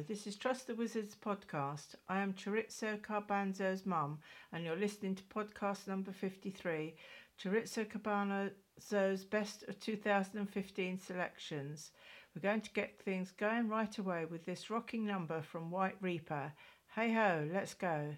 This is Trust the Wizards podcast. I am Chorizo Garbanzo's mum, and you're listening to podcast number 53 Chorizo Garbanzo's best of 2015 selections. We're going to get things going right away with this rocking number from White Reaper. Hey ho, let's go.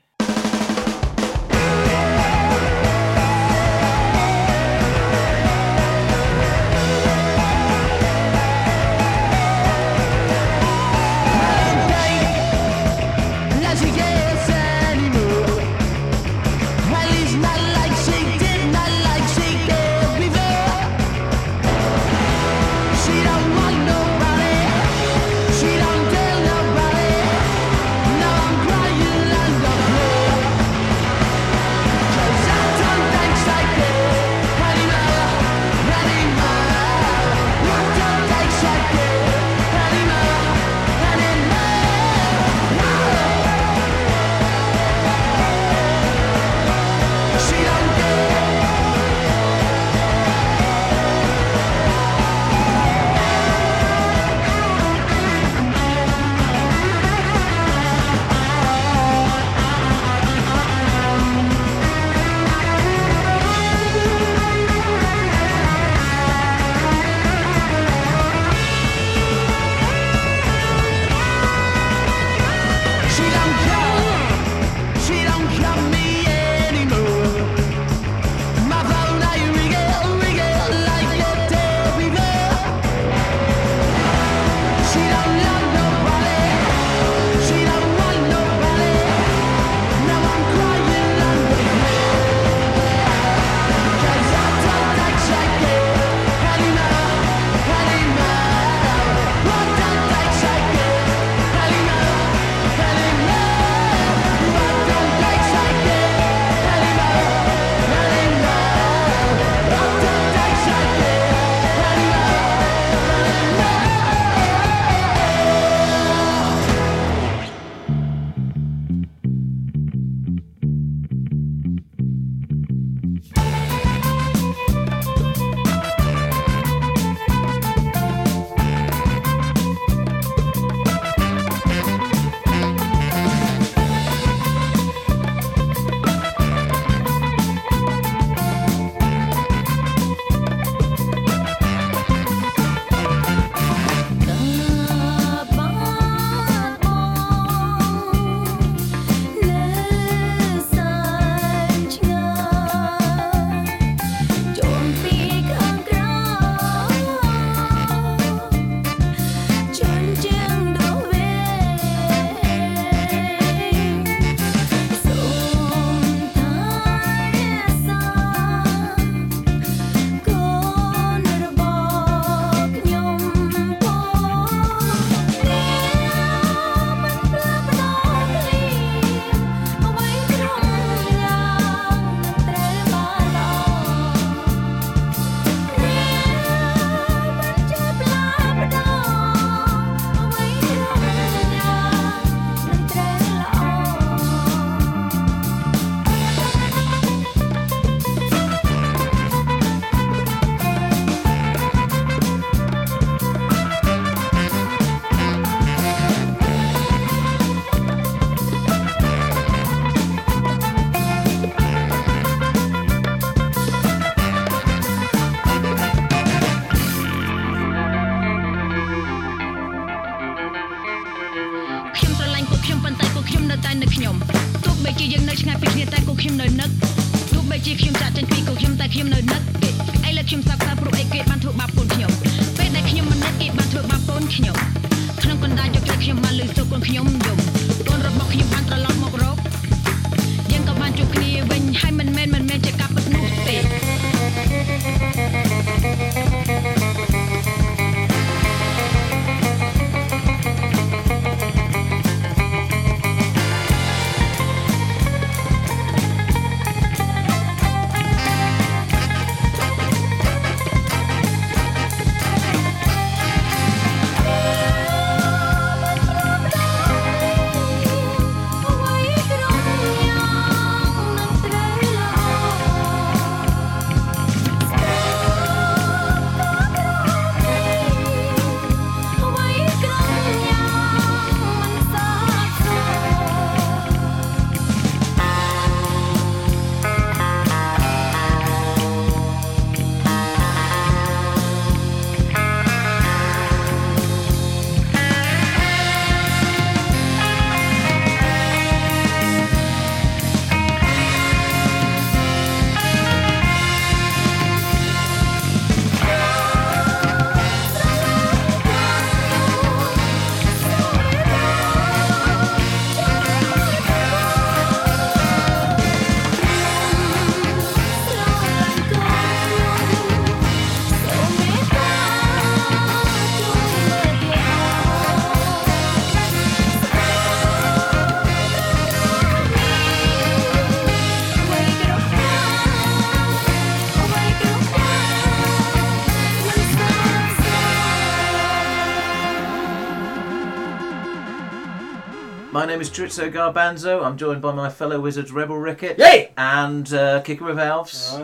Name is Chorizo Garbanzo. I'm joined by my fellow wizards Rebel Ricket Yay! and uh, Kicker of Elves.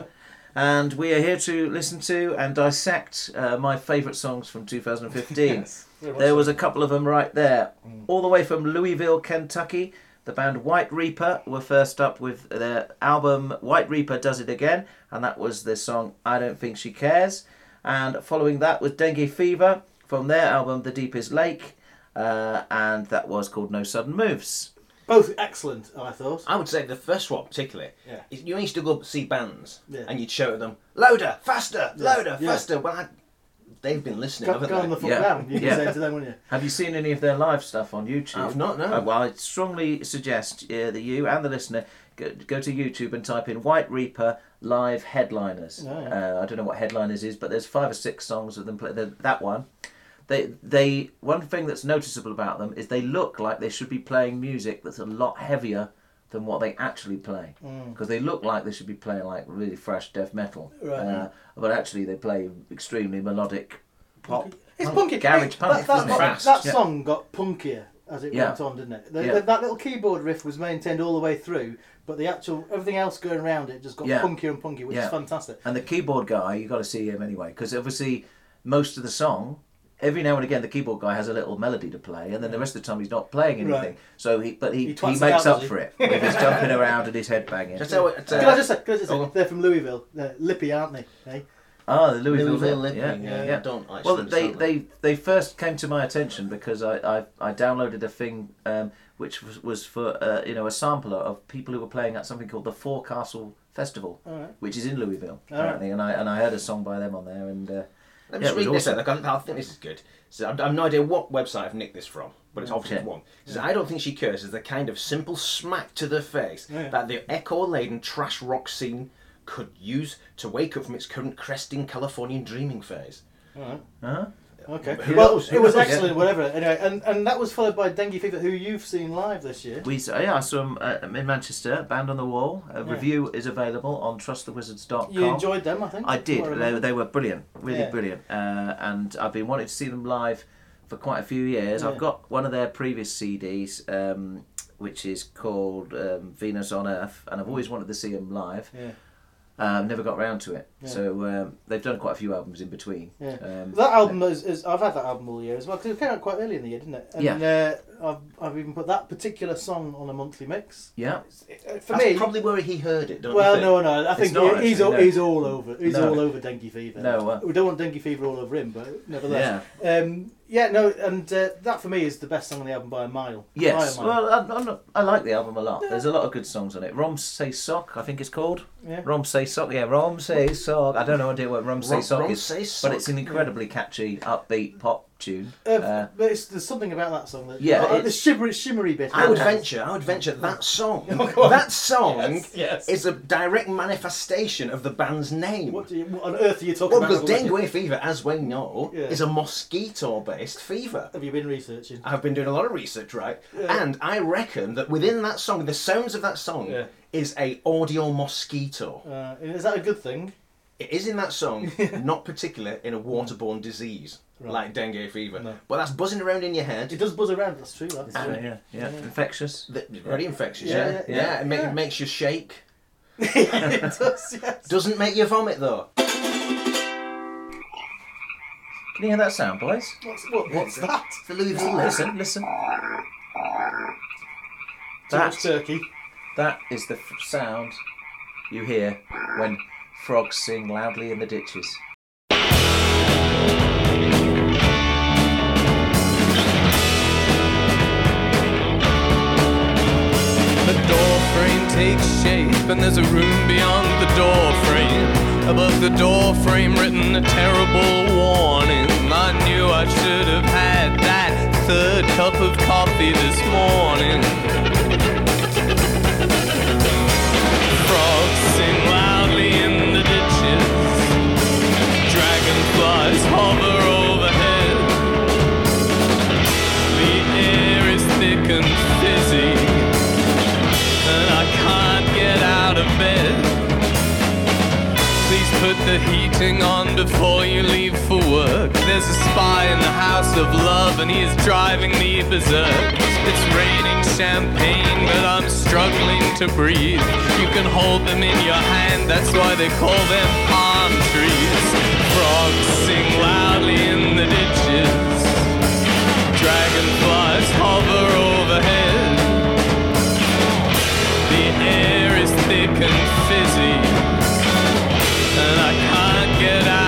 And we are here to listen to and dissect uh, my favourite songs from 2015. Yes, There was a couple of them right there. Mm. All the way from Louisville, Kentucky. The band White Reaper were first up with their album White Reaper Does It Again, and that was their song I Don't Think She Cares. And following that was Dengue Fever from their album The Deepest Lake, uh, and that was called No Sudden Moves. both excellent. I thought. I would say the first one particularly. Yeah. is You used to go see bands Yeah. and you'd shout at them, louder, faster, Yeah. louder, Yeah. faster. Well, I, they've been listening, Go, haven't go they? on the foot Yeah. down. You can Yeah. say to them, wouldn't you? Have you seen any of their live stuff on YouTube? I've not, no. Uh, well, I strongly suggest uh, that you and the listener go, go to YouTube and type in White Reaper live headliners. Oh, yeah. uh, I don't know what headliners is, but there's five or six songs of them play. the- That one, they they one thing that's noticeable about them is they look like they should be playing music that's a lot heavier than what they actually play Mm. because they look like they should be playing like really fresh death metal, Right. uh, but actually they play extremely melodic pop. It's punk, punky. garage punk. that, it? that, that Yeah. song got punkier as it Yeah. went on, didn't it? The, Yeah. the- that little keyboard riff was maintained all the way through, but the actual everything else going around it just got punkier and punkier, which is fantastic. And the keyboard guy, you got to see him anyway, because obviously most of the song, every now and again, the keyboard guy has a little melody to play, and then the rest of the time he's not playing anything. Right. So he, but he, He he, makes out, up for it with his jumping around and his head banging. Just tell it, Can I just say, can I just say Oh. they're from Louisville, they're Lippy, aren't they? Eh? Ah, the Louisville, Louisville bit, Lippy, yeah, yeah, yeah. I don't actually Well, they, they they first came to my attention because I I, I downloaded a thing um, which was, was for uh, you know a sampler of people who were playing at something called the Forecastle Festival, All right. which is in Louisville All apparently, and I and I heard a song by them on there, and uh, Let Yeah, me just read this awesome. out. Like, I I think this is good. So I've, I've no idea what website I've nicked this from, but it's oh, obviously Okay. one. It says, I don't think she cares is the kind of simple smack to the face Yeah. that the echo-laden trash rock scene could use to wake up from its current cresting Californian dreaming phase. All right. Okay. Who well, knows? It was knows? excellent, whatever. Anyway, and, and that was followed by Dengue Fever, who you've seen live this year. We saw, yeah, I saw them uh, in Manchester. Band on the Wall. A Yeah. review is available on trustthewizards.com. You enjoyed them, I think. I did. They, they were brilliant, really Yeah. brilliant. Uh, and I've been wanting to see them live for quite a few years. Yeah. I've got one of their previous CDs, um, which is called um, Venus on Earth, and I've always wanted to see them live. Yeah. Um, never got round to it. Yeah. So um, they've done quite a few albums in between. Yeah. Um, That album is, is I've had that album all year as well because it came out quite early in the year, didn't it? And, yeah. Uh, I've, I've even put that particular song on a monthly mix. yeah. It- For That's me, probably where he heard it, don't well, you think? no, no, I think he- he's actually, all, no. he's all over. He's No. all over dengue fever. No, uh, we don't want dengue fever all over him, but nevertheless, Yeah. um, yeah, no, and uh, that for me is the best song on the album by a mile. Yes. a mile. Well, I'm not, I like the album a lot. There's a lot of good songs on it. Rom Say Sok, I think it's called. yeah. Rom Say Sok, yeah, Rom Say Sok. I don't know idea what Rom Say Rom- Sock Rom is, Say but it's an incredibly catchy, upbeat pop tune. Uh, Uh, but it's, there's something about that song that Yeah, uh, the it's- shimmery, shimmery bit. I would venture, I would venture that song, Oh, go on. that song Yes, yes. is a direct manifestation of the band's name. What, do you, what on earth are you talking Well, about? because dengue fever, as we know, Yeah. is a mosquito-based fever. Have you been researching? I've been doing a lot of research, right? Yeah. And I reckon that within that song, the sounds of that song Yeah. is a audio mosquito. Uh, is that a good thing? It is in that song, not particular in a mm. waterborne disease Right. like dengue fever, No. but that's buzzing around in your head. It does buzz around. That's true. That's yeah, true. yeah, yeah, Yeah. infectious. That- Very infectious, Yeah, yeah. yeah, Yeah, it, ma- yeah. it makes you shake. it does. Yes. Doesn't make you vomit though. Can you hear that sound, boys? What's, what, what's that? The Louisville Listen, listen. Too That, turkey. that is the f- sound you hear when frogs sing loudly in the ditches. The door frame takes shape, and there's a room beyond the door frame. Above the door frame, written a terrible warning. I knew I should have had that third cup of coffee this morning. Frogs sing Hover the heating on before you leave for work. There's a spy in the house of love, and he's driving me berserk. It's raining champagne, but I'm struggling to breathe. You can hold them in your hand, that's why they call them palm trees. Frogs sing loudly in the ditches. Dragonflies hover overhead. The air is thick and fizzy, and I get out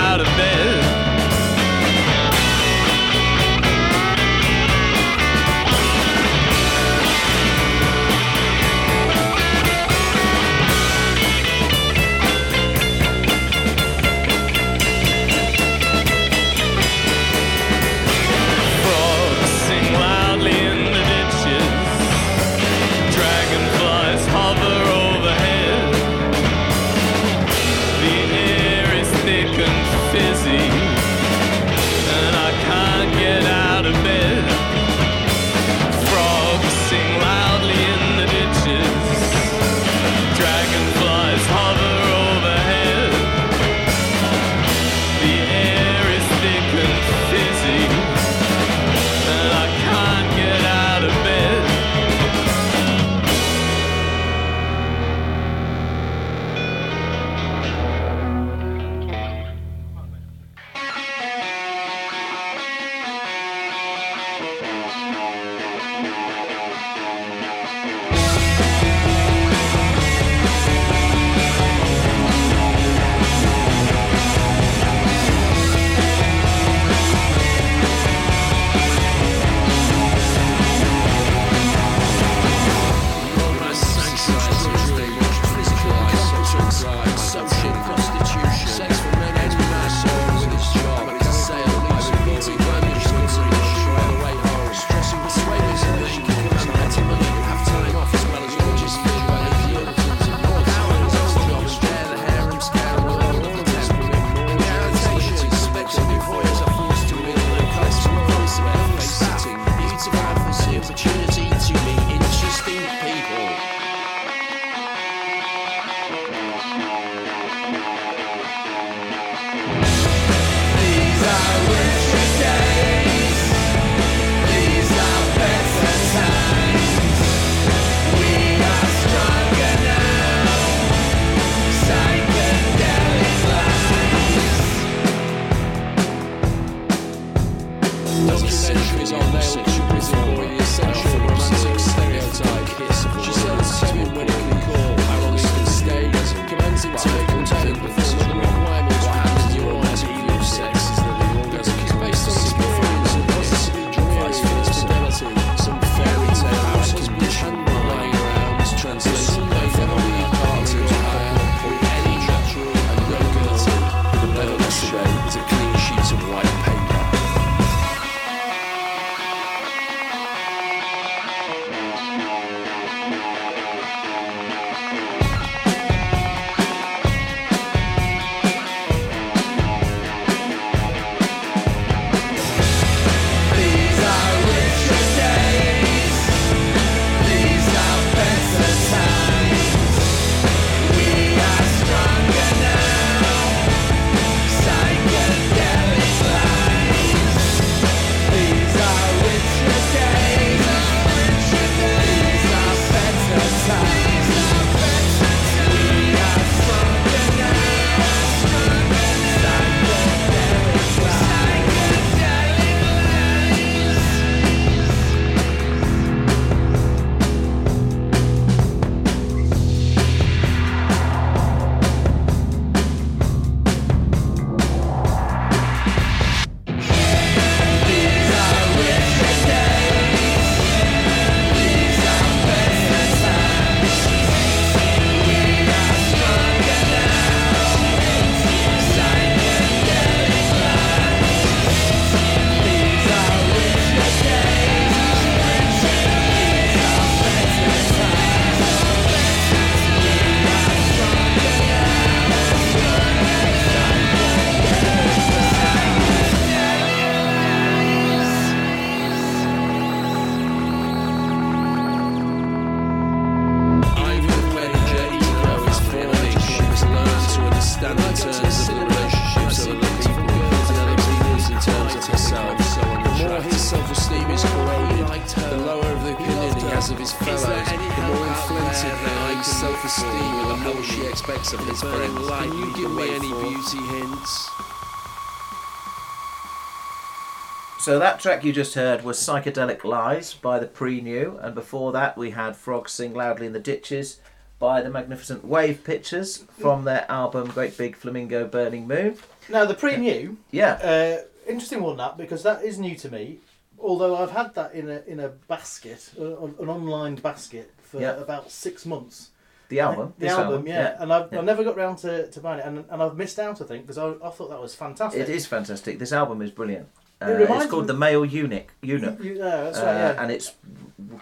So that track you just heard was Psychedelic Lies by the Pre-New, and before that we had Frogs Sing Loudly in the Ditches by the magnificent Wave Pictures from their album Great Big Flamingo Burning Moon. Now the pre-new, Yeah, uh, interesting one that because that is new to me. Although I've had that in a in a basket, uh, an online basket for Yeah. about six months. the album. The this album, yeah. And I've, Yeah. I've never got round to, to buying it, and, and I've missed out, I think, because I, I thought that was fantastic. It is fantastic. This album is brilliant. Uh, It it's called The Male Eunuch. Eunuch. You, yeah, that's Uh, right. Yeah. And it's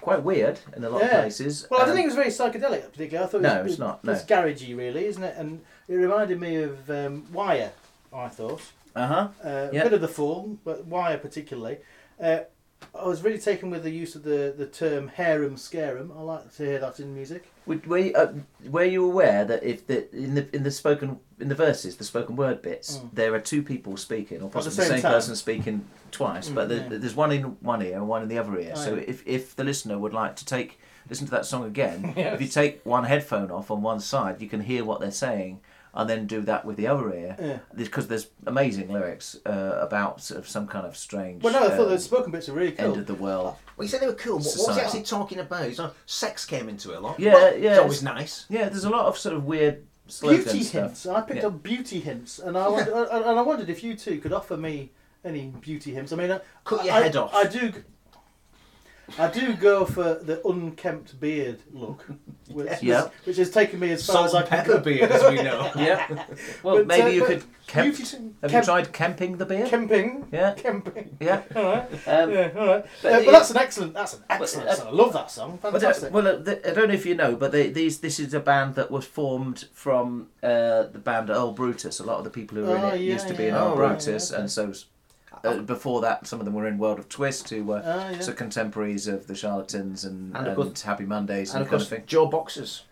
quite weird in a lot of places. Well, I don't Um, think it was very psychedelic, particularly. I thought No, it was, it's not, It's garagey, really, isn't it? And it reminded me of um, Wire. I thought Uh-huh. uh, Yeah. a bit of the Fall, but Wire particularly. Uh, I was really taken with the use of the, the term harem scarum. I like to hear that in music. Were, were, you, uh, were you aware that if the in the in the spoken in the verses, the spoken word bits, Mm. there are two people speaking, or possibly the same same, person speaking twice, Mm, but there, yeah. there's one in one ear and one in the other ear. Oh, so yeah. if if the listener would like to take listen to that song again, Yes. if you take one headphone off on one side, you can hear what they're saying, and then do that with the other ear, Yeah. because there's amazing lyrics uh, about sort of some kind of strange. Well, no, I thought um, the spoken bits were really cool. end of the world. Well, you said they were cool. What, what was he actually talking about? So sex came into it a lot. Yeah, Well, yeah, It's always it's- nice. Yeah, there's a lot of sort of weird beauty stuff. hints. I picked Yeah. up beauty hints, and I wondered, and I wondered if you two could offer me any beauty hints. I mean, I- Cut your I- head off. I do. I do go for the unkempt beard look, which, Yeah. which has taken me as far Salt as I and can pepper go. beard, as we know. Yeah. Well, But, maybe uh, you but could. Kemp- beauty- have kemp- you tried camping the beard? Kemping. Yeah. Kemping. Yeah. All right. Um, yeah. All right. but Uh, But, that's an excellent. That's an excellent uh, song. I love that song. Well, uh, Fantastic. well uh, th- I don't know if you know, but they, these this is a band that was formed from uh, the band Earl Brutus. A lot of the people who were in Oh, it yeah, used to be yeah, in yeah. Earl Oh, right, Brutus, okay. and so uh, before that, some of them were in World of Twist, who were Ah, yeah. sort of contemporaries of the Charlatans and, And and, course- Happy Mondays and, And of kind of thing. Joe Boxers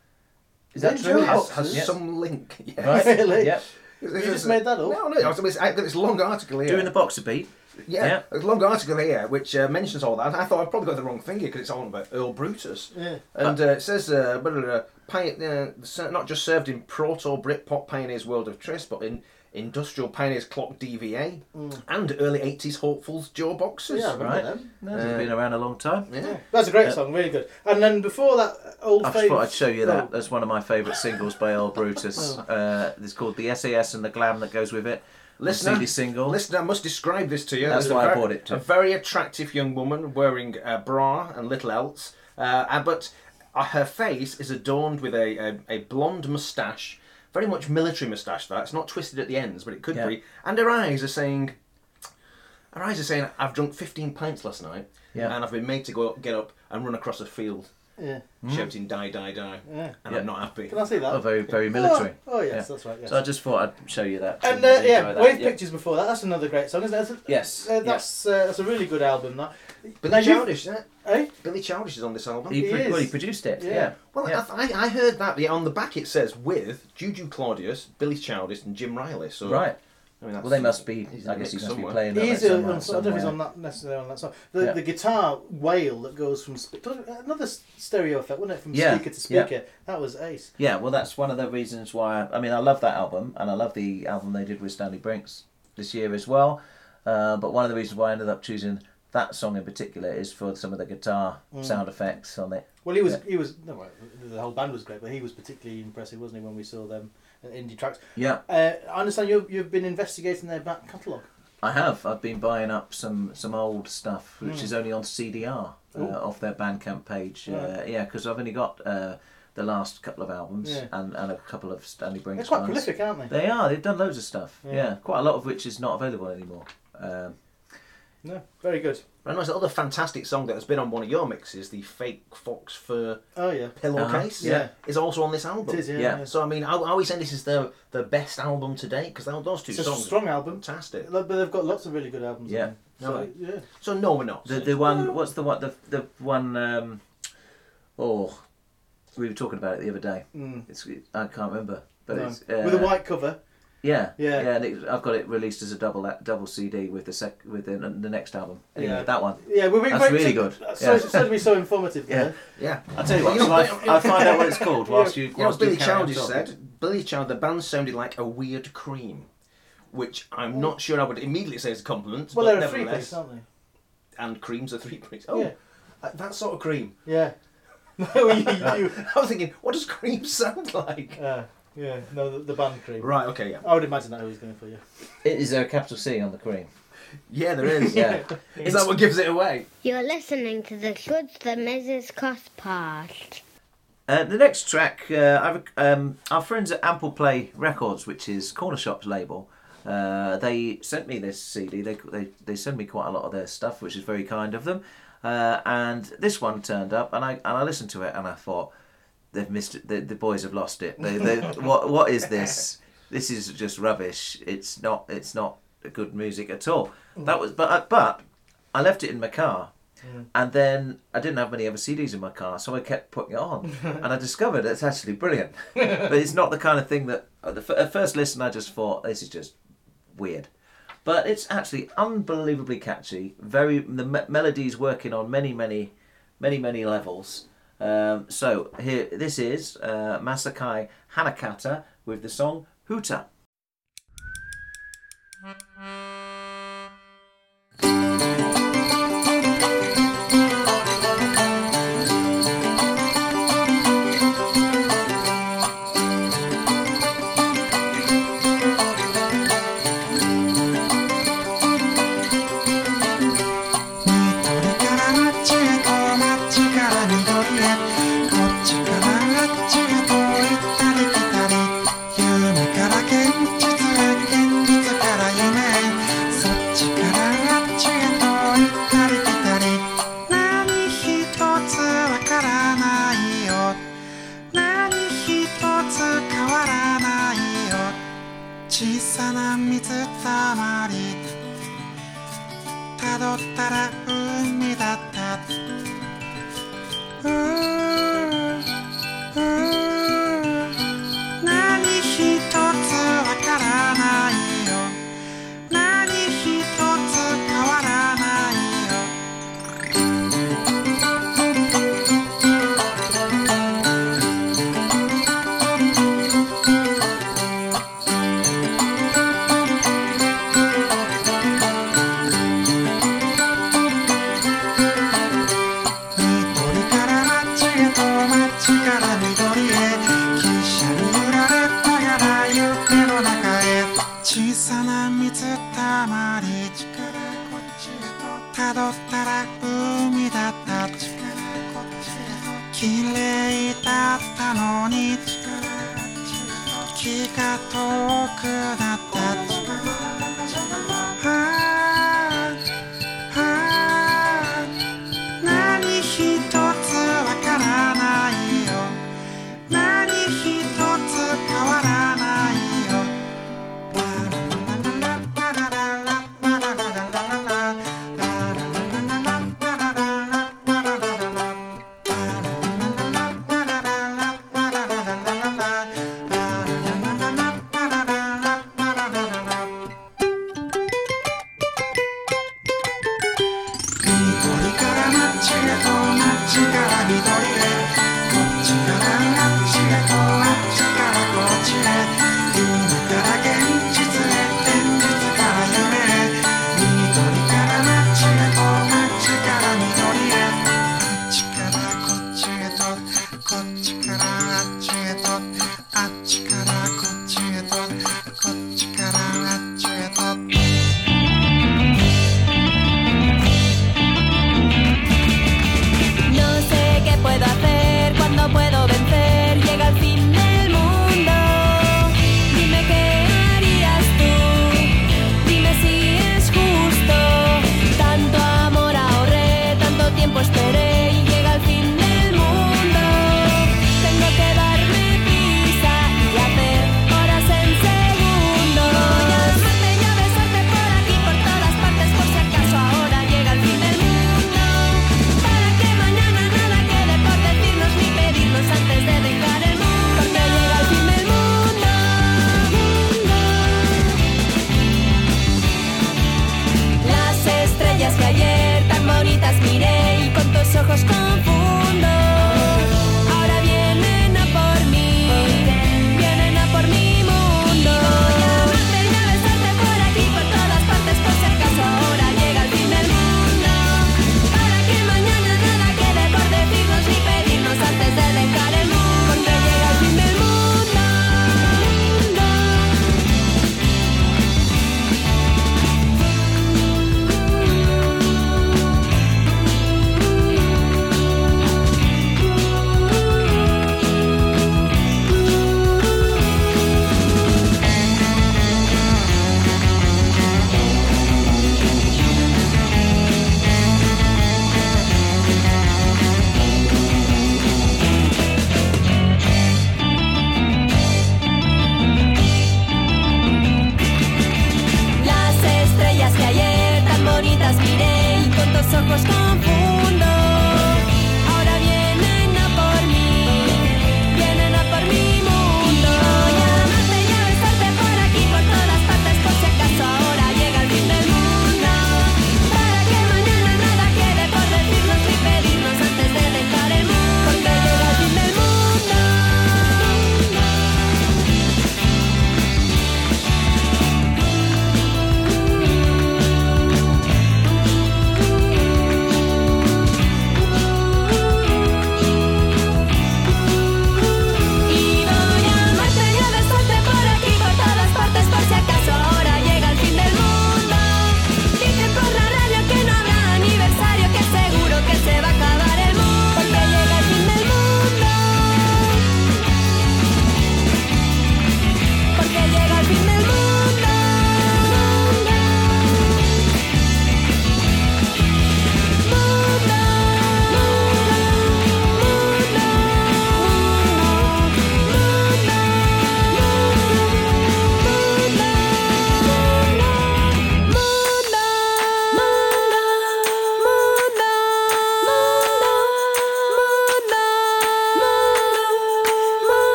Is that true? Has, has Yes. some link. Yes. Right. Really? Yep. You just made that up? No, no. It's, it's, I've got this long article here. Doing the boxer beat. yeah, yeah. a long article here which uh, mentions all that. I thought I'd probably got the wrong thing here because it's all about Earl Brutus. yeah. And uh, it says, uh, blah, blah, blah, pi- uh, not just served in Proto Britpop Pioneers World of Twist, but in Industrial Pioneers Clock DVA and early 80s Hopefuls Joe Boxers. Yeah, Right. them. No, they've been around a long time. Yeah. That's a great Yeah. song, really good. And then before that, old I just thought I'd show you that. Oh, That's one of my favourite singles by Earl Brutus. Oh. Uh, it's called The SAS and the Glam that goes with it. Listener, CD single. Listen, I must describe this to you. That's There's a why I bought it too. A very attractive young woman wearing a bra and little else, uh, but uh, her face is adorned with a, a, a blonde moustache, very much military moustache. That it's not twisted at the ends, but it could Yeah. be. And her eyes are saying, her eyes are saying, "I've drunk 15 pints last night, Yeah. and I've been made to go get up and run across a field, Yeah, shouting die, die, die, yeah. and Yeah. I'm not happy." Can I see that? Oh, very, very military. Oh, oh, yes, Yeah. that's right. Yes. So I just thought I'd show you that. and uh, yeah, enjoy that. Wave Yeah. Pictures before that. That's another great song, isn't it? That's a, Yes, Uh, that's uh, that's a really good album. That. Billy Now you- Childish, yeah. Eh? Billy Childish is on this album. He, He pro- well, he produced it. Yeah. Yeah. Well, Yeah. I, I heard that. Yeah, on the back it says with Juju Claudius, Billy Childish, and Jim Riley. So Right. I mean, that's, Well, they must be. he's in I the guess he mix must be playing that He's like a, somewhere. on, I don't know if he's somewhere. on that necessarily on that song. The, Yeah. the guitar wail that goes from sp- another s- stereo effect, wasn't it? From Yeah, speaker to yeah. speaker. That was ace. Yeah, well, that's one of the reasons why. I mean, I love that album, and I love the album they did with Stanley Brinks this year as well. Uh, but one of the reasons why I ended up choosing that song in particular is for some of the guitar Mm. sound effects on it. Well, he was Yeah. he was no, the whole band was great, but he was particularly impressive, wasn't he? When we saw them at indie tracks. Yeah, Uh, I understand you've you've been investigating their back catalogue. I have. I've been buying up some some old stuff, which Mm. is only on CDR uh, off their Bandcamp page. Uh, yeah, because I've only got uh, the last couple of albums Yeah. and, and a couple of Stanley Brinks They're quite ones. prolific, aren't they? They are. They've done loads of stuff. Yeah. Yeah. quite a lot of which is not available anymore. Um, No, very good. And there's another fantastic song that has been on one of your mixes, the fake fox fur Oh yeah, pillowcase, Uh-huh. Yeah. is also on this album. it is. Yeah, Yeah. yeah. So I mean, are, are we saying this is the the best album to date? Because those two It's a songs, strong album, fantastic. but they've got lots of really good albums. Yeah. on them. So, Right. yeah. So no, we're not. The the one what's the one the the one um oh we were talking about it the other day. Mm. It's I can't remember, but No. it's uh, With a white cover. Yeah Yeah. yeah and it, I've got it released as a double double CD with the sec with the, the next album. Anyway, Yeah. that one. Yeah, we're That's very really so, good. So, Yeah. so to be so informative. Yeah. there. yeah. I'll tell you what. You know, shall I, I'll find out what it's called whilst you You know, whilst Billy you carry on Childish said, Billy Child, the band sounded like a weird cream, which I'm not sure I would immediately say is a compliment. Well, but they're a three piece, aren't they? And creams are three piece. Oh, Yeah. uh, that sort of cream. Yeah. No, you, you, I was thinking, what does cream sound like? uh, yeah, no, the, the band cream. Right. Okay. Yeah. I would imagine that who was going for you. Is there a capital C on the cream? Yeah, there is. Yeah. Is that what gives it away? You're listening to the Goods the Mrs. Cost Past. Uh, the next track, uh, I've, um, our friends at Ample Play Records, which is Cornershop's label, uh, they sent me this CD. They, they they send me quite a lot of their stuff, which is very kind of them. Uh, and this one turned up, and I and I listened to it, and I thought they've missed it. The, the boys have lost it. They, they, what what is this? This is just rubbish. It's not. It's not good music at all. Mm. That was but uh, but I left it in my car. Mm. And then I didn't have many other CDs in my car, so I kept putting it on, and I discovered it's actually brilliant. but it's not the kind of thing that at, the, at first listen I just thought this is just weird. But it's actually unbelievably catchy. Very the me- melodies working on many many many many levels. Um, so here this is uh, Masakai Hanakata with the song Huta.「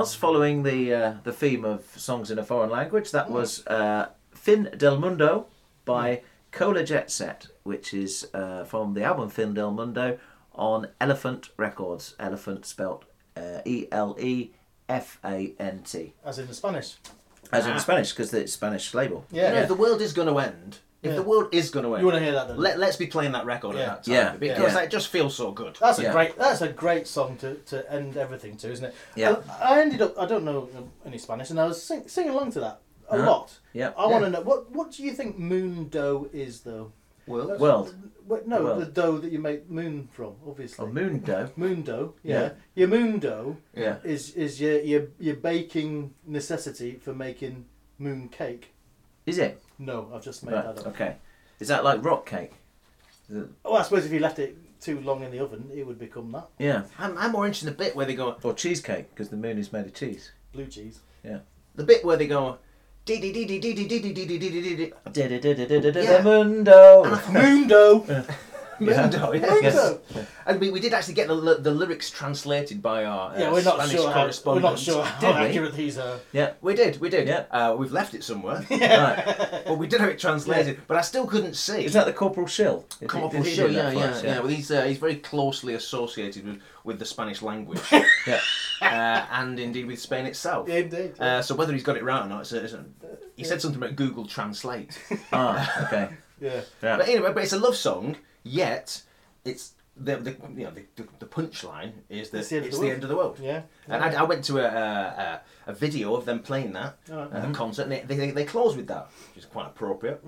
was following the uh, the theme of songs in a foreign language. That was uh, Fin del Mundo by Cola Jet Set, which is uh, from the album Fin del Mundo on Elefant Records. Elephant spelt uh, E L E F A N T, As in the Spanish. as in Ah. Spanish because it's Spanish label. Yeah. You know, if the world is going to end, if Yeah. the world is going to end, You want to hear that? Then? let, let's be playing that record Yeah. at that time. Yeah. Because Yeah. it just feels so good. That's a Yeah. great. That's a great song to, to end everything to, isn't it? Yeah. I, I ended up. I don't know any Spanish, and I was sing, singing along to that a Uh-huh. lot. Yeah. I want to know what what do you think moon dough is though? World. World. What, no, World. the dough that you make moon from, obviously. Oh, Moon Dough. Moon dough. Yeah. Yeah. Your moon dough Yeah. is is your your your baking necessity for making moon cake. Is it? No, I've just made Right. that up. Okay. Is that like rock cake? Is it- Oh, I suppose if you left it too long in the oven, it would become that Yeah. I'm, I'm more interested in the bit where they go, Or cheesecake because the moon is made of cheese. blue cheese. Yeah. The bit where they go, dee dee dee dee dee dee dee dee dee dee dee dee dee. Da-da-da-da-da-da, Mundo. dough. Mundo, yeah. Moon Yes. And we, we did actually get the, the lyrics translated by our uh, Yeah, we're not Spanish sure. How, we're not sure how Did we? accurate these are. Yeah. We did, we did. Yeah. Uh, we've left it somewhere, Right. but we did have it translated. But I still couldn't see. Is that the Corporal Shill? Did he- Corporal Shill, do yeah, yeah, yeah, Well, he's uh, he's very closely associated with, with the Spanish language, Yeah. uh, and indeed with Spain itself. Yeah, indeed. Uh, so whether he's got it right or not, it's, a, it's he said something about Google Translate. Ah, okay. yeah. Yeah. But anyway, but it's a love song. Yet it's the the you know the, the, the punchline is that It's it's the the, end of end the of the world. Yeah. And I, I went to a, a, a, a video of them playing that Alright. at a mm-hmm. concert, and they, they, they closed with that, which is quite appropriate.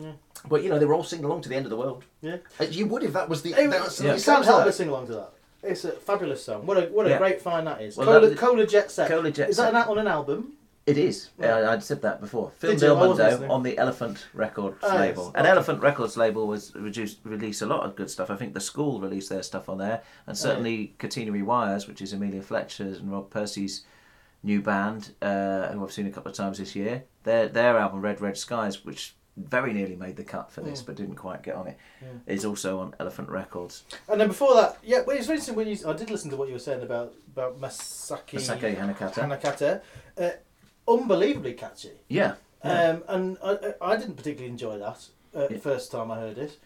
But you know, they were all singing along to the end of the world. Yeah. As you would if that was the. It, that's, you it can't sounds help like- but sing along to that. It's a fabulous song. What a what a Yeah. great find that is. Well, Cola, that- Cola Jet Set. Cola Jet is that an, on an album? It is. Right. I'd said that before. Phil Did you? I wasn't Mundo listening. on the Elefant Records yes. label. And Okay. Elefant Records label was reduced, released a lot of good stuff. I think the school released their stuff on there, and certainly Catenary Wires, which is Amelia Fletcher's and Rob Pursey's new band, uh, who I've seen a couple of times this year. Their their album Red Red Skies, which very nearly made the cut for this, Mm. but didn't quite get on it, is also on Elefant Records. And then before that, yeah, well, it's interesting when you. I did listen to what you were saying about about Masaki Masake Hanakata. Hanakata. Uh, unbelievably catchy. Yeah. yeah. Um, and I, I I didn't particularly enjoy that uh, Yeah. first time I heard it.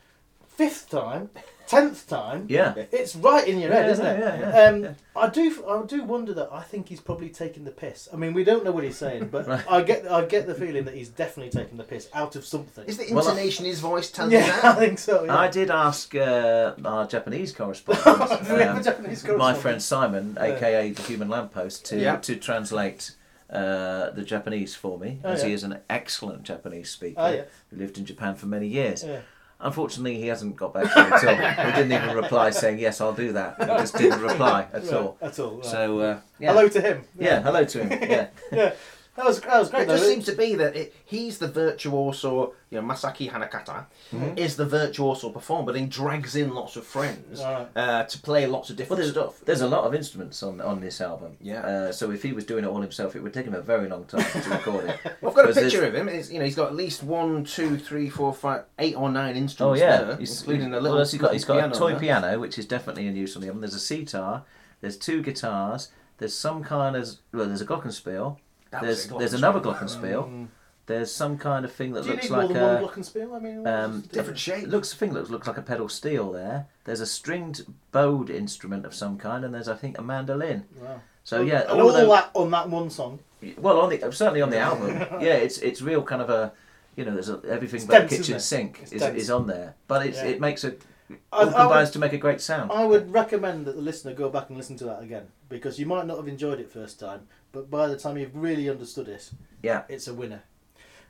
Fifth time, tenth time, yeah. it's right in your head, Yeah, isn't it? yeah, yeah, um, yeah. I do, I do wonder that. I think he's probably taking the piss. I mean, we don't know what he's saying, but Right. I get, I get the feeling that he's definitely taking the piss out of something. Is the Well, I- intonation in his voice telling you yeah, I think so. Yeah. I did ask uh, our Japanese correspondent, We have a um, Japanese my friend Simon, aka the Human Lamppost, to Yeah. to translate uh, the Japanese for me, Oh, as he is an excellent Japanese speaker Oh, yeah. who lived in Japan for many years. Yeah. Unfortunately, he hasn't got back to me at all. he didn't even reply saying yes, I'll do that. He just didn't reply at Right, all. At all. Right. So uh, yeah. hello to him. Yeah, hello to him. Yeah. yeah. That was that was great. It though. just seems to be that it, he's the virtuoso, you know, Masaki Hanakata Mm-hmm. is the virtuoso performer, but he drags in lots of friends Right. uh, to play lots of Well, different there's, stuff. there's a lot of instruments on, on this album. Yeah. Uh, so if he was doing it all himself, it would take him a very long time to record it. Well, I've got a picture there's- of him. It's, you know, he's got at least one, two, three, four, five, eight or nine instruments Oh yeah, there, he's, including a well, little. he's got he's got piano a toy there. piano, which is definitely in use on the album. There's a sitar, there's two guitars, there's some kind of well, there's a glockenspiel, That there's there's another glockenspiel, there's some kind of thing that Do you looks need more like than one a glockenspiel? I mean, um, Different shape. it looks thing looks looks like a pedal steel there. There's a stringed bowed instrument of some kind, and there's I think a mandolin. Wow. So yeah, and all all, of that on that one song. well on the certainly on the album, yeah, it's it's real kind of a you know there's a, everything It's but dense, the kitchen sink It's is, dense. is on there, but it's Yeah. it makes a I, all I combines would, to make a great sound. I would recommend that the listener go back and listen to that again because you might not have enjoyed it first time, but by the time you've really understood it, Yeah. it's a winner.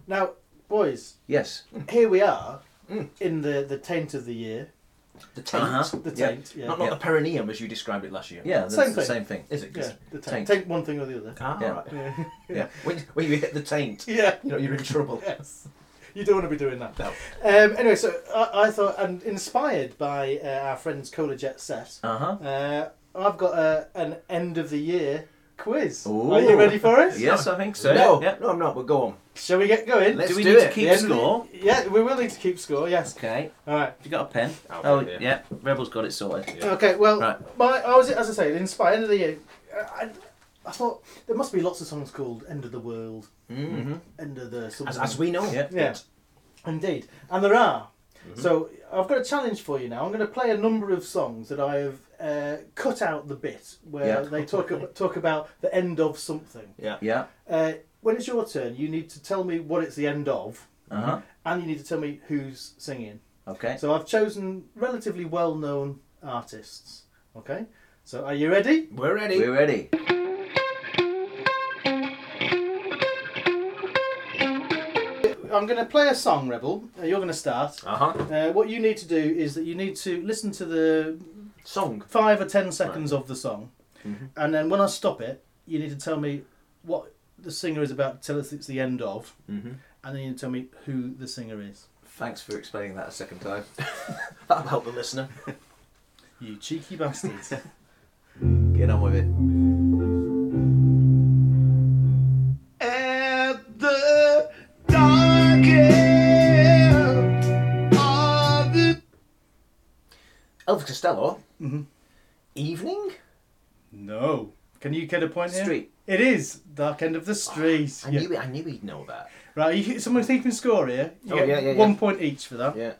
Now, boys, Yes. here we are Mm. in the the taint of the year. The taint. Uh-huh. The taint, yeah. Not, not Yeah. the perineum as you described it last year. Yeah, Same the thing. same thing. Is it? Yeah, the taint. Taint. taint. one thing or the other. Ah, Yeah. right. Yeah. Yeah. When, when you hit the taint, yeah. you know you're in trouble. Yes. You don't want to be doing that. No. Um, anyway, so I, I thought, and inspired by uh, our friends Cola Jet Set, Uh huh. uh, I've got a, an end of the year quiz. Ooh. Are you ready for it? Yes, I think so. No, Yeah. no, I'm not. But go on. Shall we get going? Let's do we do need it. to keep Yeah. score? Yeah, we will need to keep score. Yes. Okay. All right. Have you got a pen? I'll oh, get it, yeah. Rebel's got it sorted. Yeah. Okay. Well, Right. my I was as I say, inspired end of the year. I, I thought there must be lots of songs called "End of the World," Mm. "End of the." As, Something. as we know. Yeah. Yeah, indeed, and there are. So I've got a challenge for you now. I'm going to play a number of songs that I have uh, cut out the bit where Yeah. they talk about, talk about the end of something. Yeah. Yeah. Uh, when it's your turn, you need to tell me what it's the end of, Uh huh. and you need to tell me who's singing. Okay. So I've chosen relatively well-known artists. Okay. So are you ready? We're ready. We're ready. I'm going to play a song, Rebel. Uh, you're going to start. Uh huh. Uh, what you need to do is that you need to listen to the Song. five or ten seconds of the song, Mhm. and then when I stop it, you need to tell me what the singer is about. Tell us it's the end of, Mm-hmm. and then you need to tell me who the singer is. Thanks for explaining that a second time. That'll help the listener. You cheeky bastards. Get on with it. Elvis Costello. Mhm. Evening. no. Can you get a point here? Street. It is Dark End of the Street. I Yeah. knew. I knew he'd know that. Right, you, someone's keeping score here. You Oh, yeah, yeah, one yeah. point each for that. Yeah.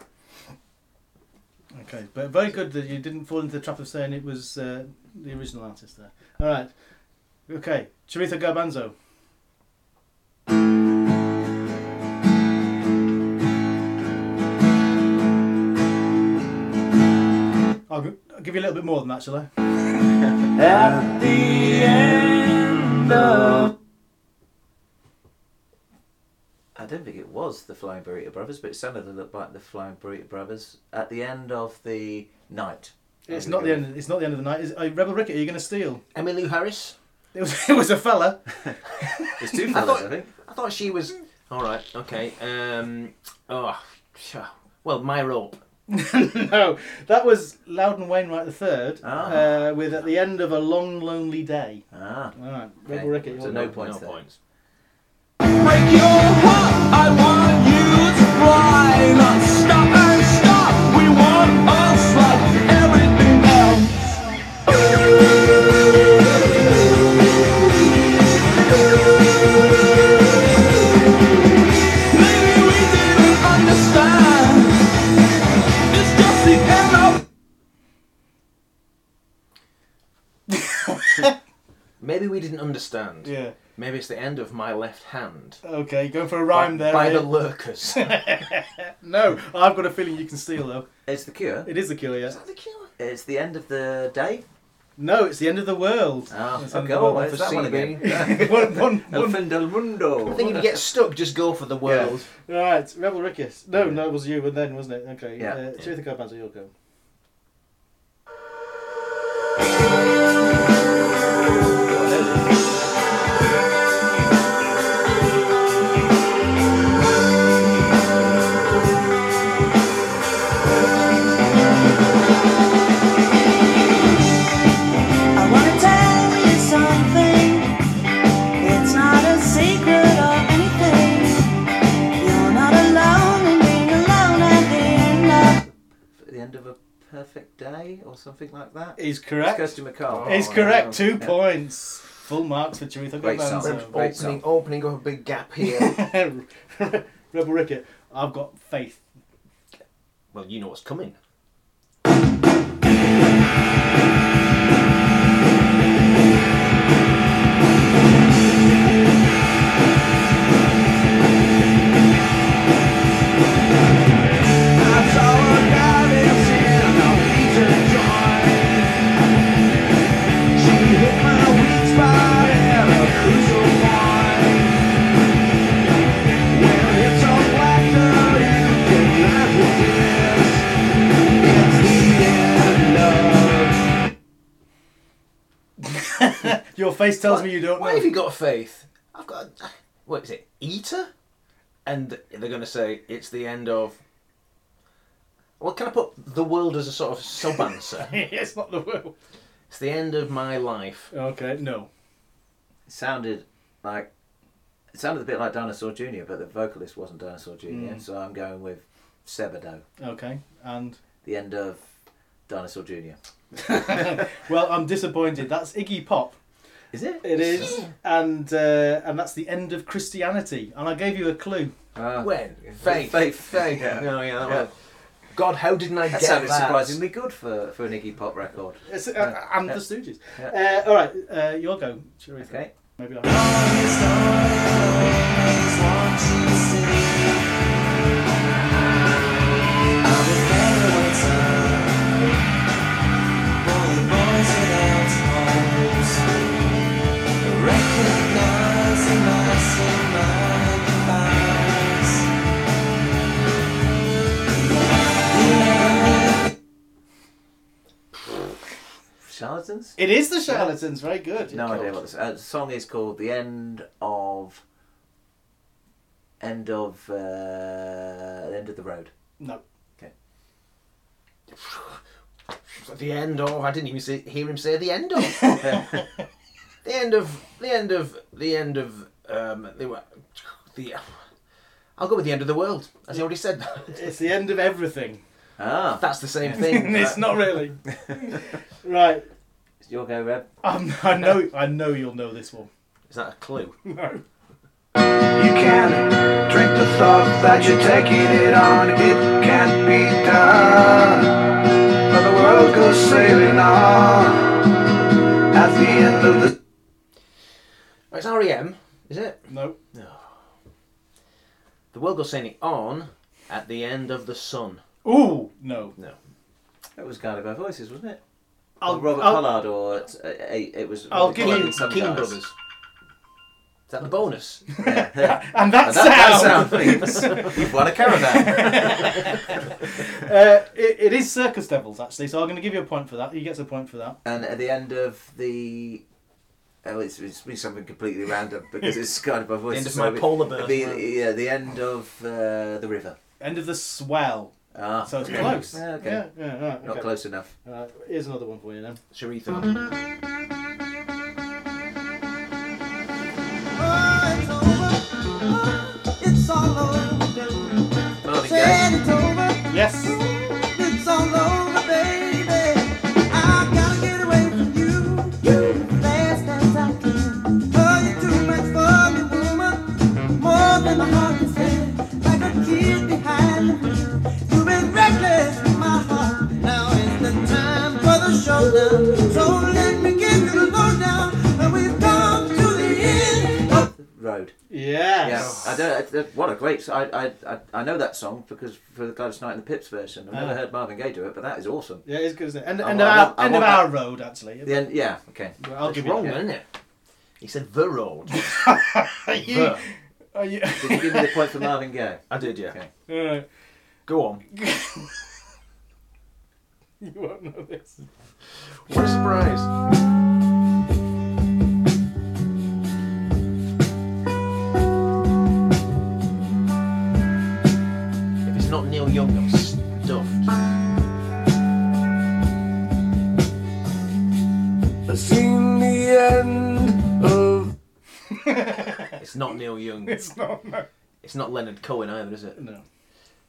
Okay, but very good that you didn't fall into the trap of saying it was uh, the original artist there. All right. Okay, Chorizo Garbanzo. I'll, I'll give you a little bit more than that, shall I? At the end of. I don't think it was the Flying Burrito Brothers, but it sounded a little like the Flying Burrito Brothers at the end of the night. It's not the end. It's not the end of the night. Is, uh, Rebel Ricket, are you going to steal? Emmylou Harris. It was. It was a fella. There's two I thought- I think. I thought she was. All right. Okay. Um. Oh. phew. Well, my rope. no, that was Loudon Wainwright III Ah. uh, with at the end of a long, lonely day. Ah. All right, Okay. Rebel Ricket. So no up. points no there. points. break your heart. I want you to fly, not stop. Maybe we didn't understand. Yeah. Maybe it's the end of my left hand. Okay, going for a rhyme by, there. by eh? the lurkers. no, I've got a feeling you can steal though. It's the Cure. It is the killer, yeah. the killer? It's the end of the day. No, it's the end of the world. Oh, It's the okay. of Oh, world. where's that one again? one, one, El one. fin del mundo. I think if you get stuck, just go for the world. Right, Rebel Rickus. No, no, it was you, and then wasn't it? Okay. Yeah. Uh, Chorizo Garbanzo, you'll go. Perfect day or something like that. Is It's correct. Kirsty MacColl. Is oh, correct. Two Yeah. points. Full marks for Chorizo Great song. Garbanzo. Uh, Great opening, song. opening up a big gap here. Rebel Ricket. I've got faith. well, you know what's coming. Face tells Why- me you don't Why know. have you got faith? I've got. What is it? Eater? And they're going to say it's the end of. Well, can I put the world as a sort of sub answer? it's not the world. it's the end of my life. Okay, no. It sounded like it sounded a bit like Dinosaur Jr., but the vocalist wasn't Dinosaur Jr. Mm. So I'm going with Sebadoh. Okay, and The end of Dinosaur Jr. well, I'm disappointed. That's Iggy Pop Is it? It is, and uh, and that's the end of Christianity. And I gave you a clue. Ah. When? Faith. Faith. Faith. Yeah. No, yeah, that Yeah. God, how didn't I That get sounded that? surprisingly good for, for an Iggy Pop record. It's, uh, Yeah. And Yeah. the Stooges. Yeah. Uh, all right, uh, you'll go. Sure, Okay. Maybe I. Charlatans? It is the Charlatans. Very good. No idea what the uh, song is called. The end of. End of. Uh, the end of the road. No. Okay. The end of. I didn't even say, hear him say the end of. the end of. The end of. The end of. Um, they were. The. I'll go with the end of the world. As I already said that. It's the end of everything. Ah. That's the same thing. it's not really. right. It's your go, Reb. Um, I know. I know you'll know this one. Is that a clue? No. You can drink the thought that you're taking it on. It can't be done. But the world goes sailing on at the end of the. Oh, it's REM, is it? No. No. The world goes sailing on at the end of the sun. Ooh. No. No. That was Guided by Voices, wasn't it? I'll- Robert I'll- Pollard, or it's, uh, uh, it was. I'll give you some King guys. Brothers. Is that the bonus? Yeah. And that, And that, sound. that sound means you've won a caravan. uh, it, it is Circus Devils actually, so I'm going to give you a point for that. He gets a point for that. and at the end of the. Oh, it's, it's been something completely random because it's Guided by Voices. end of so my it- polar it'd bear. be- yeah, the end of uh, the river. End of the swell. Ah, So it's close. Yeah, okay. Yeah, yeah, right, Not okay. close enough. Right, here's another one for you then. Chorizo. It's all over. Marvin Gaye. Yes. Road. Yes. Yeah, I don't. I- What a great! s- I, I, I, I know that song because for the Gladys Knight and the Pips version. I've never heard Marvin Gaye do it, but that is awesome. Yeah, it's good, isn't it? End, I end, want- of, I our, I end of want our road, actually. The end, yeah. Okay. Well, I'll It's give wrong, you isn't it? He said the road. Are you, The. are you, Did you give me the point for Marvin Gaye? I did, yeah. Okay. Alright. Go on. you won't know this. What a surprise. If it's not Neil Young, I'm stuffed. I've seen the end of. It's not Neil Young. It's not, no. It's not Leonard Cohen either, is it? No.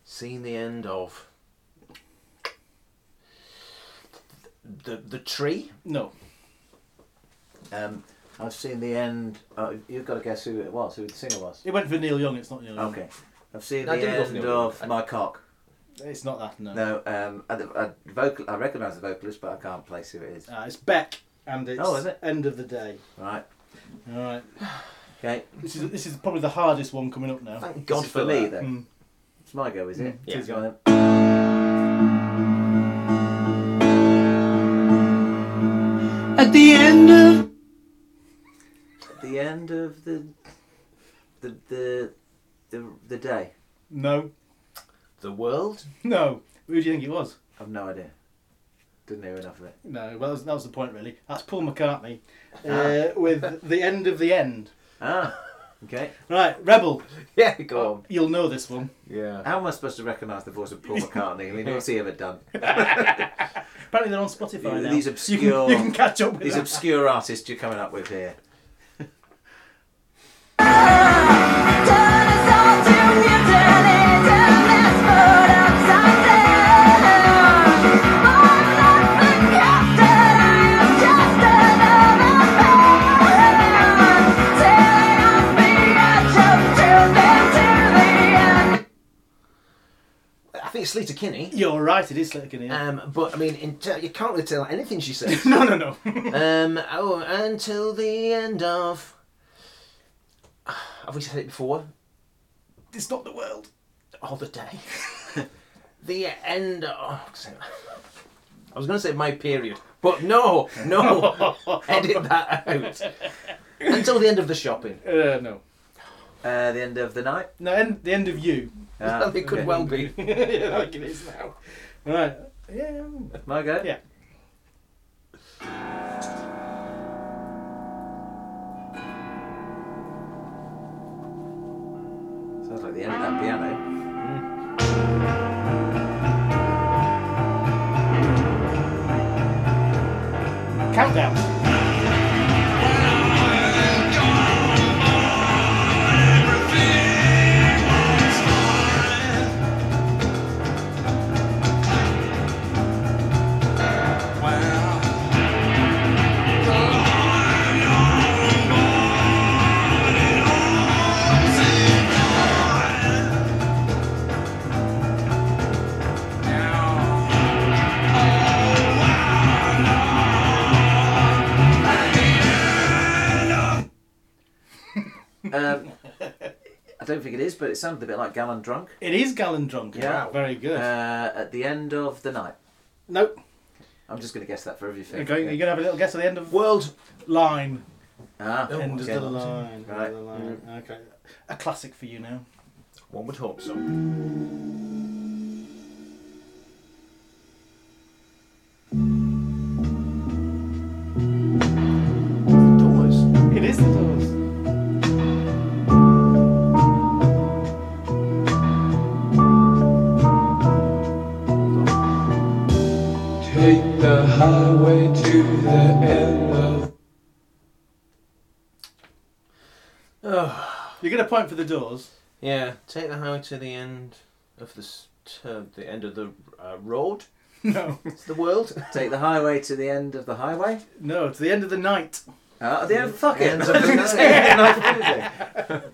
Seen the end of the the tree. No. Um, I've seen the end. Oh, you've got to guess who it was. Who the singer was. It went for Neil Young, it's not Neil Young. Okay. I've seen I the didn't go for end Neil Young. of My Cock. It's not that, no. No, um, I, I, vocal, I recognise the vocalist, but I can't place who it is. Uh, it's Beck, and it's Oh, is it? End of the Day. Right. Alright. Okay. This is this is probably the hardest one coming up now. Thank This God is for for me that. then. Mm. It's my go, is it? Mm, it is, Go yeah. then. At the end of. At the end of the the the the, the day. No. The world. No. Who do you think it was? I've no idea. Didn't hear enough of it. No, well, that was, that was the point, really. That's Paul McCartney Ah. uh, with The End of the End. Ah, okay. Right, Rebel. Yeah, go on. You'll know this one. Yeah. How am I supposed to recognise the voice of Paul McCartney? I mean, what's he ever done? Apparently they're on Spotify now. These You obscure, can, you can catch up with these that. obscure artists you're coming up with here. Just another it's Sleater Kinney. You're right, it is Sleater Kinney. Yeah. Um, but I mean, in ter- you can't really tell anything she says. no, no, no. um, oh, until the end of. Have we said it before? it's not the world. All the day. the end. Of, I was going to say my period, but no, no, edit that out. Until the end of the shopping. Uh, no. Uh, the end of the night. No, end, the end of you. Ah, it could okay. well be. yeah, like it is now. Right. Yeah. My go. Yeah. Sounds like the end of that piano. Countdown. Um, I don't think it is, but it sounded a bit like Gallon Drunk. It is Gallon Drunk. Yeah. Wow, very good. Uh, at the end of the night. nope. I'm just going to guess that for everything. You're going, you're going to have a little guess at the end of World. line. Ah, end okay. of the line. End Right. of the line. Okay. A classic for you now. One would hope so. Doors. It is the Doors. The highway to the end of Oh, You get a point for the Doors. yeah. Take the highway to the end of the s- to the end of the uh, road. No. It's the world. Take the highway to the end of the highway. No, to the end of the night. Ah, at the end, fuck it. End of the night.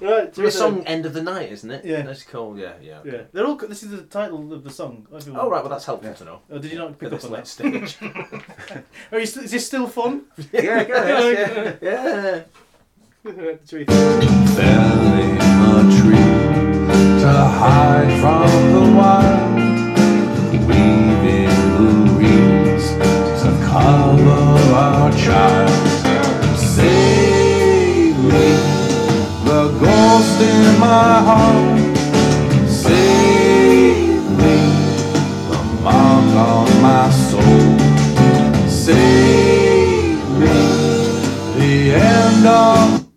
Right. It's a song "End of the Night," isn't it? Yeah. That's cool. Yeah, yeah. Yeah. They're all. This is the title of the song. Oh right, well that's helpful to know. Oh, did you not At pick up this on late that? stage. Oh, is, is this still fun? yeah, go ahead. yeah. Should we- fell in a tree to hide from the wild, weaving the reeds to cover our child. Ghost in my heart. Save me, the mark on my soul. Save me, the end of.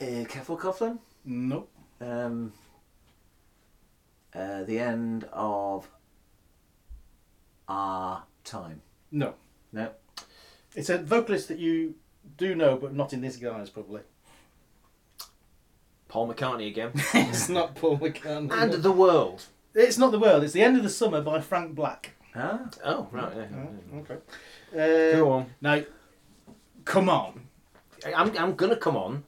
Uh, Careful, Coughlin. Nope. Um, uh, the end of our time. No. No. It's a vocalist that you do know, but not in this guise, probably. Paul McCartney again. it's not Paul McCartney. and the world. It's not the world. It's the end of the summer by Frank Black. Ah. Oh right. Yeah. Okay. Uh, Go on. Now, come on. I'm I'm gonna come on.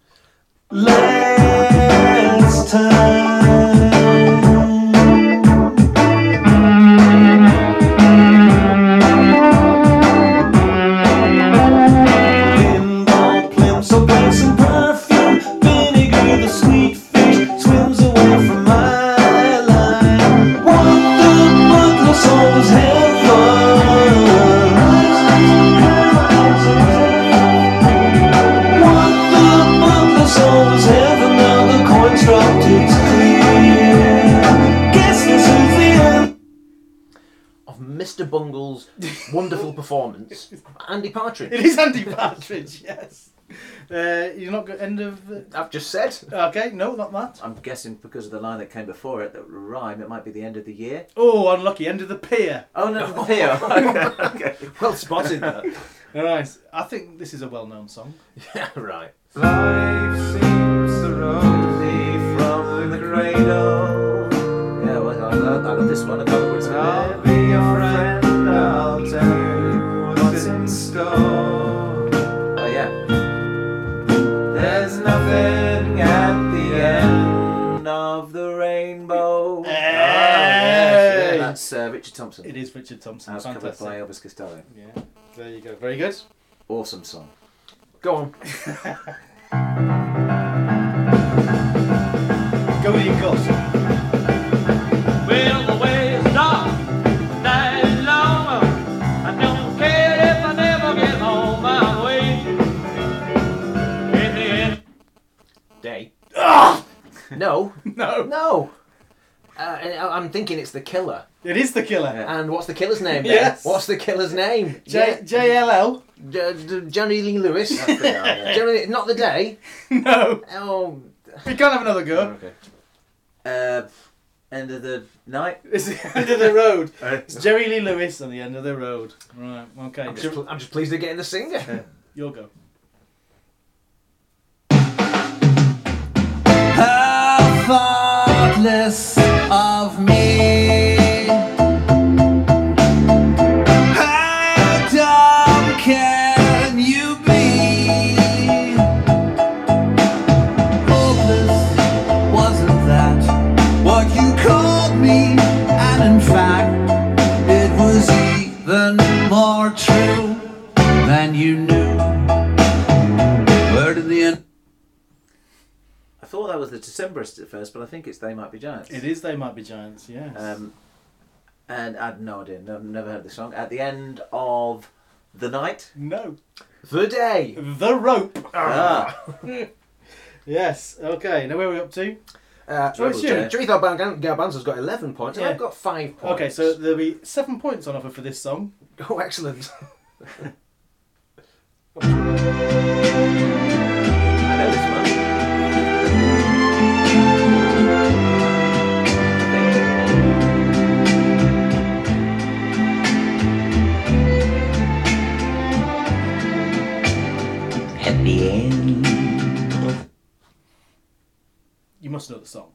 Last time. Wonderful performance, Andy Partridge. It is Andy Partridge, yes. Uh, you're not good. End of. Uh, I've just said. okay, no, not that. I'm guessing because of the line that came before it, that rhyme, it might be the end of the year. Oh, unlucky. End of the pier. Oh, no, the pier. okay, okay. Well spotted. That. All right. I think this is a well-known song. yeah. Right. Life seems so rosy from the cradle. Yeah, well, I love, I love this one. I can't remember That's uh, Richard Thompson. It is Richard Thompson. As covered by Elvis Costello. Yeah, there you go. Very good. Awesome song. Go on. Go with your gut. Well, the way it's dark, night is long. I don't care if I never get home my way. In the end, Day. Ah! No. No. No. Uh, I- I'm thinking it's the killer. It is the killer. And what's the killer's name? then? Yes. What's the killer's name? J JLL. Yeah. D- D- Johnny Lee Lewis. yeah. Johnny, not the day. No. Oh. We can't have another go. Okay. Uh, end of the night. It's the end of the road. It's Jerry Lee Lewis on the end of the road. Right. Okay. I'm just, pl- I'm just pleased they're getting the singer. Your go. How thoughtless of me. That was the Decemberists at first, but I think it's They Might Be Giants. It is They Might Be Giants, yes. Um, and I had no idea. No, never heard the song. At the end of the night. no. the day. The Rope. Ah, Yes. Okay. Now where are we up to? Uh, So it's you. Jonathan Ban- Garbanzo's got 11 points, and Yeah. I've got 5 points. Okay, so there'll be seven points on offer for this song. Oh, excellent. the end. You must know the song.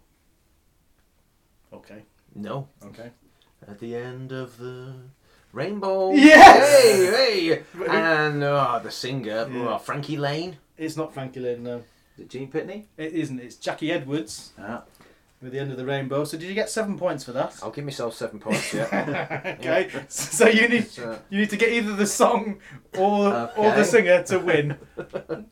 Okay. no. Okay. At the end of the rainbow. Yes! Hey, hey! And oh, the singer, Yeah. oh, Frankie Laine. It's not Frankie Laine, no. Is it Gene Pitney? It isn't. It's Jackie Edwards Ah. With the end of the rainbow. So did you get seven points for that? I'll give myself 7 points, yeah. okay. So you need So, uh, you need to get either the song or or the singer to win.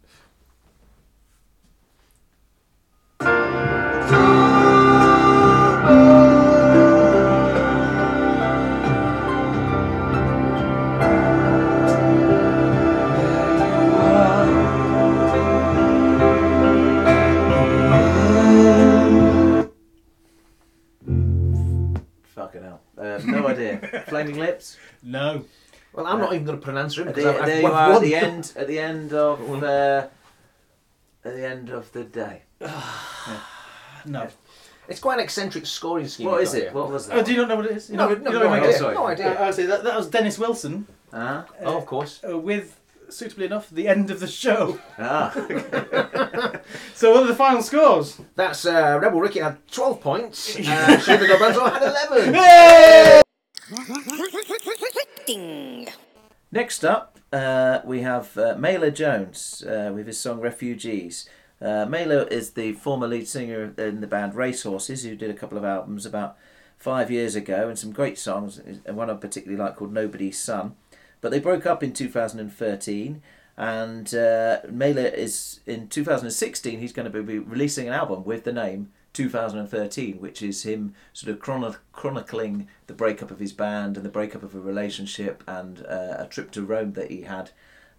hell. Uh, no idea. Flaming Lips? No. well, I'm not even going to pronounce him At because the, I've, there I've, you are at won. the end. At the end of uh, at the end of the day. No. It's quite an eccentric scoring scheme. What you've is got it? here. What was that? Oh, do you not know what it is? You No, know, no, you know no what I idea. sorry. No idea. Uh, I say that that was Dennis Wilson Ah, oh, of course. uh, with suitably enough the end of the show. ah. So what are the final scores? That's uh, Rebel Ricky had 12 points. Uh, Garbanzo had 11. Next up, uh, we have uh, Meilyr Jones uh, with his song Refugees. Uh, Meilyr is the former lead singer in the band Racehorses, who did a couple of albums about five years ago and some great songs, and one I particularly like called Nobody's Son. But they broke up in 2013, and uh, Meilyr is in 2016. He's going to be releasing an album with the name 2013, which is him sort of chrono- chronicling the breakup of his band and the breakup of a relationship and uh, a trip to Rome that he had.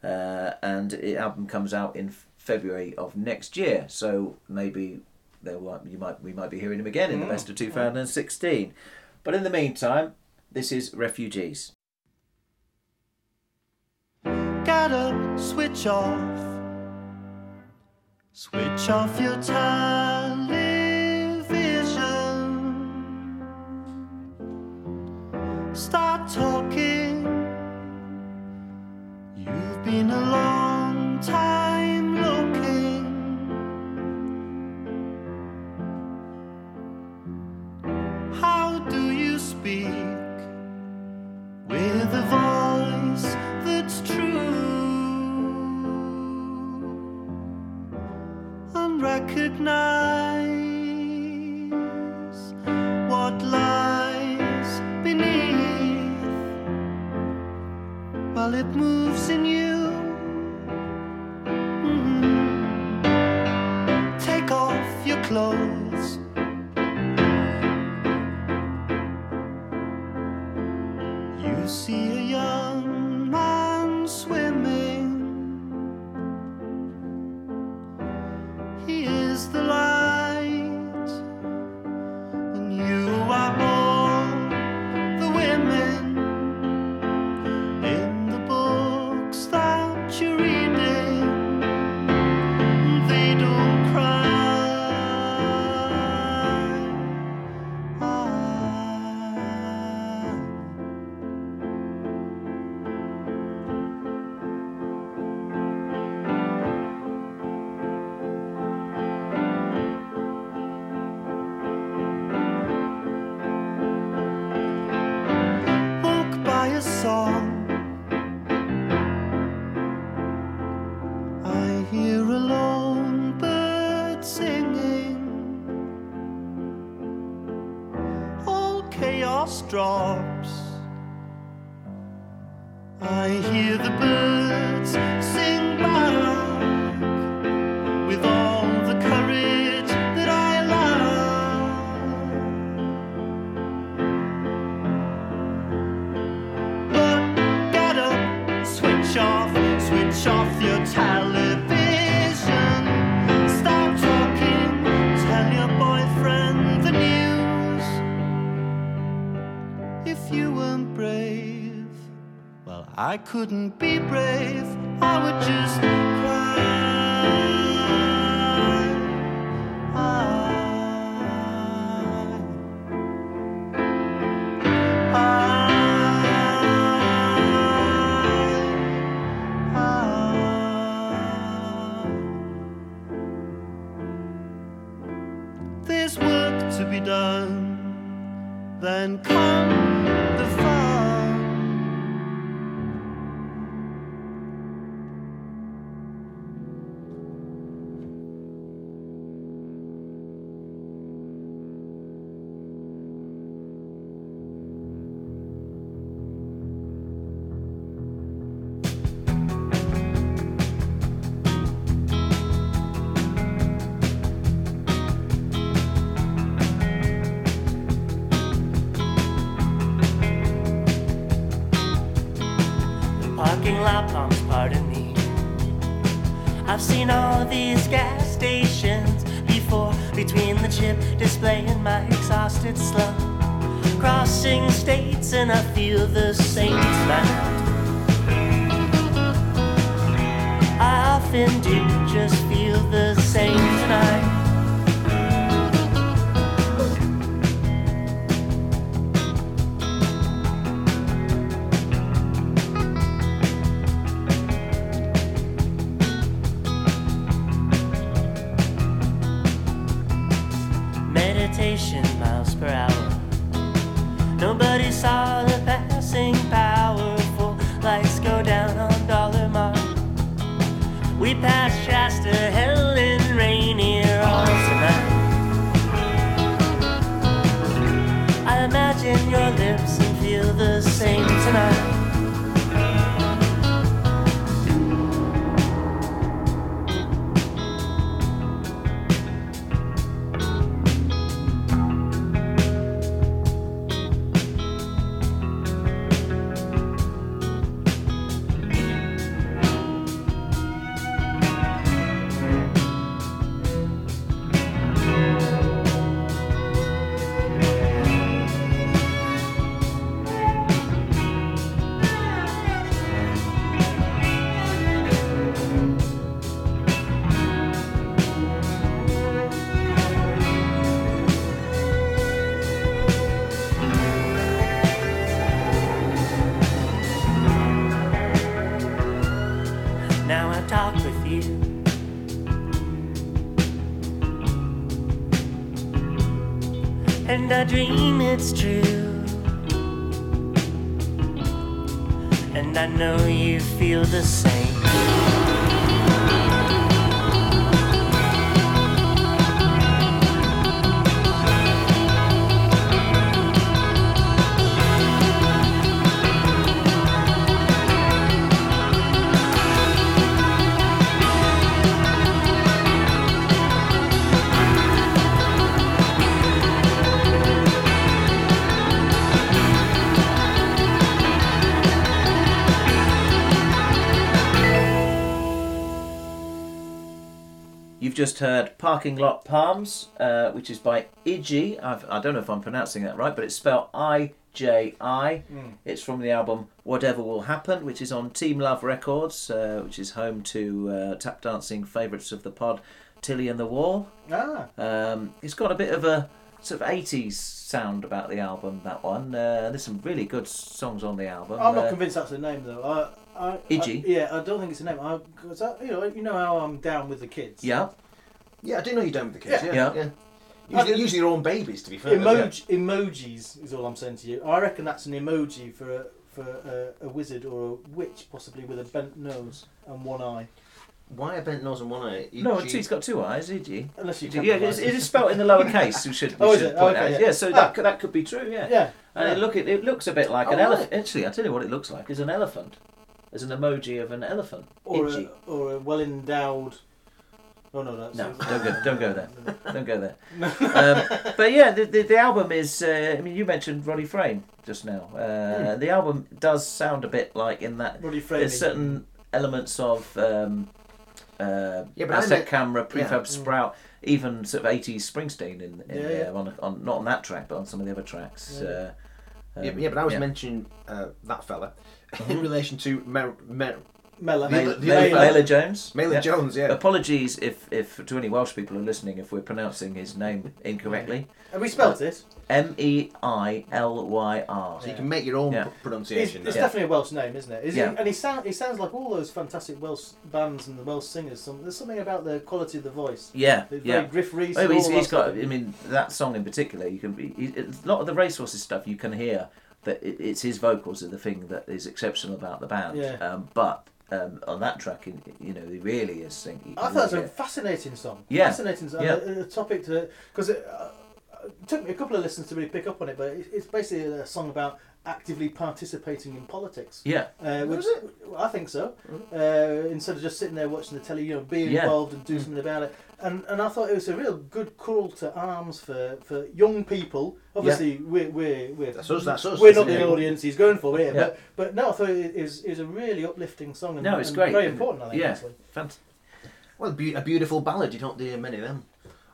Uh, and the album comes out in February of next year, so maybe there you might we might be hearing him again in the best of 2016. But in the meantime, this is Refugees. Gotta switch off. Switch off your television. Start talking. You've been a long time move. I couldn't be brave, I would just cry. and I dream it's true. And I know you feel the same. Just heard Parking Lot Palms, uh, which is by Iggy. I've, I don't know if I'm pronouncing that right, but it's spelled I J I. Mm. It's from the album Whatever Will Happen, which is on Team Love Records, uh, which is home to uh, tap dancing favourites of the pod, Tilly and the Wall. Ah. Um, it's got a bit of a sort of 80s sound about the album, that one. Uh, there's some really good songs on the album. I'm not Uh, convinced that's the name though. I, I, Iggy? I- yeah, I don't think it's a name. I, cause I, you know, you know how I'm down with the kids. Yeah. Yeah, I do know you're done with the kids. Yeah. Yeah. Yeah. yeah. Usually, usually their own babies, to be fair. Emoji, emojis is all I'm saying to you. I reckon that's an emoji for a for a, a wizard or a witch, possibly with a bent nose and one eye. Why a bent nose and one eye? No, it's, he's got two eyes, Iggy. Unless you yeah, it's, it is spelled in the lower case. We should, we Oh, is should it? point Okay, out. yeah. Yeah, so Ah. that, could- that could be true. Yeah. Yeah. And it look it, it looks a bit like an Oh, elephant. right. Actually, I tell you what it looks like is an elephant. There's an emoji of an elephant. or Iggy. a, or a well endowed. Oh no, that's No, don't go, don't go there. Don't go there. Um, but yeah, the, the, the album is. Uh, I mean, you mentioned Roddy Frame just now. Uh, The album does sound a bit like in that. Roddy Frame There's certain elements of um, uh, Yeah, but I asset meant- camera, prefab yeah. sprout, even sort of 80s Springsteen in, in Yeah, there. yeah. On, on not on that track, but on some of the other tracks. Yeah. Uh, yeah, um, yeah, but I was yeah. mentioning uh, that fella in relation to Mer- Mer- Mela. The- the- Mela, Mela Jones. Mela Jones, yeah. Apologies if, if to any Welsh people who are listening if we're pronouncing his name incorrectly. Have we spelt it? M E I L Y R. So you can make your own Yeah. p- It's, pronunciation. it's now. definitely a Welsh name, isn't it? Is Yeah. he, and he sound he sounds like all those fantastic Welsh bands and the Welsh singers. Some, there's something about the quality of the voice. Yeah, It's yeah. very Gruff Rhys. Oh, and he's, all he's that got. stuff. I mean, that song in particular, you can be. He, a lot of the racehorses stuff you can hear that it's his vocals are the thing that is exceptional about the band. Yeah. Um, but um, on that track, in- you know, he really is singing. I thought it was a fascinating song. Yeah. Fascinating song. Yeah. A, a topic to because it, uh, it took me a couple of listens to really pick up on it, but it, it's basically a song about actively participating in politics. Yeah. Uh, which, I think so. Uh, instead of just sitting there watching the telly, you know, being Yeah. involved and do something about it. And and I thought it was a real good call to arms for, for young people. Obviously, we're we're we're That's us, that's us, we're that's not it. the audience he's going for here, Yeah. but but no, I thought it is is a really uplifting song. And, No, it's and great. Very important, I think. Yeah, Actually. Fant- Well, be- a beautiful ballad. You don't hear many of them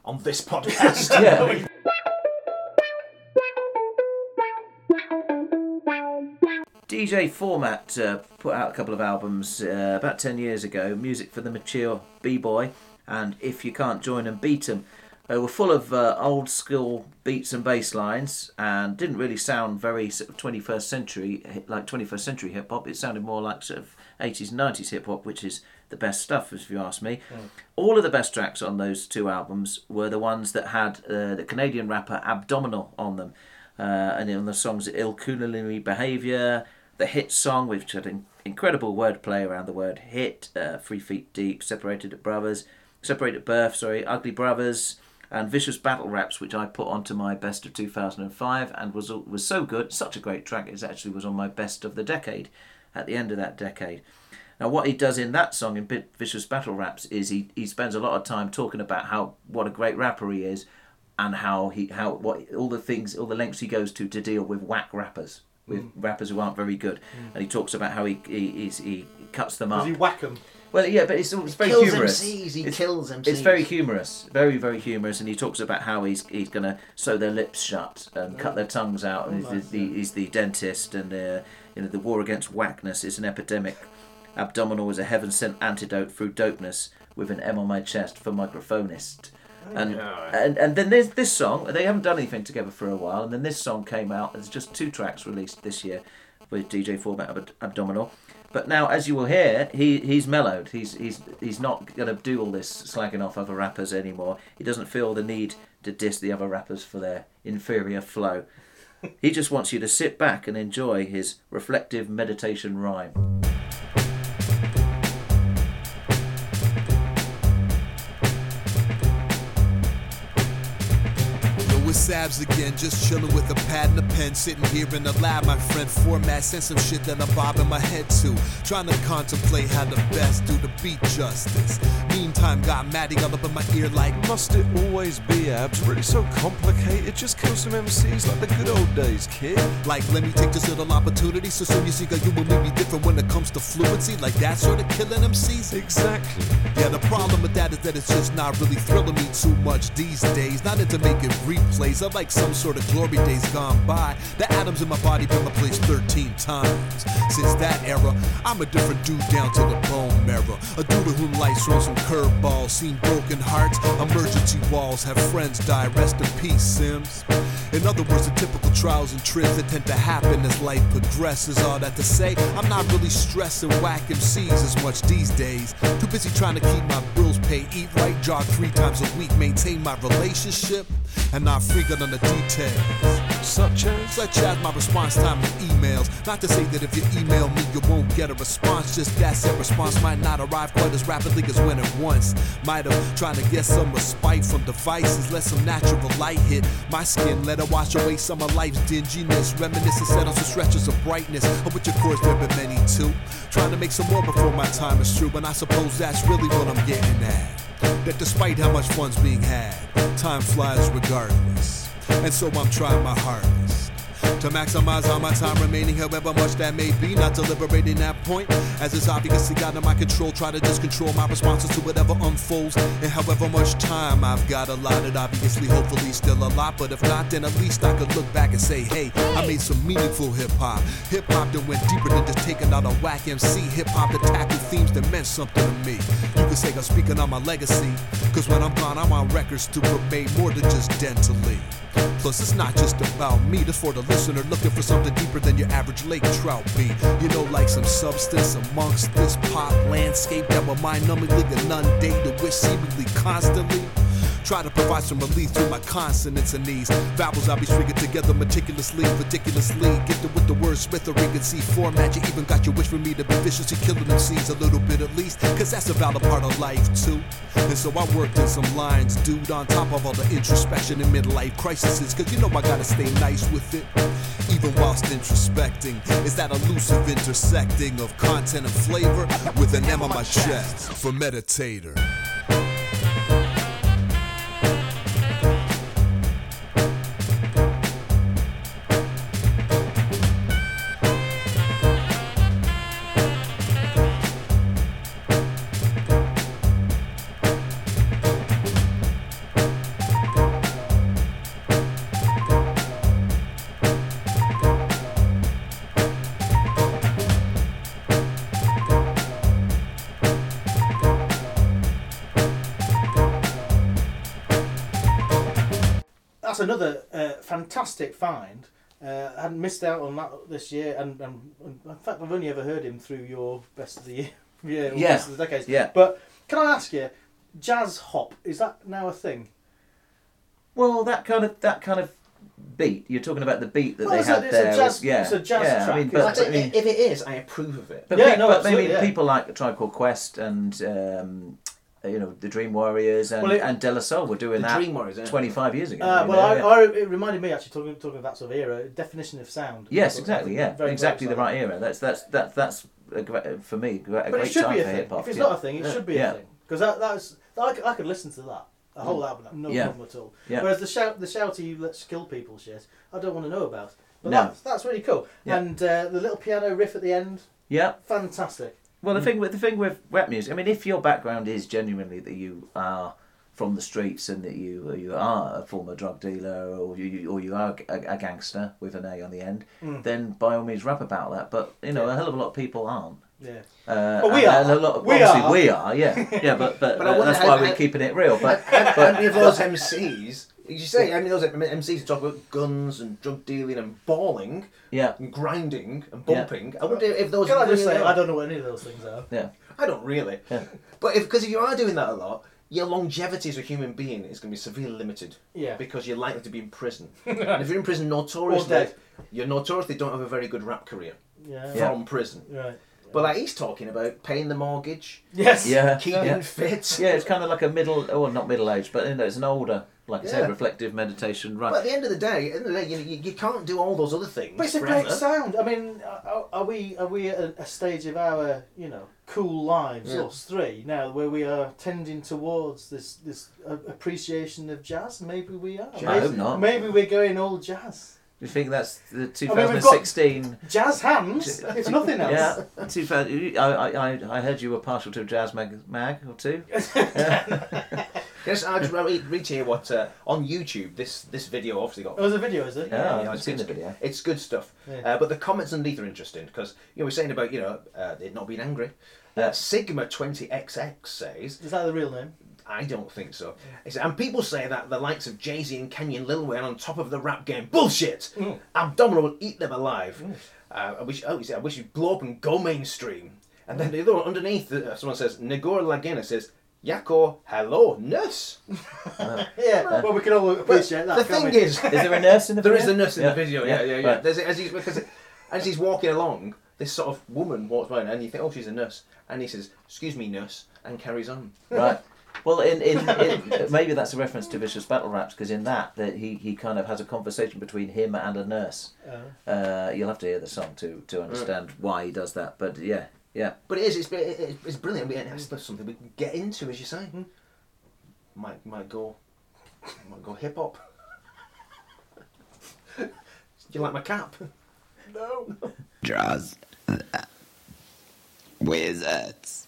on this podcast. yeah. DJ Format uh, put out a couple of albums uh, about 10 years ago, Music for the Mature B-Boy and If You Can't Join 'Em, Beat 'Em. They were full of uh, old school beats and bass lines and didn't really sound very sort of 21st century, like 21st century hip hop. It sounded more like sort of 80s, and 90s hip hop, which is the best stuff, if you ask me. All of the best tracks on those two albums were the ones that had uh, the Canadian rapper Abdominal on them. Uh, and on the songs Ill Culinary Behaviour, the hit song, which had in- incredible wordplay around the word hit, uh, Three Feet Deep, Separated at Brothers, Separated at Birth, sorry, Ugly Brothers, and Vicious Battle Raps, which I put onto my best of 2005 and was was so good, such a great track, it actually was on my best of the decade at the end of that decade. Now, what he does in that song in Vicious Battle Raps is he, he spends a lot of time talking about how what a great rapper he is, and how he how what all the things all the lengths he goes to to deal with whack rappers with Mm. rappers who aren't very good, and he talks about how he he, he's, he cuts them up. Does he whack 'em? Well, yeah, but it's, it's very kills humorous. MCs, he it's, kills It's very humorous, very very humorous, and he talks about how he's he's gonna sew their lips shut and cut their tongues out, and Oh, he's, the, the, he's the dentist, and uh, you know the war against whackness is an epidemic. Abdominal is a heaven sent antidote through dopeness with an M on my chest for microphonist. And, and and then there's this song. They haven't done anything together for a while, and then this song came out. There's just two tracks released this year with DJ Format Ab- Abdominal. But now, as you will hear, he he's mellowed. He's he's he's not going to do all this slagging off other rappers anymore. He doesn't feel the need to diss the other rappers for their inferior flow. he just wants you to sit back and enjoy his reflective meditation rhyme. Sabs again, just chilling with a pad and a pen, sitting here in the lab, my friend. Format, send some shit that I'm bobbing my head to. Trying to contemplate how the best do the beat justice. Meantime, got Maddie all up in my ear like, Must it always be abs? Really so complicated? Just kill some MCs like the good old days, kid. Like, let me take this little opportunity so soon you see that you will be different when it comes to fluency. Like that sort of killing MCs. Exactly. Yeah, the problem with that is that it's just not really thrilling me too much these days. Not into making replays. I like some sort of glory days gone by. The atoms in my body been replaced 13 times. Since that era, I'm a different dude down to the bone marrow. A dude to whom life's thrown some curveballs. Seen broken hearts, emergency walls, have friends die. Rest in peace, Sims. In other words, the typical trials and tribs that tend to happen as life progresses. All that to say, I'm not really stressing whack MCs as much these days. Too busy trying to keep my bills paid, eat right, jog three times a week, maintain my relationship, and not out on the details. Such as? Such as my response time to emails. Not to say that if you email me, you won't get a response. Just that said response might not arrive quite as rapidly as when it once. Might have trying to get some respite from devices. Let some natural light hit my skin. Let it wash away some of life's dinginess. Reminisce and set some stretches of brightness. Of which, of course, there have been many too. Trying to make some more before my time is through. And I suppose that's really what I'm getting at. That despite how much fun's being had, time flies regardless. And so I'm trying my hardest to maximize all my time remaining, however much that may be. Not deliberating that point, as it's obviously out of my control. Try to just control my responses to whatever unfolds, and however much time I've got allotted. Obviously, hopefully, still a lot, but if not, then at least I could look back and say, hey, I made some meaningful hip hop. Hip hop that went deeper than just taking out a whack MC. Hip hop that tackled themes that meant something to me. You could say I'm speaking on my legacy, cause when I'm gone, I want records to remain more than just dentally. Plus, it's not just about me, this for the listener looking for something deeper than your average lake trout beat. You know, like some substance amongst this pop landscape that will mind numbingly inundated with seemingly constantly. Try to provide some relief through my consonants and these vowels I'll be stringing together meticulously, ridiculously. Gifted with the word smithery and see format. You even got your wish for me to be viciously killing them seeds a little bit at least, cause that's a valid part of life too. And so I worked in some lines, dude, on top of all the introspection and midlife crises, cause you know I gotta stay nice with it. Even whilst introspecting, is that elusive intersecting of content and flavor with an M on my chest for meditator. Fantastic find. Uh, I hadn't missed out on that this year, and, and, and in fact, I've only ever heard him through your best of the year, yeah, Yeah. best of the decades. Yeah. But can I ask you, jazz hop is that now a thing? Well, that kind of that kind of beat. You're talking about the beat that Well, they it's a- had it's a there. jazz- was- yeah, it's a jazz yeah. I track, mean, isn't but. I mean, if it is, I approve of it. But, Yeah, pe- no, but absolutely, maybe yeah. people like Tribe Called Quest and um, you know the Dream Warriors and, Well, it- and De La Soul were doing that Dream Warriors, yeah. 25 years ago. Uh, well, I. I, it reminded me actually talking talking of that sort of era. Definition of sound. yes, exactly. Yeah, exactly the right era. That's that's that that's a, for me a great, But great should time be a for thing. hip hop. If it's yeah. not a thing, it Yeah. should be a thing. Because that that's I could listen to that a whole Mm. album, no problem at all. Whereas the shout the shouty let's kill people shit, I don't want to know about. But No. that's that's really cool. And uh, the little piano riff at the end, Yeah. fantastic. Well, the thing with the thing with rap music, I mean, if your background is genuinely that you are from the streets and that you you are a former drug dealer or you or you are a, a gangster with an A on the end, Mm. then by all means rap about that. But you know, a hell of a lot of people aren't. Yeah. Uh, Well, we and- and are. a lot of- We obviously are. we are, yeah, yeah. But but, But I wonder that's why we're keeping it real. But How but, many of those MCs? You say many of those MCs talk about guns and drug dealing and bawling, yeah, and grinding and Yeah. bumping? I wonder if those. Can I just say are. I don't know what any of those things are. yeah, I don't really. Yeah. But if because if you are doing that a lot, your longevity as a human being is going to be severely limited. Yeah. Because you're likely to be in prison. and if you're in prison notoriously, you're notoriously don't have a very good rap career Yeah. from prison. Right. But like he's talking about paying the mortgage, Yes. yeah, keeping yeah. fit. Yeah, it's kind of like a middle, oh, well, not middle age, but you know, it's an older like I Yeah. said, reflective meditation. Right. But at the end of the day, at the end of the day, you, you, you can't do all those other things. But it's a great sound. I mean, are, are we are we at a, a stage of our you know cool lives, Yeah. us three, now where we are tending towards this this uh, appreciation of jazz? Maybe we are. I maybe, hope not. Maybe we're going all jazz. Do you think that's the I mean, we've got 2016? Jazz hands, if nothing else. Yeah, 2000, I, I, I- I heard you were partial to a jazz mag, mag or two. Yes, I just read, read to you what uh, on YouTube. This this video obviously got. Oh, there's a video, is it? Yeah, I've it's seen good- the video. It's good stuff. Yeah. Uh, but the comments underneath are interesting because you know we're saying about you know uh, it not being angry. Uh, Sigma twenty XX says. Is that the real name? I don't think so. He and people say that the likes of Jay Z and Kanye Lil Wayne are on top of the rap game. Bullshit. Abdominal will eat them alive. Uh, I wish. Oh, he said, I wish you'd blow up and go mainstream. And then the other one underneath, uh, someone says Nagor Lagena says. Yako, hello, nurse. Yeah. well, we can all appreciate that. The thing we? is, Is there a nurse in the There video? is a nurse in Yeah. the video. Yeah, yeah, yeah. Right. There's, as he's because as he's walking along, this sort of woman walks by, and you think, oh, she's a nurse, and he says, "Excuse me, nurse," and carries on. Right. Well, in, in, in maybe that's a reference to Vicious Battle Raps because in that that he, he kind of has a conversation between him and a nurse. Oh. Uh, you'll have to hear the song to to understand why he does that. But yeah, yeah. But it is, it's, it- it's brilliant. and It's something we can get into, as you say. Might might go, might go hip hop. Do you like my cap? No. Draws. Wizards.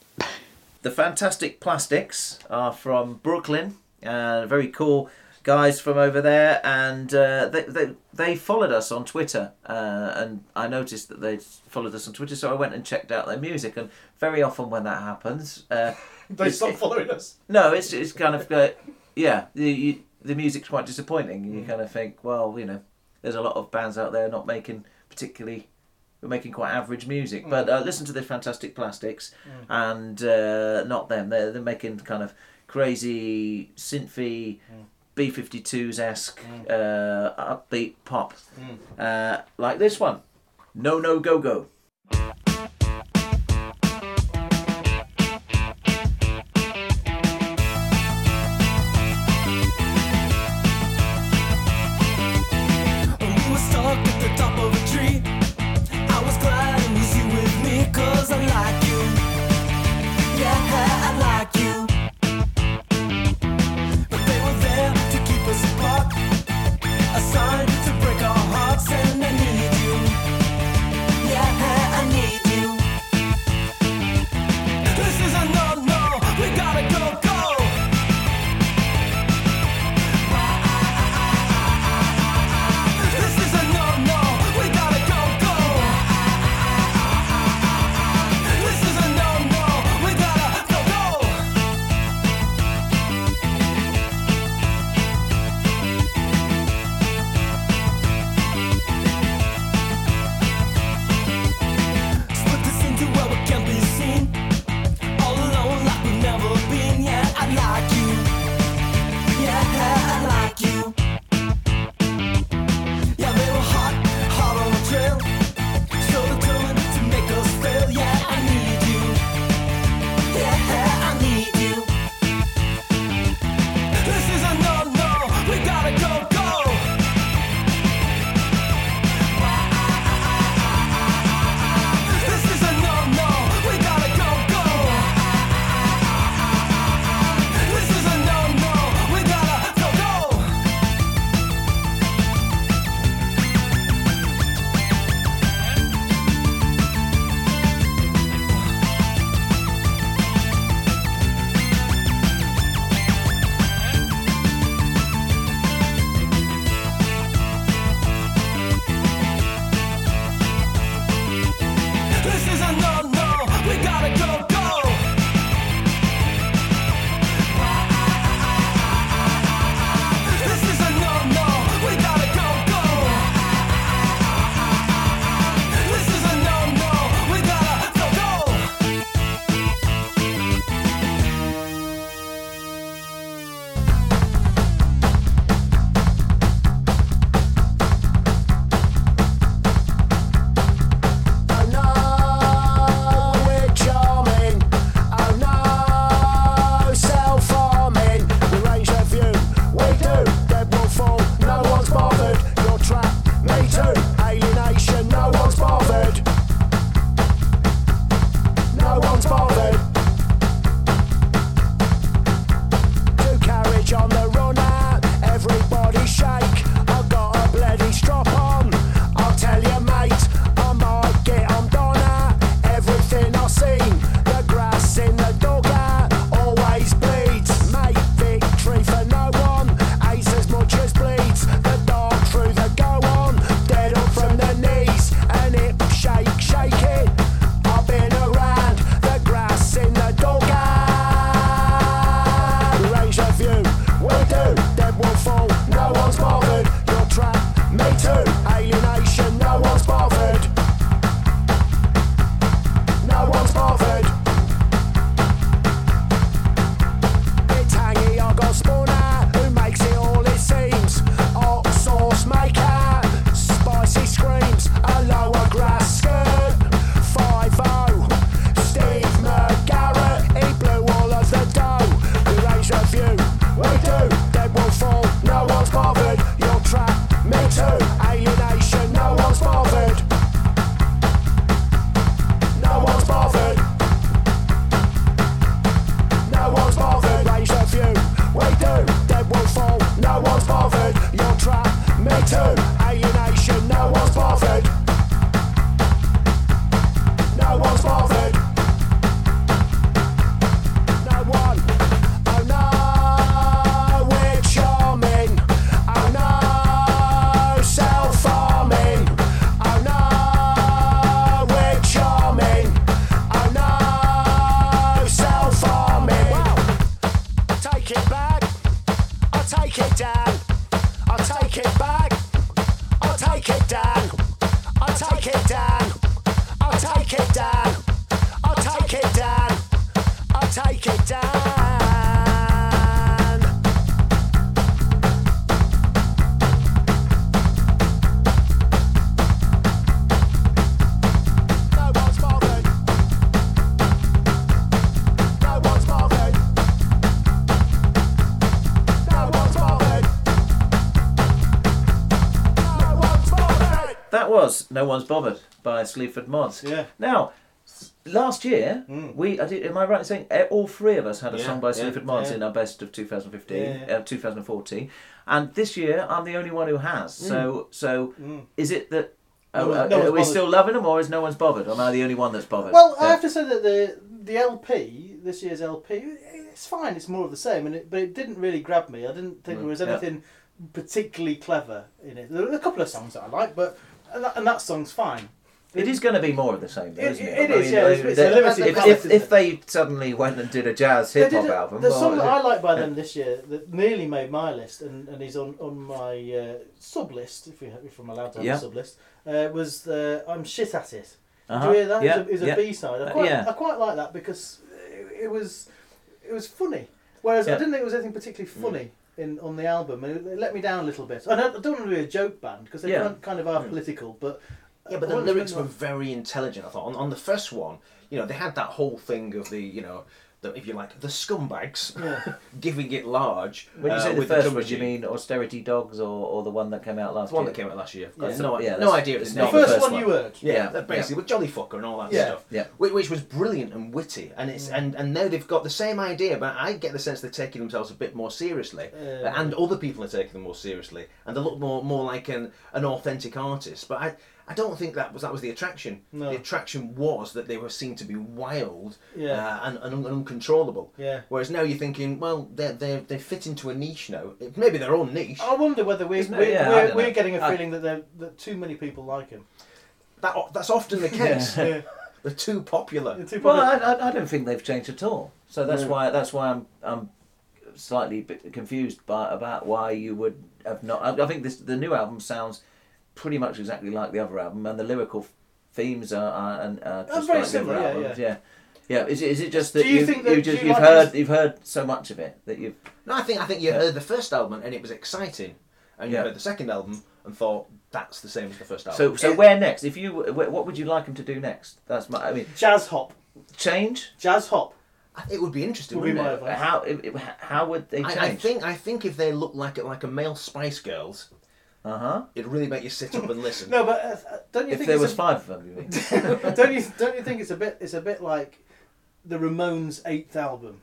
The Fantastic Plastics are from Brooklyn. Uh, very cool guys from over there, and uh, they, they they followed us on Twitter, uh, and I noticed that they followed us on Twitter, so I went and checked out their music. And very often when that happens, uh, They stop following us. No, it's it's kind of uh, yeah. The you, the music's quite disappointing. You kind of think, well, you know, there's a lot of bands out there not making particularly. We're making quite average music, but uh, listen to the Fantastic Plastics, and uh, not them. They're they're making kind of crazy synthy, B 52s esque, uh, upbeat pop, uh, like this one, No No Go Go. No One's Bothered by Sleaford Mods. Yeah. Now, last year, we, I did, am I right in saying all three of us had a Yeah, song by yeah, Sleaford Mods yeah. in our best of 2015, Yeah, yeah. Uh, 2014, and this year I'm the only one who has. So, so is it that. No uh, uh, no are we still loving them, or is no one's bothered? Am I the only one that's bothered? Well, I have to say that the the LP, this year's LP, it's fine. It's more of the same, and it, but it didn't really grab me. I didn't think Mm, there was anything particularly clever in it. There were a couple of songs that I like, but and that, and that song's fine. It is going to be more of the same, though, It- isn't it? it I is, mean, yeah, it's- it's they- limited if, palette, if, if they suddenly went and did a jazz hip hop album, The well, song that I like by them this year that nearly made my list, and, and he's on on my uh, sub list, if, you, if I'm allowed to have Yeah. a sub list, uh, was the I'm shit at it. Uh-huh. Did you hear that? Yeah, It's a, it's a yeah. B-side. I Uh, quite, yeah. I quite like that because it, it was it was funny. Whereas I didn't think it was anything particularly funny in on the album. It, it let me down a little bit. I don't, I don't want to be a joke band because they Yeah. kind- kind of are political, but Yeah, but the lyrics were that- very intelligent. I thought on, on the first one, you know, they had that whole thing of the, you know, the, if you like, the scumbags giving it large. When you uh, say the first one, do you mean Austerity Dogs or, or the one that came out last The one year? that came out last year. Yeah, Got no, yeah, no idea. it's not the first one. you Yeah, Yeah, that basically with Jolly Fucker and all that Yeah. stuff. Yeah. Which, which was brilliant and witty, and it's and, and now they've got the same idea, but I get the sense they're taking themselves a bit more seriously, and other people are taking them more seriously, and they look more more like an an authentic artist. But I. I don't think that was that was the attraction. No. The attraction was that they were seen to be wild Yeah. uh, and, and, un- uncontrollable. Yeah. Whereas now you're thinking, well, they they they fit into a niche now. It- Maybe their own niche. I wonder whether we're, we're, Yeah, we're, we're getting a feeling that, that too many people like him. That that's often the case. Yeah. They're too popular. Well, I, I, I don't think they've changed at all. So that's No. why that's why I'm I'm slightly bit confused by about why you would have not. I, I think this the new album sounds pretty much exactly like the other album, and the lyrical themes are, are, and, uh, are Oh, just very like similar, the other yeah, albums. yeah. yeah. Yeah, is it, is it just Do that you, you think that, you just, you you've like heard his- you've heard so much of it that you've No, I think I think you Yeah. heard the first album and it was exciting, and you Yeah. heard the second album and thought that's the same as the first album. so so It- where next? If you what would you like them to do next? That's my I mean Jazz hop. change Jazz hop. it would be interesting. Would be wouldn't my it? advice. how if- if- how would they change? I, I think I think if they look like like a male Spice Girls, uh huh, it'd really make you sit up and listen. No, but uh, don't you if think there it's was a- five of them, you mean? don't you don't you think it's a bit it's a bit like the Ramones' eighth album?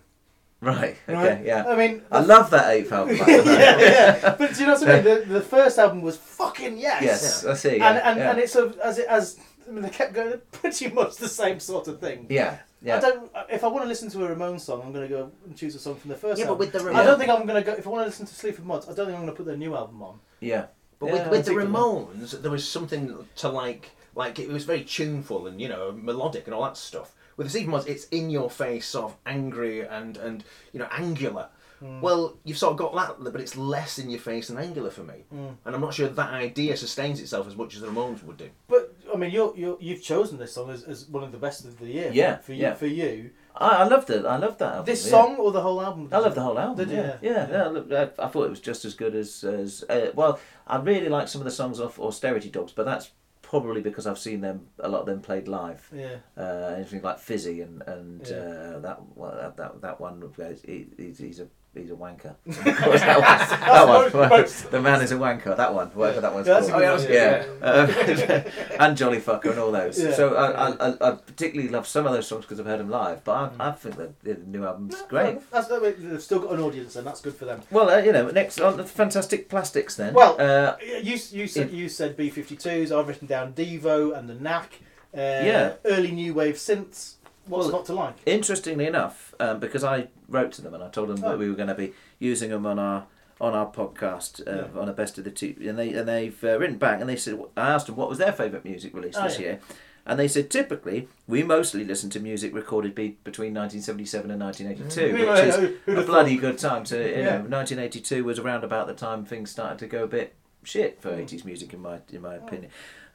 Right. Okay. Right? Yeah. I mean, I love that eighth album. by yeah, yeah. But do you know what I mean? The, the first album was fucking yes. Yes, I see, And yeah, and, yeah. and it's a, as it as I mean, they kept going pretty much the same sort of thing. Yeah, yeah. I don't. If I want to listen to a Ramones song, I'm going to go and choose a song from the first. Yeah, but with the I don't think I'm going to go. If I want to listen to Sleaford Mods, I don't think I'm going to put their new album on. Yeah. But Yeah, with, with the particularly. Ramones, there was something to like, like it was very tuneful and you know melodic and all that stuff. With the Sleaford Mods, it's in your face, sort of angry and and you know angular. Hmm. Well, you've sort of got that, but it's less in your face and angular for me. Mm. And I'm not sure that idea sustains itself as much as the Ramones would do. But I mean, you're, you're you've chosen this song as, as one of the best of the year. Yeah, For you, yeah. for you, I, I loved it. I loved that album. this yeah. song or the whole album? I love the whole album. Did you? yeah, yeah. yeah, I, I thought it was just as good as as uh, well. I really like some of the songs off Austerity Dogs, but that's probably because I've seen them a lot of them played live. Yeah. Uh, anything like Fizzy and and Yeah. uh, that well, that that that one. He, he's, he's a he's a wanker. Course, that one. that one. most- the man is a wanker. That one. Whatever that one's Yeah, that's called. one, yeah. Uh, and Jolly Fucker and all those. Yeah. So I, I, I, particularly love some of those songs because I've heard them live. But I, I think that the new album's great. That's, I mean, they've still got an audience, and that's good for them. Well, uh, you know, next on the Fantastic Plastics then. Well, uh, you you said you said B 52s. I've written down Devo and the Knack. Uh, Yeah. Early new wave synths. What's Well, not to like? interestingly enough, um, because I wrote to them and I told them Oh. that we were going to be using them on our on our podcast uh, on a best of the two, and they and they've uh, written back and they said I asked them what was their favourite music release Oh, this yeah. year, and they said typically we mostly listen to music recorded be- between 1977 and 1982, Mm. which is a bloody thought? good time to you Yeah. know 1982 was around about the time things started to go a bit shit for eighties music in my in my opinion.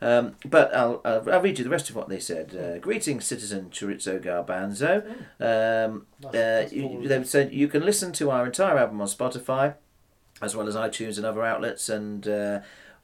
Um, but I'll, I'll I'll read you the rest of what they said. Uh, Greetings, citizen Chorizo Garbanzo. Um, uh, you, they said you can listen to our entire album on Spotify, as well as iTunes and other outlets. And uh,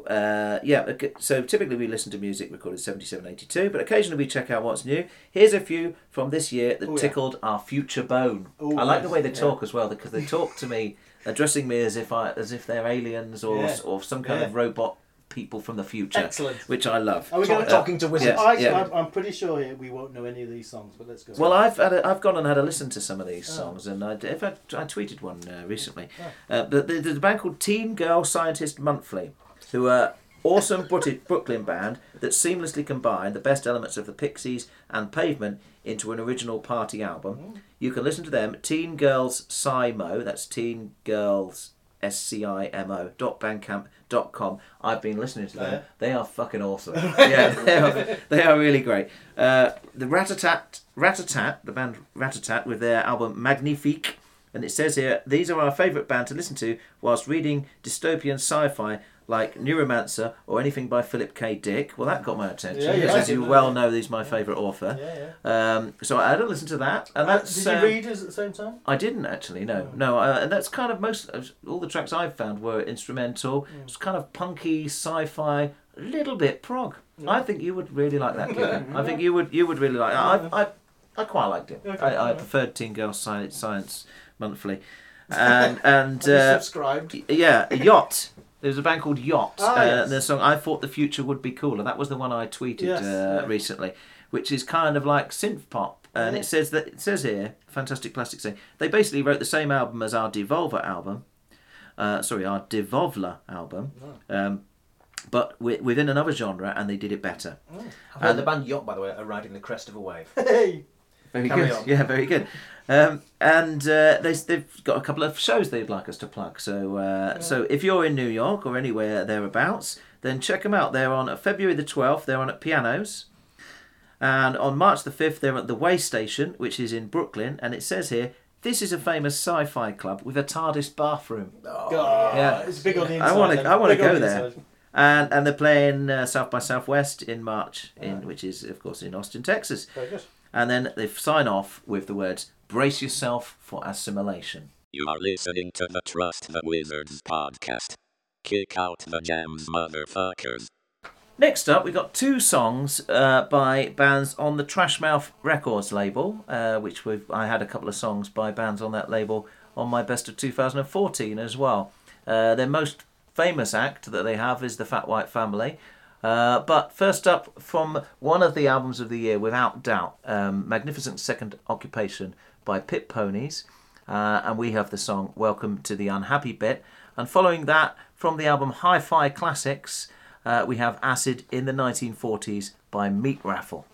uh, yeah, okay, so typically we listen to music recorded seventy seven eighty two, but occasionally we check out what's new. Here's a few from this year that Oh, yeah. tickled our future bone. Oh, I like the way they yeah. talk as well because they talk to me, addressing me as if I as if they're aliens or Yeah. or some kind Yeah. of robot people from the future. Excellent. which I love. Are we gonna, talking to wizards. Yeah, I, yeah. I'm, I'm pretty sure here we won't know any of these songs, but let's go. Well, I've had a, I've gone and had a listen to some of these Oh. songs, and I, in fact, I tweeted one uh, recently. Oh. Uh, but there's a band called Teen Girl Scientist Monthly, who are awesome Brooklyn- Brooklyn band that seamlessly combine the best elements of the Pixies and Pavement into an original party album. Mm. You can listen to them, Teen Girls Simo, that's Teen Girls S C I M O dot bandcamp dot com. I've been listening to them. Yeah? They are fucking awesome. yeah, they are, they are really great. Uh, the Ratatat, Ratatat, the band Ratatat, with their album Magnifique. And it says here, these are our favourite band to listen to whilst reading dystopian sci-fi like Neuromancer or anything by Philip K. Dick. Well, that got my attention, Yeah, yeah, as you well know, he's my favourite author. Yeah, Um, so I had a listen to that, and Uh, that's. did you um, read us at the same time? I didn't actually. No, no, uh, and that's kind of most of all the tracks I've found were instrumental. Mm. It's kind of punky, sci-fi, a little bit prog. I think you would really like that. Kid. I think you would. You would really like. I, I, I quite liked it. Okay, I, I preferred Teen Girl Science, Science Monthly, and and uh, subscribed? yeah, Yacht. There's a band called Yacht, Ah, uh, yes. and the song "I Thought the Future Would Be Cooler." That was the one I tweeted Yes, uh, yeah. recently, which is kind of like synth pop, and Yeah. it says that it says here, Fantastic Plastic say they basically wrote the same album as our Devolver album, uh, sorry, our Devolver album, Oh. um, but wi- within another genre, and they did it better. I've heard And- the band Yacht, by the way, are riding the crest of a wave. Hey! Very Carry good. on. Yeah, very good. Um, and uh, they, they've got a couple of shows they'd like us to plug. So, uh, so if you're in New York or anywhere thereabouts, then check them out. They're on February the 12th. They're on at Pianos. And on March the 5th, they're at the Way Station, which is in Brooklyn. And it says here, this is a famous sci-fi club with a TARDIS bathroom. God, yeah, it's big on the I inside, want to. I want to go the there. And and they're playing uh, South by Southwest in March, in which is of course in Austin, Texas. Very good. And then they sign off with the words "Brace yourself for assimilation." You are listening to the Trust the Wizards podcast. Kick out the jams, motherfuckers. Next up, we got two songs uh, by bands on the Trashmouth Records label, uh, which we've, I had a couple of songs by bands on that label on my best of 2014 as well. Uh, their most famous act that they have is the Fat White Family. Uh, but first up, from one of the albums of the year, without doubt, um, Magnificent Second Occupation by Pit Ponies. Uh, and we have the song Welcome to the Unhappy Bit. And following that, from the album Hi Fi Classics, uh, we have Acid in the 1940s by Meat Raffle.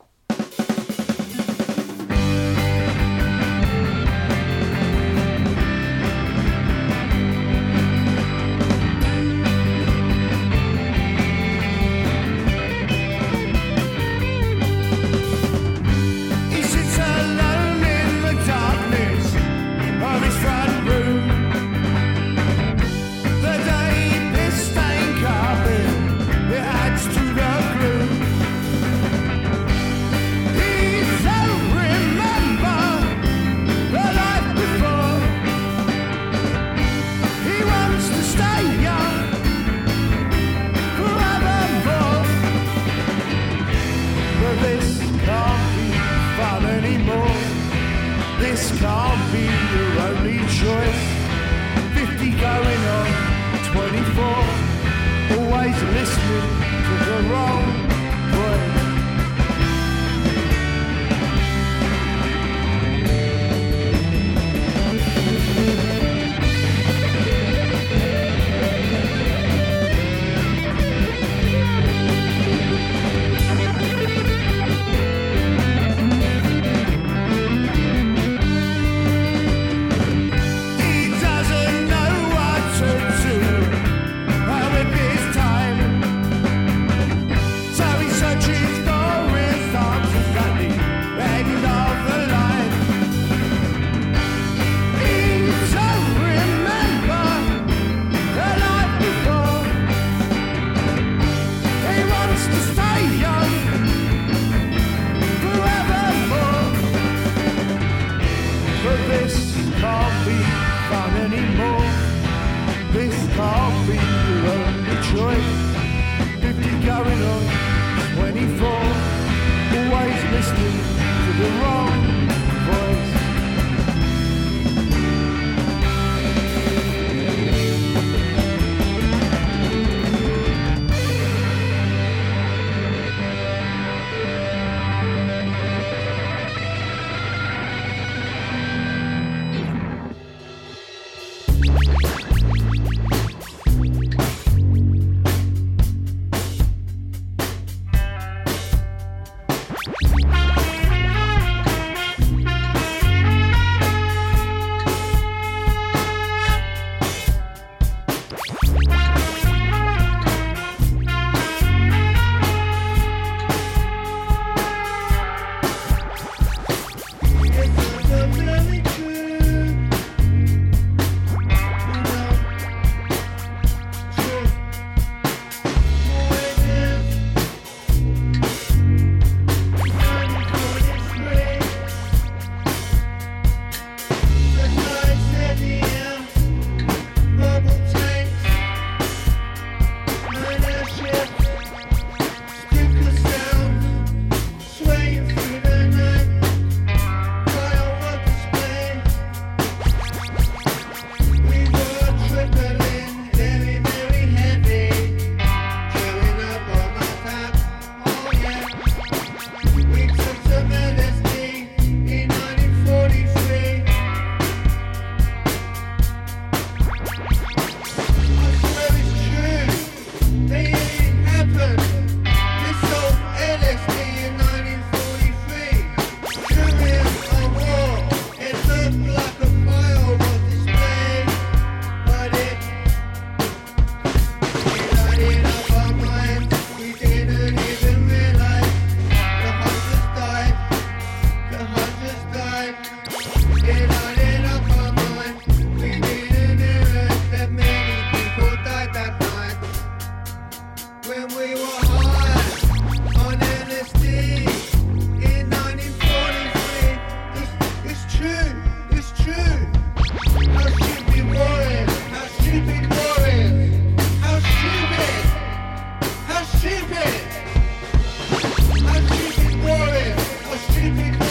How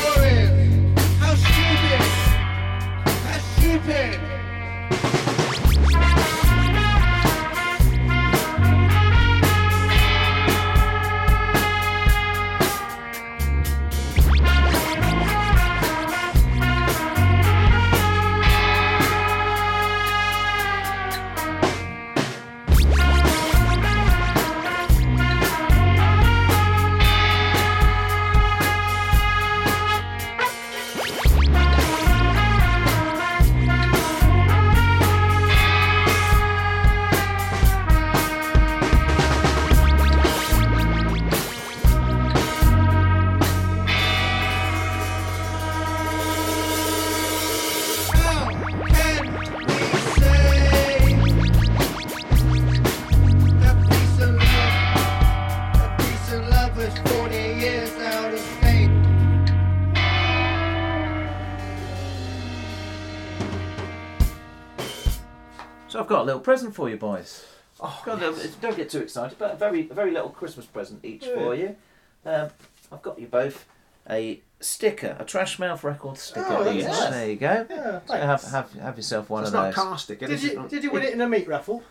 present for you, boys. Oh, got a little, don't get too excited, but a very, a very little Christmas present each for you. Um, I've got you both a sticker, a Trash Mouth record sticker. Oh, each. nice. There you go. Yeah, so have, have, have yourself one It's of not those. car sticker. Did you, did you win it in a meat raffle?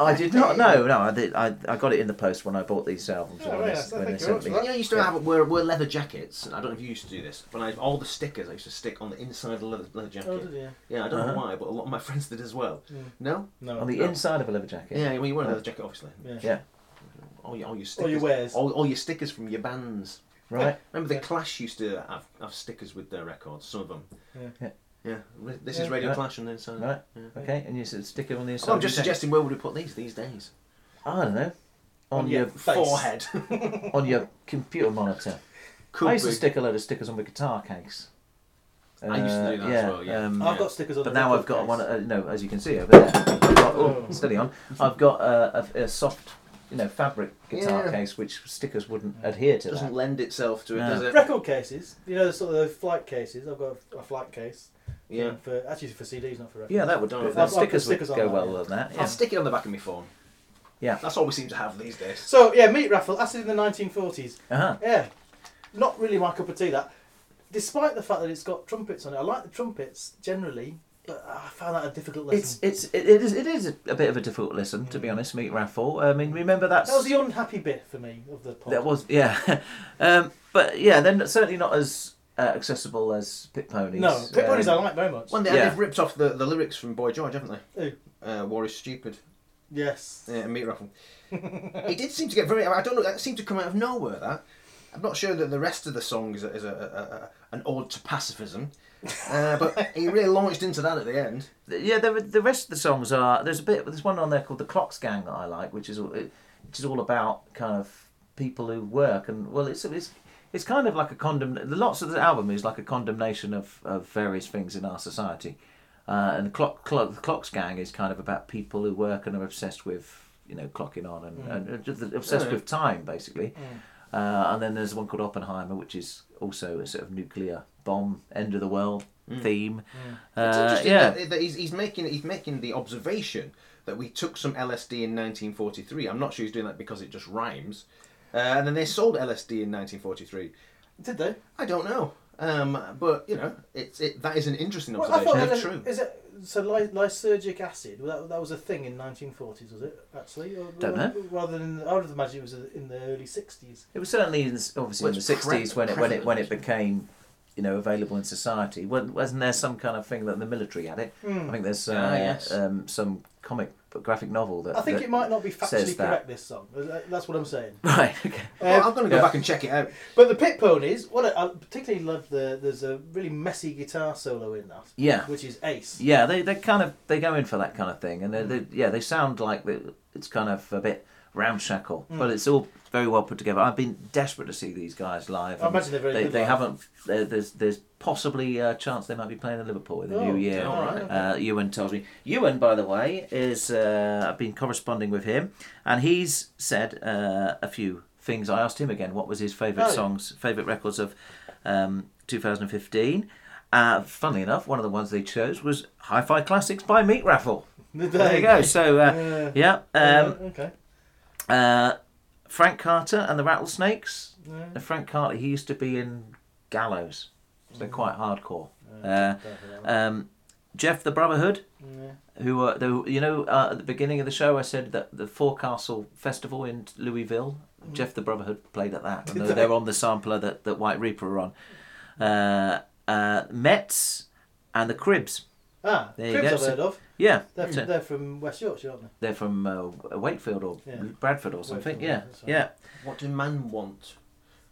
I did not. know. no. I did. I, I got it in the post when I bought these albums. Oh, when yeah, they- when thank they you sent me. You know, I used to have wear, wear leather jackets. and I don't know if you used to do this, but I, all the stickers I used to stick on the inside of the leather, leather jacket. Oh, did you? Yeah, I don't Uh-huh. know why, but a lot of my friends did as well. Mm. No, No. On the No. inside of a leather jacket. Yeah, well, you wear a Oh. leather jacket, obviously. Yeah. Yeah. All your, all your stickers. All stickers. your wares. All, all your stickers from your bands. Right. Remember the Clash used to have, have stickers with their records. Some of them. Yeah. Yeah. Yeah. Re- This Yeah. is Radio Right. Clash on the inside. Right. Yeah. Okay. And you said stick it on the inside. Well, I'm of just jacket. suggesting where would we put these these days? I don't know. On, On your your face. Forehead. on your computer monitor. Could I used be. to stick a load of stickers on my guitar case. I used to do that as yeah, well, yeah. um, I've got stickers on But the now record I've got case. one. Uh, no, as you can see over there, I've got, oh, Oh. steady on. I've got a, a, a soft, you know, fabric guitar Yeah. case which stickers wouldn't adhere to. It doesn't that. lend itself to it, No. does it? Record cases, you know, the sort of those flight cases. I've got a, a flight case. Yeah. For actually for CDs, not for records. Yeah, that would. Don't The know I've got stickers, stickers would on go that, well yeah. with that. Yeah. I'll stick it on the back of my phone. Yeah. That's all we seem to have these days. So yeah, meat raffle. That's in the 1940s. Uh-huh. Yeah, not really my cup of tea. That, despite the fact that it's got trumpets on it, I like the trumpets generally, but I found that a difficult lesson. It's it's it, it is it is a, a bit of a difficult listen to be honest. Meat raffle. I mean, remember that's that was the unhappy bit for me of the pod. that was yeah, um, but yeah, then certainly not as uh, accessible as Pit Ponies. No, Pit Ponies I like very much. Well, they, Yeah. they've ripped off the, the lyrics from Boy George, haven't they? Who? Uh, War is stupid. Yes. Yeah, and meat raffle. it did seem to get very. I don't know. That seemed to come out of nowhere. That I'm not sure that the rest of the song is a, is a, a, a, an ode to pacifism, uh, but he really launched into that at the end. Yeah, the the rest of the songs are there's a bit there's one on there called the Clocks Gang that I like, which is all- it- which is all about kind of people who work and well, it's it's it's kind of like a condemn. The lots of the album is like a condemnation of, of various things in our society, uh, and the clock, clock the Clocks Gang is kind of about people who work and are obsessed with you know clocking on and, Mm. and, just obsessed Yeah. with time basically. Mm. Uh, and then there's one called Oppenheimer, which is also a sort of nuclear bomb, end of the world Mm. theme. It's Uh, interesting yeah, that, that he's, he's making he's making the observation that we took some LSD in 1943. I'm not sure he's doing that because it just rhymes. Uh, and then they sold LSD in 1943. Did they? I don't know. Um, but you know, it's it that is an interesting Well, I observation. thought if true. Is it so? Ly- lysergic acid. That, that was a thing in 1940s, was it? Actually, or, Don't know. Rather than I would have imagined it was in the early 60s. It was certainly in, the- obviously Well, in the it's sixties pre- when it when it when it prevalent. became, you know, available in society. Wasn't wasn't there some kind of thing that the military had it? Hmm. I think there's uh, Ah, yes. um, some comic graphic novel that. I think that it might not be says factually that. correct. This song. That's what I'm saying. Right. Okay. Well, I'm gonna go Yeah. back and check it out. But the Pit Ponies, what I, I particularly love the there's a really messy guitar solo in that. Yeah. Which is ace. Yeah, they they kind of they go in for that kind of thing, and they, Mm. they yeah they sound like they, it's kind of a bit ramshackle, Mm. but it's all very well put together. I've been desperate to see these guys live. I imagine they're very they, good They live. haven't. There's there's possibly a chance they might be playing in Liverpool in the Oh, new year. all right, okay. uh, Ewan tells me. Ewan, by the way, is uh, I've been corresponding with him, and he's said uh, a few things. I asked him again what was his favourite Oh, songs, favourite records of um, 2015. Uh, funnily enough, one of the ones they chose was Hi-Fi Classics by Meat Raffle. There you go. So uh, yeah, um, okay. Uh, Frank Carter and the Rattlesnakes. Yeah. Uh, Frank Carter, he used to be in Gallows, so they're quite hardcore. Yeah, Uh, don't know that um, Jeff the Brotherhood, Yeah. who uh, the, you know uh, at the beginning of the show I said that the Forecastle Festival in Louisville, Mm. Jeff the Brotherhood played at that, they? they're on the sampler that, that White Reaper are on. Uh, uh, Mets and the Cribs. Ah, There you Cribs. I've So- heard of. Yeah, They're, so- they're from West Yorkshire, aren't they? they're from uh, Wakefield or Yeah. Bradford or something. Wakefield, yeah, yeah, that's right. yeah. What do man want?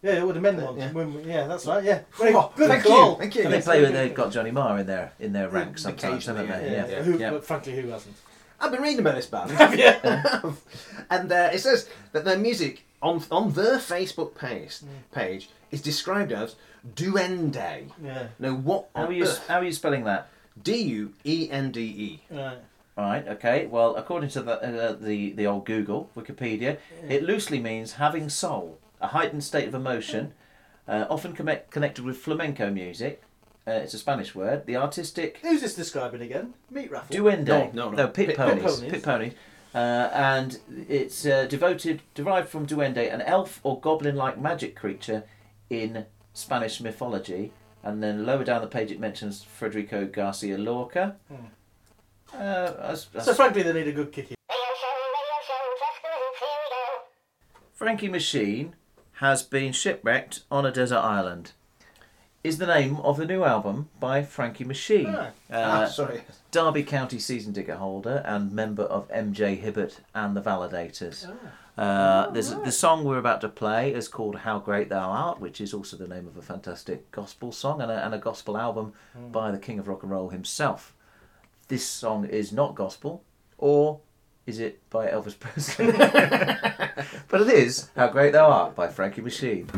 Yeah, what the men want. Yeah. When yeah, that's right. Yeah. Very Oh, good thank call. you, thank you. And they Yes, play very with they've got Johnny Marr in their in their ranks sometimes, haven't Occasionally, they? Yeah, Yeah, Who, yeah. But frankly, who hasn't? I've been reading about this band. yeah. and uh, it says that their music on on their Facebook page page is described as duende. Yeah. Now what? How on are you earth? how are you spelling that? D U E N D E. Right. Right. Okay. Well, according to the uh, the the old Google Wikipedia, it loosely means having soul, a heightened state of emotion, uh, often connect, connected with flamenco music. Uh, it's a Spanish word. The artistic Who's this describing again? Meat raffle. duende. No, no, no. pit, Pit- ponies. pit ponies. Pit ponies. Uh, and it's uh, devoted, derived from duende, an elf or goblin-like magic creature in Spanish mythology. And then lower down the page, it mentions Federico Garcia Lorca. Uh, that's- So frankly, they need a good kick. Frankie Machine has been shipwrecked on a desert island. Is the name of the new album by Frankie Machine, Ah. uh, ah, sorry. Derby County season ticket holder and member of MJ Hibbert and the Validators. Uh, there's the song we're about to play is called "How Great Thou Art," which is also the name of a fantastic gospel song and a, and a gospel album by the King of Rock and Roll himself. This song is not gospel, or is it by Elvis Presley? but it is "How Great Thou Art" by Frankie Machine.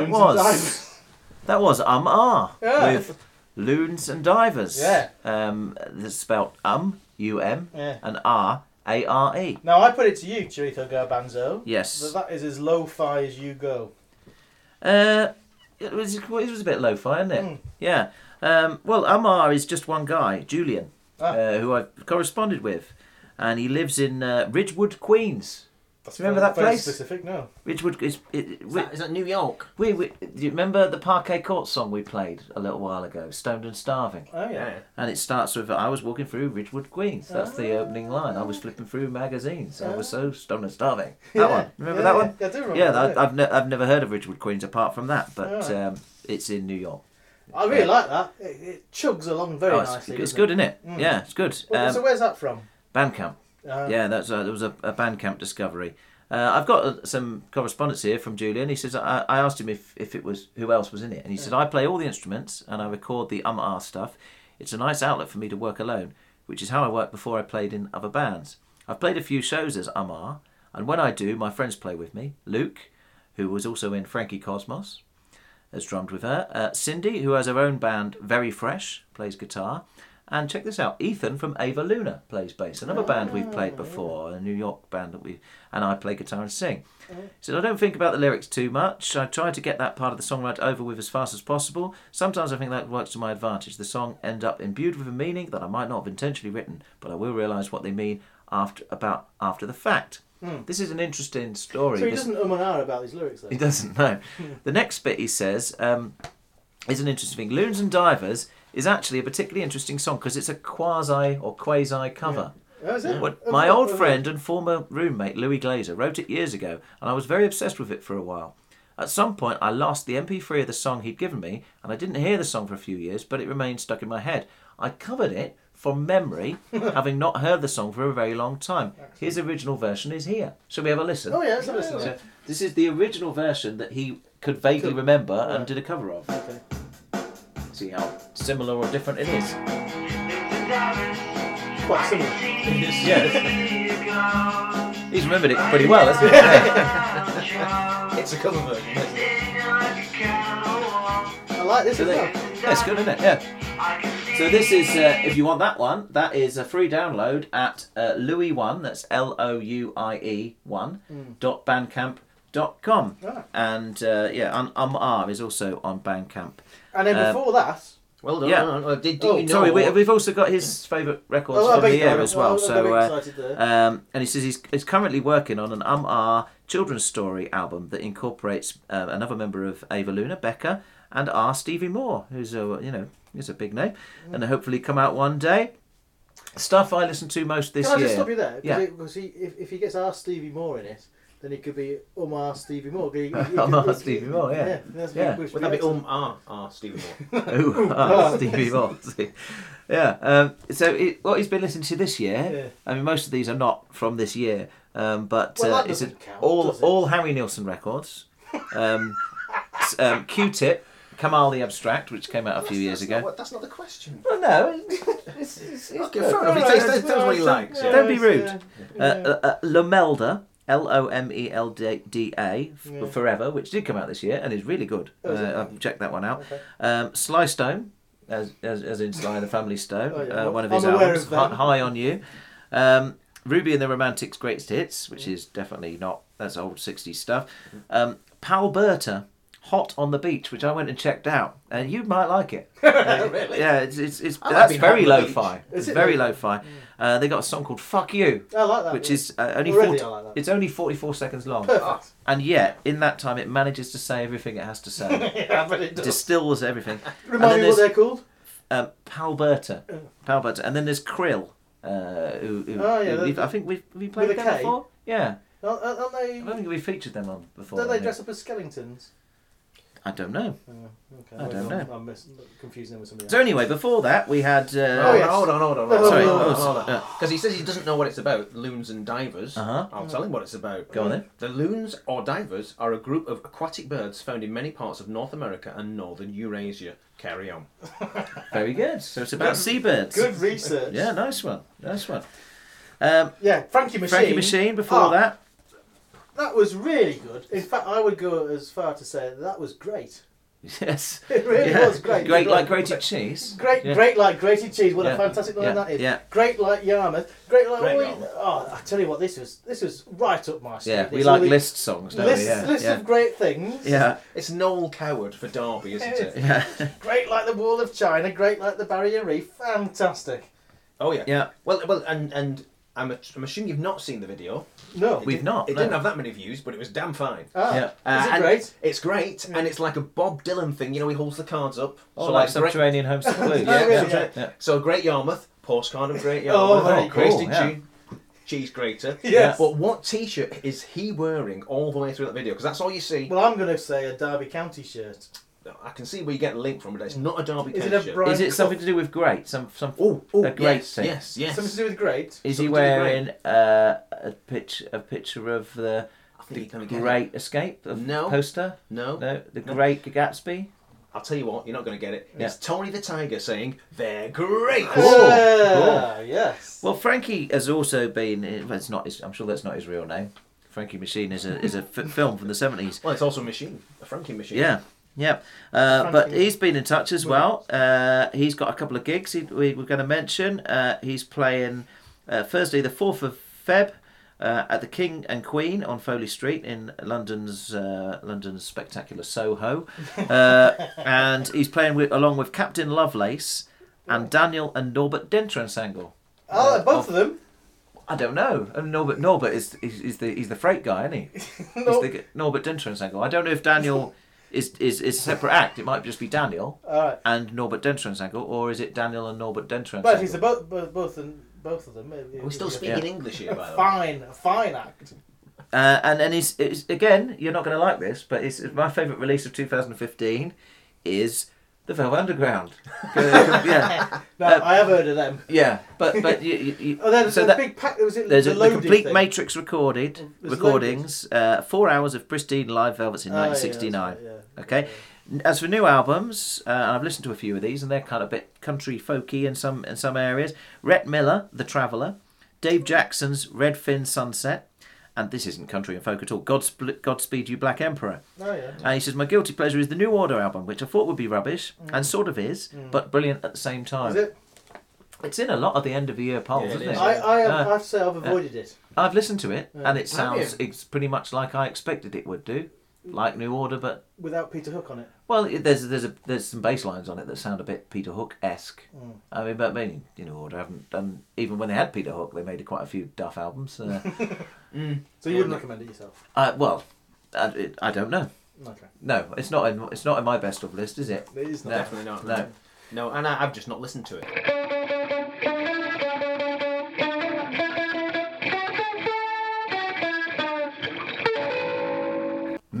That Loons was. That was um ah Yeah. with loons and divers. Yeah. Um. That's spelled um u m Yeah. and r a r e. Now I put it to you, Chorizo Garbanzo. Yes. That that is as lo-fi as you go. Uh, it was it was a bit lo-fi, isn't it? Mm. Yeah. Um, well, Amar is just one guy, Julian, Ah. uh, who I've corresponded with, and he lives in uh, Ridgewood, Queens. That's Do you remember that very place? specific, no. Ridgewood is. It, Is that, is that New York? we, we, do you remember the Parquet Court song we played a little while ago, "Stoned and Starving"? Oh yeah. And it starts with I was walking through Ridgewood, Queens. That's the opening line. I was flipping through magazines. I was so stoned and starving. That Yeah. one. Remember Yeah, that one? Yeah, I do remember Yeah, that, I, I've, ne- I've never heard of Ridgewood, Queens apart from that, but Alright. um, it's in New York. I really like that. It, it chugs along very Oh, it's, nicely. it's good, isn't it? Mm. Yeah, it's good. Well, Um, so where's that from? Bandcamp. Uh, yeah, that's uh, there was a, a Bandcamp discovery. Uh, I've got uh, some correspondence here from Julian. He says I, I asked him if, if it was who else was in it, and he said I play all the instruments and I record the um ah stuff. It's a nice outlet for me to work alone, which is how I worked before I played in other bands. I've played a few shows as um ah, and when I do, my friends play with me. Luke, who was also in Frankie Cosmos, has drummed with her. Uh, Cindy, who has her own band, Very Fresh, plays guitar. And check this out, Ethan from Ava Luna plays bass. Another band we've played before, a New York band that we, and I play guitar and sing. He said, I don't think about the lyrics too much. I try to get that part of the songwriter over with as fast as possible. Sometimes I think that works to my advantage. The song end up imbued with a meaning that I might not have intentionally written, but I will realise what they mean after about after the fact. Hmm. This is an interesting story. So he This- doesn't um and ah about these lyrics, though. he doesn't know. the next bit he says um, is an interesting thing. Loons and Divers is actually a particularly interesting song because it's a quasi or quasi cover. Oh, is? What, my old friend and former roommate Louis Glazer wrote it years ago, and I was very obsessed with it for a while. At some point, I lost the MP3 of the song he'd given me, and I didn't hear the song for a few years, but it remained stuck in my head. I covered it from memory, having not heard the song for a very long time. His original version is here. Shall we have a listen? Oh, yeah, let's have a listen. So, this is the original version that he could vaguely remember and did a cover of. Okay. See how similar or different it is. Quite similar. Yeah. He's remembered it pretty well, hasn't he? Yeah. It's a cover version. isn't it? I like this So as they- well. yeah, it's good, isn't it? Yeah. So this is, uh, if you want that one, that is a free download at uh, Louis One. That's L O U I E One Mm. dot bandcamp dot com. Ah. And uh, yeah, um, um R is also on Bandcamp. And then Um, before that, Well done. Yeah. well. Uh, did, did Oh, you know sorry, we, what- we've also got his favourite records Oh, I from beg the your year pardon. as well. Well, I'm so, uh, excited there. um, and he says he's, he's currently working on an Um R children's story album that incorporates uh, another member of Ava Luna, Becca, and R Stevie Moore, who's a you know is a big name, Mm. and hopefully come out one day. Stuff I listen to most this Can I year. just stop you there? Because Yeah. it- because he, if, if he gets our Stevie Moore in it, then it could be Umar Stevie Moore. He- he- he Um R Stevie Moore, yeah. that's Yeah. which Would that be excellent. um ah ah Stevie Moore? Ooh, ah, Stevie Moore. yeah. Um, so it, what he's been listening to this year. Yeah. I mean, most of these are not from this year, um, but Well, uh, that it's count, all it? all Harry Nilsson records. Um, um, Q-Tip, Kamaal the Abstract, which came out a few years not ago. what- that's not the question. Well, no, it's, it's, it's Okay, good. fair enough. He All right, tells what he likes, yeah. Don't be rude. yeah. Uh, uh, uh, Lomelda, L O M E L D A, Yeah. Forever, which did come out this year and is really good. Oh, is? Uh, I've checked that one out. Okay. Um, Sly Stone, as, as, as in Sly the Family Stone, Oh, yeah. uh, one of I'm his aware albums, of. High on You. Um, Ruby and the Romantics Greatest Hits, which is definitely not, that's old 60s stuff. Um, Palberta, Hot on the Beach, which I went and checked out, and you might like it. Really? Yeah, it's, it's, it's that's very lo-fi. It's it very lo-fi. Uh, they got a song called "Fuck You," I like that. which yeah. is uh, only Already 40, I like that. it's only forty-four seconds long, Perfect. and yet in that time it manages to say everything it has to say. yeah, but it does. distills everything. And Remind then me what they're called? Um, Palberta, Palberta, and then there's Krill. Uh, who, who, Oh, yeah, who the- I think we've we played with a them K? before. Yeah, Aren't, aren't they? I don't think we featured them on before. Don't I they think. dress up as skeletons? I don't know. Oh, okay. I don't know. I'm mis- confusing him with somebody else. So anyway, before that we had. Uh, Oh, yes. hold on, hold on, Oh, hold on. sorry, hold on, oh, hold on. uh, Because he says he doesn't know what it's about. Loons and divers. Uh-huh. I'll tell him what it's about. Go on then. The loons or divers are a group of aquatic birds found in many parts of North America and northern Eurasia. Carry on. Very good. So it's about seabirds. Good research. Yeah, nice one. Nice one. Um, Yeah, Frankie Machine. Frankie Machine before Ah, that. That was really good. In fact, I would go as far to say that, that was great. Yes. It really Yeah. was great. Great Great. like grated cheese. Great, Yeah. great like grated cheese. What Yeah. a fantastic line Yeah. that is. Yeah. Great like Yarmouth. Great like. Great oh, oh, I tell you what, this was this was right up my street. Yeah, we This like list songs, don't list, we? Yeah. list yeah. of great things. Yeah. It's Noel Coward for Derby, isn't it? Yeah. Great like the Wall of China. Great like the Barrier Reef. Fantastic. Oh yeah. Yeah. Well, well, and and I'm, I'm assuming you've not seen the video. No. It We've didn't- not, It no. didn't have that many views, but it was damn fine. Ah, Yeah. Is it and great? It's great, and it's like a Bob Dylan thing. You know, he holds the cards up. Oh, like great- Subterranean Homesick Blues. Yeah, Oh, really? Subterranean- Yeah. So Great Yarmouth, postcard of Great Oh, Yarmouth. very cool, Wasted yeah. cheese, cheese grater. Yes. But what T-shirt is he wearing all the way through that video? Because that's all you see. Well, I'm going to say a Derby County shirt. I can see where you get the link from, but it's not a Derby Is it County a shirt. Brian Is it something to do with great? Some some Oh, oh, a great yes, thing. yes, yes. Something to do with great. Is he Something to do with wearing uh, a pitch a picture of the I think he's the gonna get it. Great Escape of No. poster? No. No, the No. Great Gatsby. I'll tell you what, you're not going to get it. Yeah. It's Tony the Tiger saying they're great. Ah, yes. Well, Frankie has also been. Well, it's not. His, I'm sure that's not his real name. Frankie Machine is a is a f- film from the seventies. Well, it's also a machine, a Frankie machine. Yeah, yeah. Uh, but he's been in touch as well. Uh, he's got a couple of gigs he, we were going to mention. Uh, he's playing uh, Thursday, the 4th of Feb. Uh, at the King and Queen on Foley Street in London's uh, London's spectacular Soho, uh, and he's playing with, along with Captain Lovelace and Daniel and Norbert Dentressangle. Oh, both of them. I don't know. And Norbert Norbert is is, is the he's the freight guy, isn't he? No. He's the, Norbert Dentressangle. I don't know if Daniel is, is is a separate act. It might just be Daniel All right. and Norbert Dentressangle, or is it Daniel and Norbert Dentressangle? But he's the both both both, and both of them. Are we still speaking English here, by the way? Fine, a fine act. Uh, and then he's, it's, again, you're not going to like this, but it's my favourite release of 2015 is the Velvet Underground. Yeah, No, Uh, I have heard of them. yeah, but but you, you, you- Oh, there's so a that- big pack. Was it There's the a the complete thing? Matrix recorded There's recordings, uh, four hours of pristine live velvets in Oh, 1969. yeah. Okay. As for new albums, uh, I've listened to a few of these, and they're kind of a bit country folky in some in some areas. Rhett Miller, The Traveller, Dave Jackson's Red Fin Sunset, and this isn't country and folk at all. Godsp- Godspeed You Black Emperor. Oh yeah. And he says, My guilty pleasure is the New Order album, which I thought would be rubbish, and sort of is, but brilliant at the same time. Is it? It's in a lot of the end of the year polls, Yeah, it isn't is. it? I I have, Uh, I have to say I've avoided it. I've listened to it, Yeah. and it sounds it's pretty much like I expected it would do, like New Order, but Without Peter Hook on it. well, there's there's a, there's some bass lines on it that sound a bit Peter Hook esque. Mm. I mean, but I mean, you know, Order haven't done even when they had Peter Hook, they made quite a few Duff albums. Uh, So you wouldn't recommend it yourself? I, well, I, it, I don't know. Okay. No, it's not in it's not in my best of list, is it? It is No. Definitely not. No. No, and I, I've just not listened to it.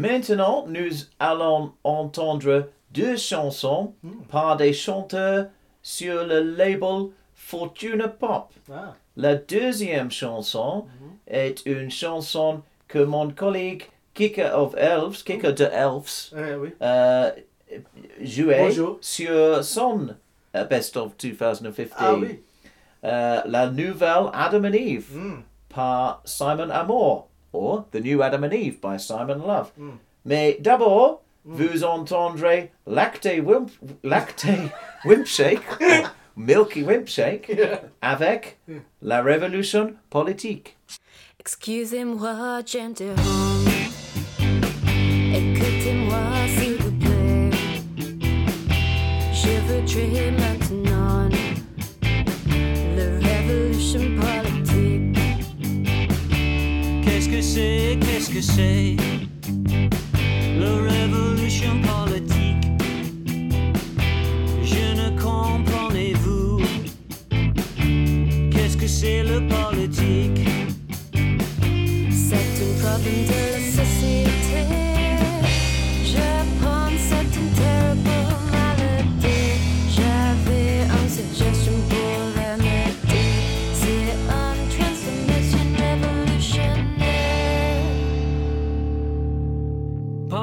Maintenant, nous allons entendre deux chansons par des chanteurs sur le label Fortuna Pop. Ah. La deuxième chanson est une chanson que mon collègue Kicker of Elves, Kicker de Elves, Eh oui. euh, jouait Bonjour. sur son euh, Best of 2015. Ah oui. Euh, la nouvelle Adam and Eve Mm. par Simon Amor, or The New Adam and Eve by Simon Love. Mm. Mais d'abord, vous entendrez Lacté Wimp, Lacté Wimpshake, Milky Wimpshake, Yeah. avec La Révolution Politique. Excusez-moi, gentilhomme. C'est La révolution politique. Je ne comprenez-vous Qu'est-ce que c'est le politique? C'est un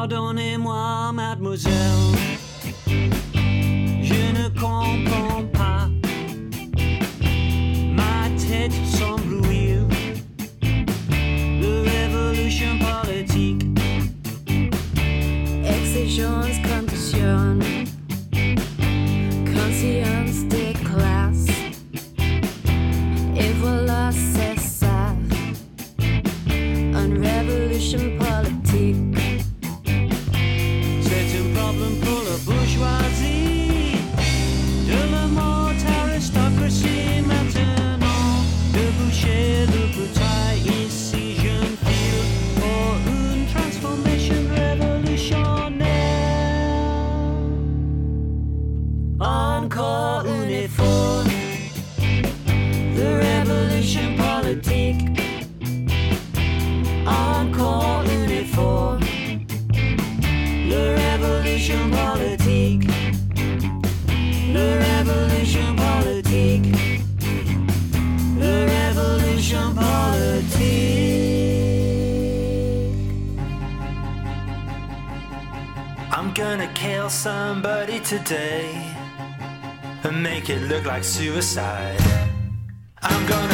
Pardonnez-moi, mademoiselle somebody today and make it look like suicide. I'm gonna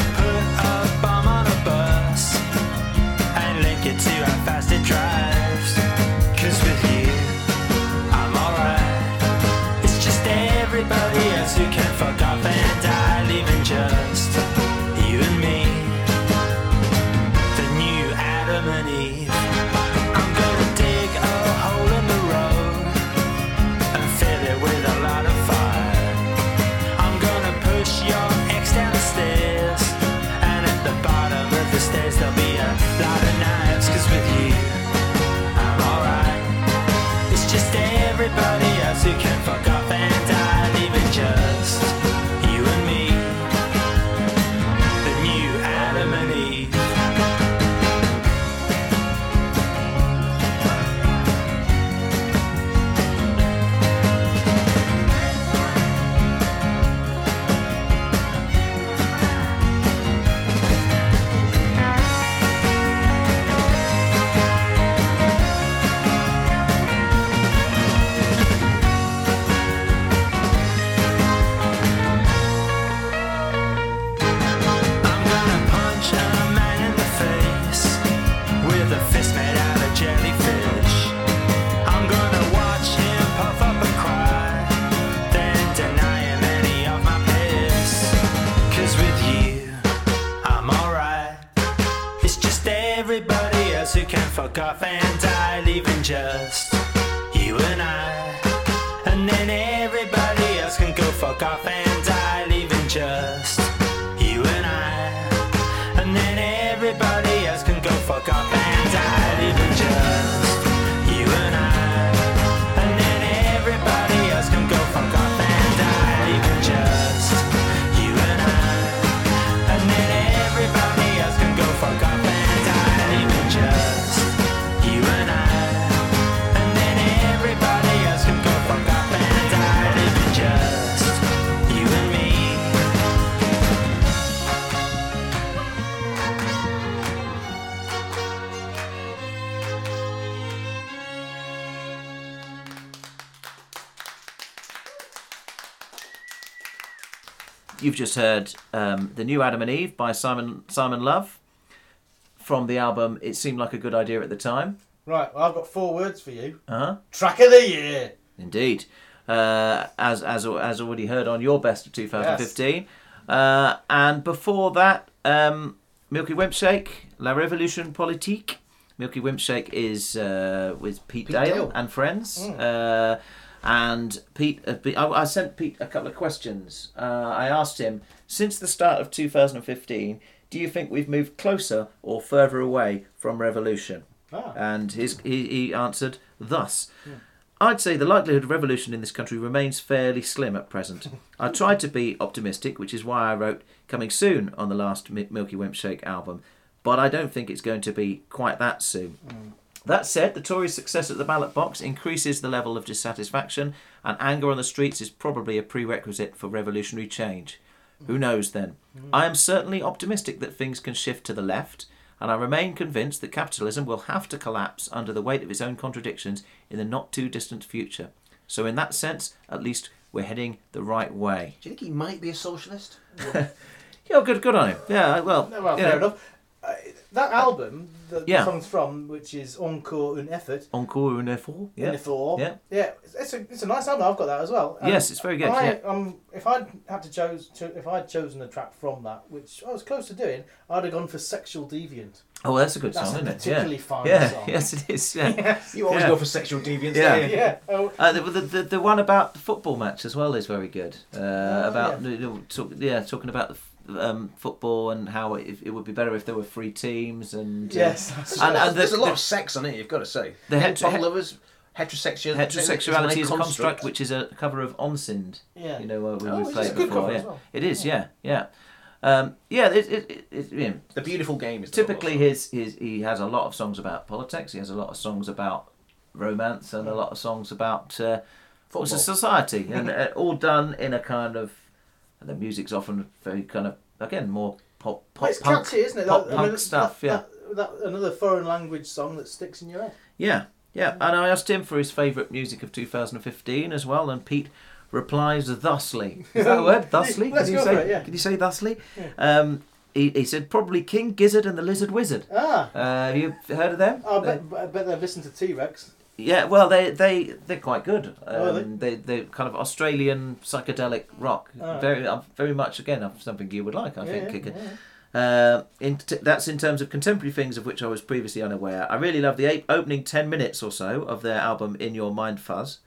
who You've just heard um, the new Adam and Eve by Simon Simon Love from the album. It seemed like a good idea at the time. Right, well, I've got four words for you. Uh huh. Track of the year. Indeed. Uh, as as as already heard on your best of 2015, uh, and before that, um, Milky Wimpshake, La Révolution Politique. Milky Wimpshake is uh, with Pete, Pete Dale, Dale. and friends. Mm. And Pete, uh, I, I sent Pete a couple of questions. Uh, I asked him, since the start of 2015, do you think we've moved closer or further away from revolution? Ah. And his, he, he answered thus. I'd say the likelihood of revolution in this country remains fairly slim at present. I tried to be optimistic, which is why I wrote Coming Soon on the last Mi- Milky Wimpshake album, but I don't think it's going to be quite that soon. That said, the Tories' success at the ballot box increases the level of dissatisfaction, and anger on the streets is probably a prerequisite for revolutionary change. Who knows then? Hmm. I am certainly optimistic that things can shift to the left, and I remain convinced that capitalism will have to collapse under the weight of its own contradictions in the not too distant future. So, in that sense, at least we're heading the right way. Do you think he might be a socialist? Yeah, good, good on him. Yeah, well, No, well, fair know, enough. Uh, that album, that Yeah. the song's from, which is Encore un effort. Encore une fois. Un Yeah. effort. Yeah. Yeah, it's- it's a, it's a nice album. I've got that as well. Yes, it's very good, I, yeah. um, if I'd had to choose, to, if I'd chosen a track from that, which I was close to doing, I'd have gone for Sexual Deviant. Oh, that's a good That's song, a isn't it? particularly yeah. fine yeah. song. Yes, it is. Yeah. Yes. You always Yeah. go for sexual deviance, Yeah. don't you? Yeah. Oh, Uh, the, the, the, the one about the football match as well is very good. Uh, Oh, about yeah. you know, talk, yeah, talking about the f- um, football and how it, it would be better if there were three teams and uh, Yes, that's and, and There's the, a lot the- of sex on it, you've got to say. The Head head- lovers, heterosexual Heterosexuality is a construct, which is a cover of Onsind. Yeah. You know, uh, we, Oh, we played before. yeah. well. It is, yeah, yeah. Um, yeah, it, it, it, it, you know, The beautiful game is typically his, his he has a lot of songs about politics. He has a lot of songs about romance and a lot of songs about uh, society, and uh, all done in a kind of. And the music's often very kind of again more pop pop it's punk, catchy, isn't it? pop That- I punk mean, stuff. that- yeah. That, that, another foreign language song that sticks in your head. Yeah, yeah. And I asked him for his favourite music of 2015 as well, and Pete replies thusly. Is that a word? Thusly? Let's Can you say, it, yeah. Can you say thusly? Yeah. Um, he, he said probably King Gizzard and the Lizard Wizard. Ah. Uh, have you heard of them? I bet, I bet they've listened to T Rex. Yeah, well, they they they're quite good. Um, Oh, are they? they they kind of Australian psychedelic rock. Alright. Very uh, very much again uh, something you would like. I Yeah, think. yeah, yeah. Uh, in t- that's in terms of contemporary things of which I was previously unaware. I really love the eight, opening ten minutes or so of their album "In Your Mind Fuzz."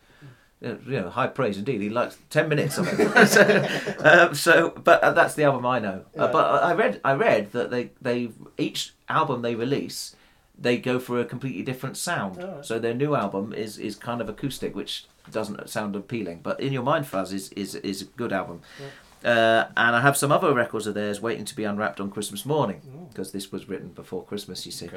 Uh, you know, high praise indeed. He likes ten minutes of it. so, um, so, but uh, that's the album I know. Uh, but I read, I read that they, they each album they release, they go for a completely different sound. Oh, Alright. So their new album is is kind of acoustic, which doesn't sound appealing. But "In Your Mind Fuzz" is is, is a good album. Uh, and I have some other records of theirs waiting to be unwrapped on Christmas morning because this was written before Christmas, you see.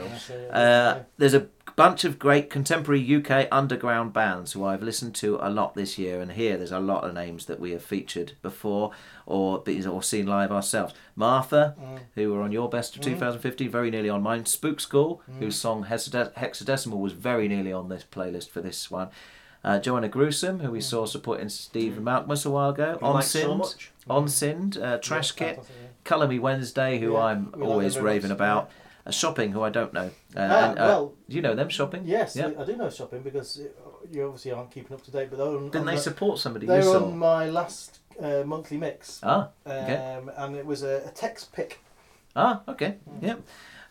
Uh, there's a bunch of great contemporary UK underground bands who I've listened to a lot this year, and here there's a lot of names that we have featured before or or seen live ourselves. Martha, Mm. who were on your best of Mm. 2015, very nearly on mine. Spook School, Mm. whose song Hexadecimal was very nearly on this playlist for this one. Uh, Joanna Gruesome, who we saw supporting Stephen Malkmus a while ago. You On like so Sind, much? Onsind, uh, Trash Kit. Colour Me Wednesday, who Yeah, I'm we like always them very raving much, about. Uh, shopping, who I don't know. Uh, Ah, and, uh, well- do you know them shopping? Yes, Yeah. I do know shopping because uh, you obviously aren't keeping up to date. But they're on, Didn't on they the- support somebody you They were saw? on my last uh, monthly mix. Ah, okay. Um, and it was a, a text pick. Ah, okay. Yeah.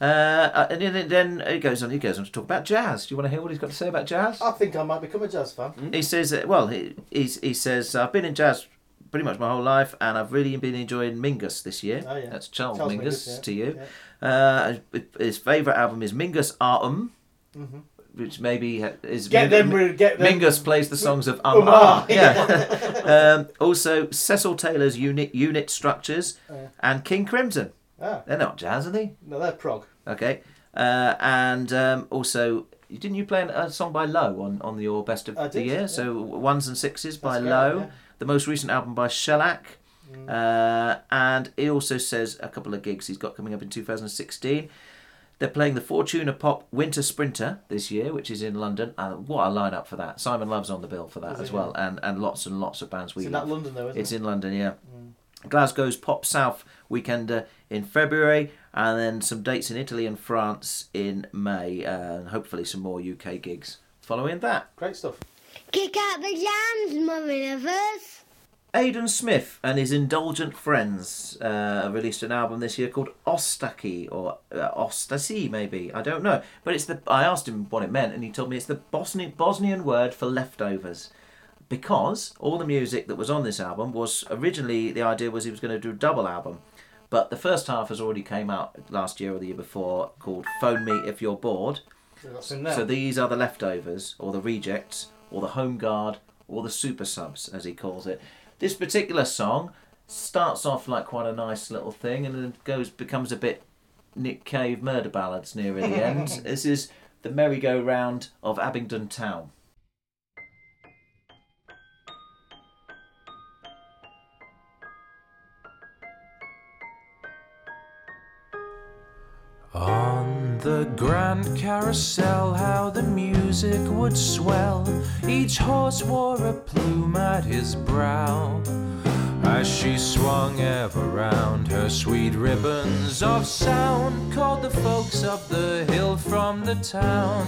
Uh, uh, and then, then he goes on. He goes on to talk about jazz. Do you want to hear what he's got to say about jazz? I think I might become a jazz fan. He says, well, he, he's, he says, I've been in jazz pretty much my whole life, and I've really been enjoying Mingus this year. Oh, yeah. That's Charles, Charles Mingus, Mingus, yeah, to you. Uh, his favourite album is Mingus Autumn. Mhm. Which maybe is Get them get them- Mingus plays the songs of Um, Um ah, Ah. Yeah. um, also, Cecil Taylor's unit unit structures Oh, yeah. and King Crimson. Ah. They're not jazz, are they? No, they're prog. Okay. Uh, and um, also, didn't you play a song by Low on, on your best of I the year? yeah. So Ones and Sixes by Low. Yeah. The most recent album by Shellac. Mm. Uh, and he also says a couple of gigs he's got coming up in 2016. They're playing the Fortuna Pop Winter Sprinter this year, which is in London. Uh, what a lineup for that! Simon Love's on the bill for that Is as well, and and lots and lots of bands we It's in love. that London though, isn't it's it? in London, yeah. Mm. Glasgow's Pop South Weekender in February, and then some dates in Italy and France in May, uh, and hopefully some more UK gigs following that. Great stuff. Kick out the jams, mummy lovers. Aidan Smith and his Indulgent Friends uh, released an album this year called Ostaki or uh, Ostasi maybe I don't know, but it's the I asked him what it meant and he told me it's the Bosnian Bosnian word for leftovers. Because all the music that was on this album was originally the idea was he was going to do a double album, but the first half has already came out last year or the year before called Phone Me If You're Bored. So that's in there. So these are the leftovers, or the rejects, or the home guard, or the super subs, as he calls it. This particular song starts off like quite a nice little thing, and then goes becomes a bit Nick Cave murder ballads near the end. this is the merry-go-round of Abingdon Town. The grand carousel, how the music would swell. Each horse wore a plume at his brow. As she swung ever round, her sweet ribbons of sound called the folks up the hill from the town.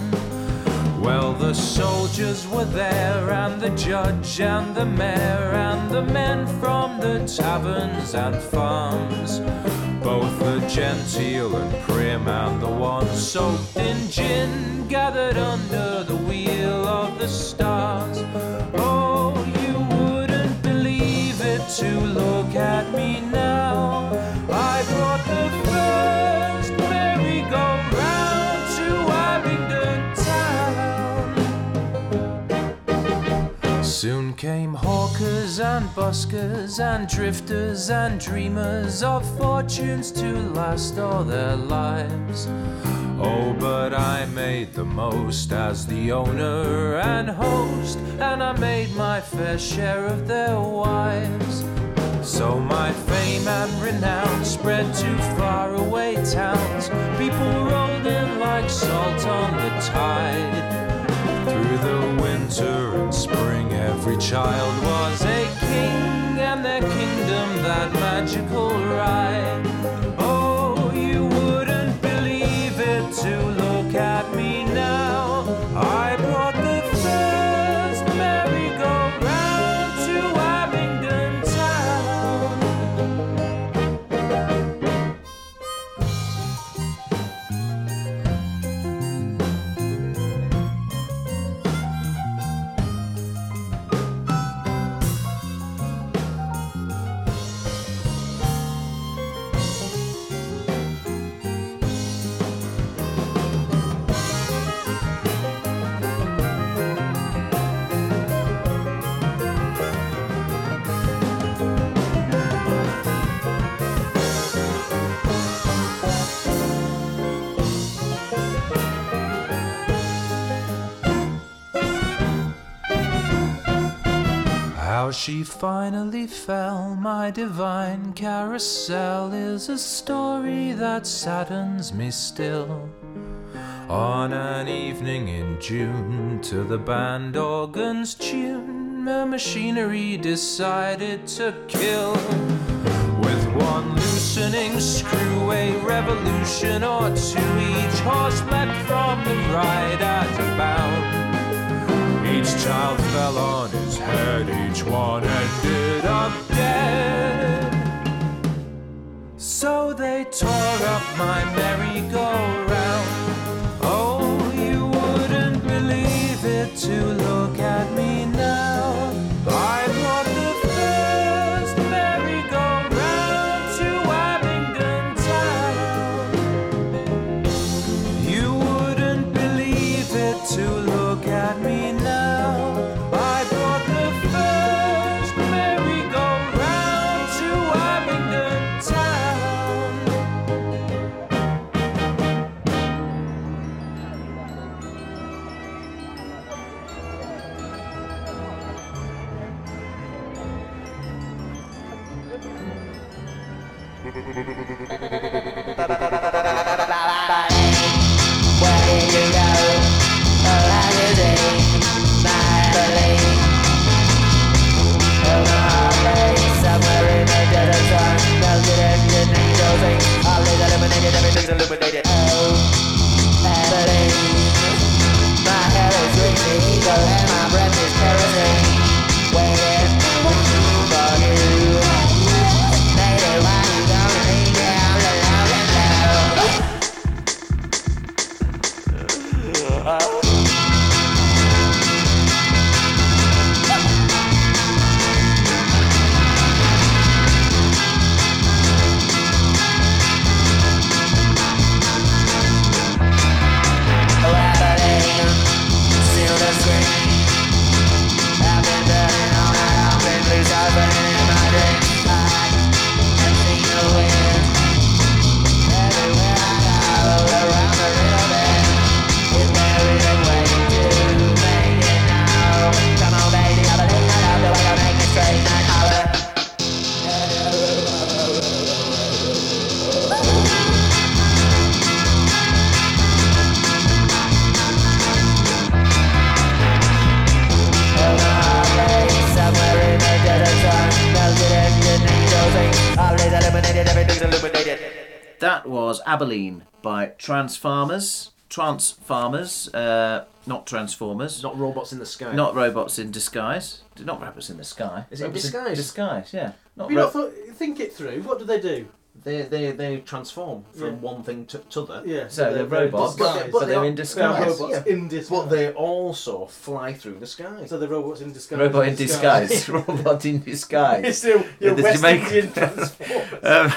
Well, the soldiers were there, and the judge, and the mayor, and the men from the taverns and farms. Both the genteel and prim, and the ones soaked in gin, gathered under the wheel of the stars. Oh, you wouldn't believe it to look at me now. And buskers and drifters and dreamers of fortunes to last all their lives. Oh, but I made the most as the owner and host, and I made my fair share of their wives. So my fame and renown spread to faraway towns. People rolled in like salt on the tide. Winter and spring, every child was a king, and their kingdom that magical ride. How she finally fell, my divine carousel, is a story that saddens me still. On an evening in June, to the band organ's tune, the machinery decided to kill. With one loosening screw, a revolution or two, each horse leapt from the ride at a bound. Each child fell on his head, each one ended up dead. So they tore up my merry-go-round. Oh, you wouldn't believe it to look at me now. Yeah, everything's illuminated. That was Abilene by Transfarmers. Transfarmers, uh, not Transformers. Not robots in the sky. Not robots in disguise. Not robots in the sky. Is it in Robots disguise? disguise, yeah. Not you ro- not thought, think it through? What do they do? They they they transform from Yeah. one thing to t'other. Yeah, So they're robots, disguised. but they're in They're disguise. robots in disguise. But they also fly through the sky. So they're robots in disguise. Robot in disguise. Robot in disguise. It's still your With the West Jamaican- Indian Transformers. um,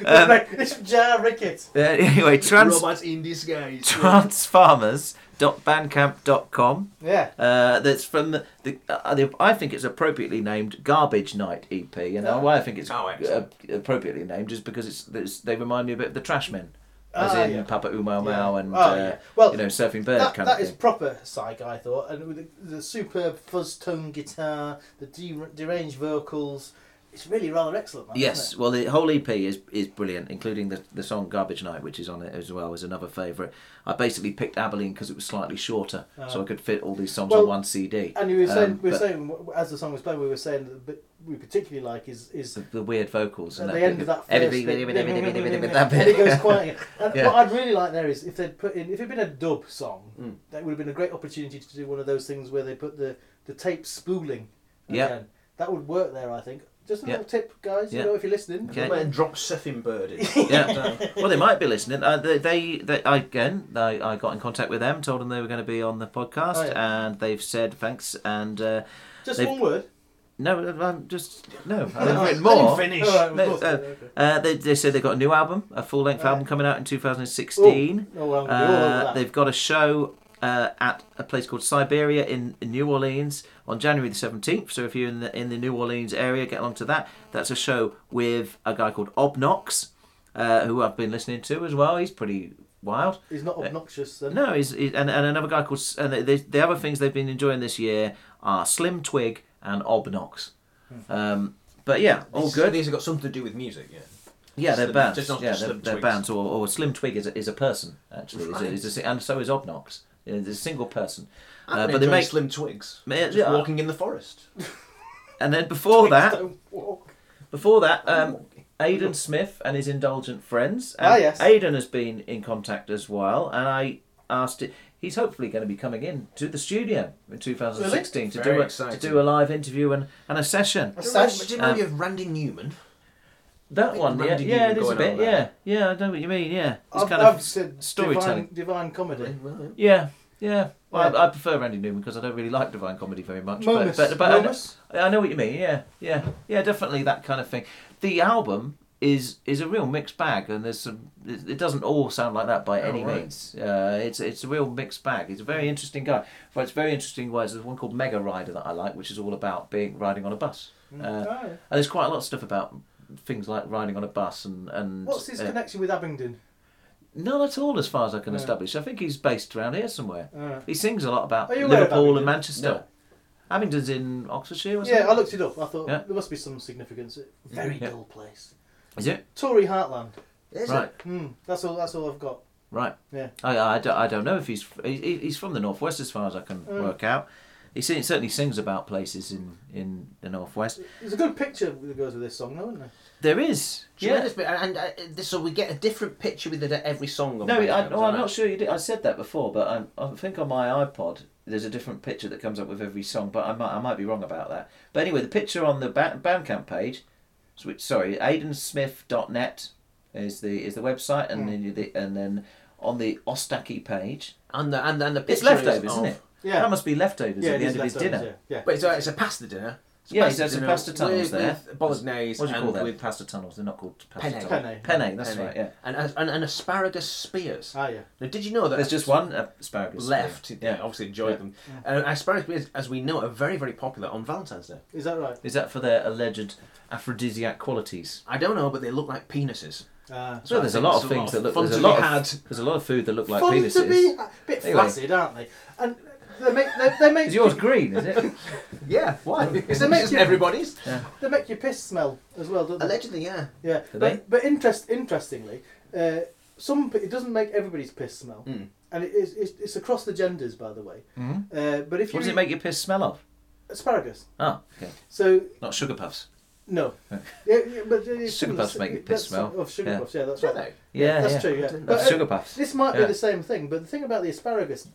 Um, it's Jar Rickett. Uh, anyway, trans Robots in disguise. transfarmers.bandcamp.com. Yeah. Uh, that's from the, the, uh, the I think it's appropriately named Garbage Night EP, and Oh. why I think it's Oh, uh, appropriately named is because it's, it's they remind me a bit of the Trashmen, as Ah, in yeah. Papa Oom Mow Mow Yeah. and Oh, uh, yeah. Well, you know Surfing Bird that, kind that of is thing. proper psych, I thought, and with the, the superb fuzz tone guitar, the de- deranged vocals, it's really rather excellent. Man, Yes, well, the whole EP is is brilliant, including the the song "Garbage Night," which is on it as well, is another favourite. I basically picked Abilene because it was slightly shorter, so Ah. I could fit all these songs Well, on one CD. And you were saying, Um, we were saying as the song was playing, we were saying that the bit we particularly like is is the, the weird vocals and at the end of that first everything- bit, that it bit. goes quiet. And Yeah. what I'd really like there is if they'd put in, if it'd been a dub song, Mm. that would have been a great opportunity to do one of those things where they put the the tape spooling. Yeah. That would work there, I think. Just a Yeah. little tip, guys. Yeah. You know, if you're listening. Okay. And drop Surfing Bird in. yeah. Well, they might be listening. Uh, they, they, they, I, again, I, I got in contact with them, told them they were going to be on the podcast, Oh, yeah. and they've said thanks. And uh, Just they've- one word. No, I'm just no. I've written more. finish. All right, No, of course, uh, okay. uh, they, they said they've got a new album, a full length album coming out in 2016. Oh, oh, well, I'm gonna all over uh, that. they've got a show uh, at a place called Siberia in, in New Orleans on January the 17th. So if you're in the in the New Orleans area, get along to that. That's a show with a guy called Obnox, uh, who I've been listening to as well. He's pretty wild. He's not obnoxious then. No, he's, he's and, and another guy called. And the, the other things they've been enjoying this year are Slim Twig and Obnox. Um, but yeah, all These- good. These have got something to do with music, yeah. Yeah, they're Slim- bands. just not yeah, just they're, they're bands. Or, or Slim Twig is a, is a person actually, is a, is a, and so is Obnox. Yeah, It's a single person. I've Uh, but they make Slim Twigs. Yeah, Just yeah. walking in the forest. And then before that, Don't walk. before that, um, Aidan Smith and his indulgent friends. And Ah, yes. Aidan has been in contact as well, and I asked it. He's hopefully going to be coming in to the studio in 2016 to Very do a, to exciting. do a live interview and, and a session. Do you remind- do you remind Um, me of Randy Newman? That one, yeah, Randy yeah, Newman it is a going bit, on yeah, there. yeah. I know what you mean, yeah. It's I've, kind I've of said storytelling. Divine, divine comedy. Yeah, yeah. Well, Yeah. I, I prefer Randy Newman because I don't really like Divine Comedy very much. Momus. But, but, but I, know, Momus? I know what you mean. Yeah, yeah, yeah. Definitely that kind of thing. The album is is a real mixed bag, and there's some. It it doesn't all sound like that by Oh, any right. means. Uh, it's it's a real mixed bag. He's a very interesting guy. For it's very interesting ways. There's one called Mega Rider that I like, which is all about being riding on a bus. Uh, Oh, yeah. And there's quite a lot of stuff about things like riding on a bus and and. What's his uh, connection with Abingdon? None at all, as far as I can Yeah. establish. I think he's based around here somewhere. Yeah. He sings a lot about Are you aware of Liverpool and Manchester. No. Abingdon's in Oxfordshire, was Yeah, it? I looked it up. I thought Yeah. there must be some significance. Very Yeah. dull place. Is it? Tory Heartland. Is Right. Hmm. That's all. That's all I've got. Right. Yeah. I, I, don't, I don't know if he's he, he's from the northwest as far as I can Mm. work out. He certainly sings about places in, in the northwest. There's a good picture that goes with this song, though, isn't there? There is. Yeah. Tremendous bit, and, and uh, this- so we get a different picture with it at every song. No, I, oh, I'm right? not sure you did. I said that before, but I'm, I think on my iPod there's a different picture that comes up with every song. But I might I might be wrong about that. But anyway, the picture on the ba- Bandcamp page, which sorry, AidenSmith.net is the is the website, and Hmm. then the, and then on the Ostaki page, And the and, and the it's picture leftovers, is isn't of- it? Yeah. that must be leftovers Yeah, at it the is end of his leftovers, dinner. Yeah. yeah. But it's a, it's a pasta dinner. It's a Yeah, pasta there's some dinner pasta tunnels with, there. With bolognese What do you and call them? with pasta tunnels. They're not called pasta Penne. tunnels. Penne. Penne. That's penne. right. Yeah. And, and and asparagus spears. Ah, yeah. Now, did you know that There's just one asparagus left? spear. Yeah, obviously enjoyed Yeah. them. And asparagus spears, as we know, are very very popular on Valentine's Day. Is that right? Is that for their alleged aphrodisiac qualities? I don't know, but they look like penises. Ah. So well, I there's a think lot of there's a things lot that look. fun There's a to be lot had. of. There's a lot of food that look like Fun penises. to be a bit Anyway. flaccid, aren't they? And they make they, they make Is yours green? Is it? Yeah, why? It's They make just you- everybody's. Yeah. they make your piss smell as well, don't they? Allegedly, yeah. Yeah, Do they? but but interest interestingly, uh, some p- it doesn't make everybody's piss smell, Mm. and it is it's, it's across the genders, by the way. Mhm. Uh, but if you What does it make your piss smell of? asparagus, Oh, okay. so Not sugar puffs. no, yeah, yeah, but it's Sugar puffs make your piss that's- smell. Of sugar Yeah. puffs, yeah, that's Do right. they? Yeah, that's yeah. true. Yeah, didn't But, uh, sugar puffs. This might Yeah. be the same thing, but the thing about the asparagus s-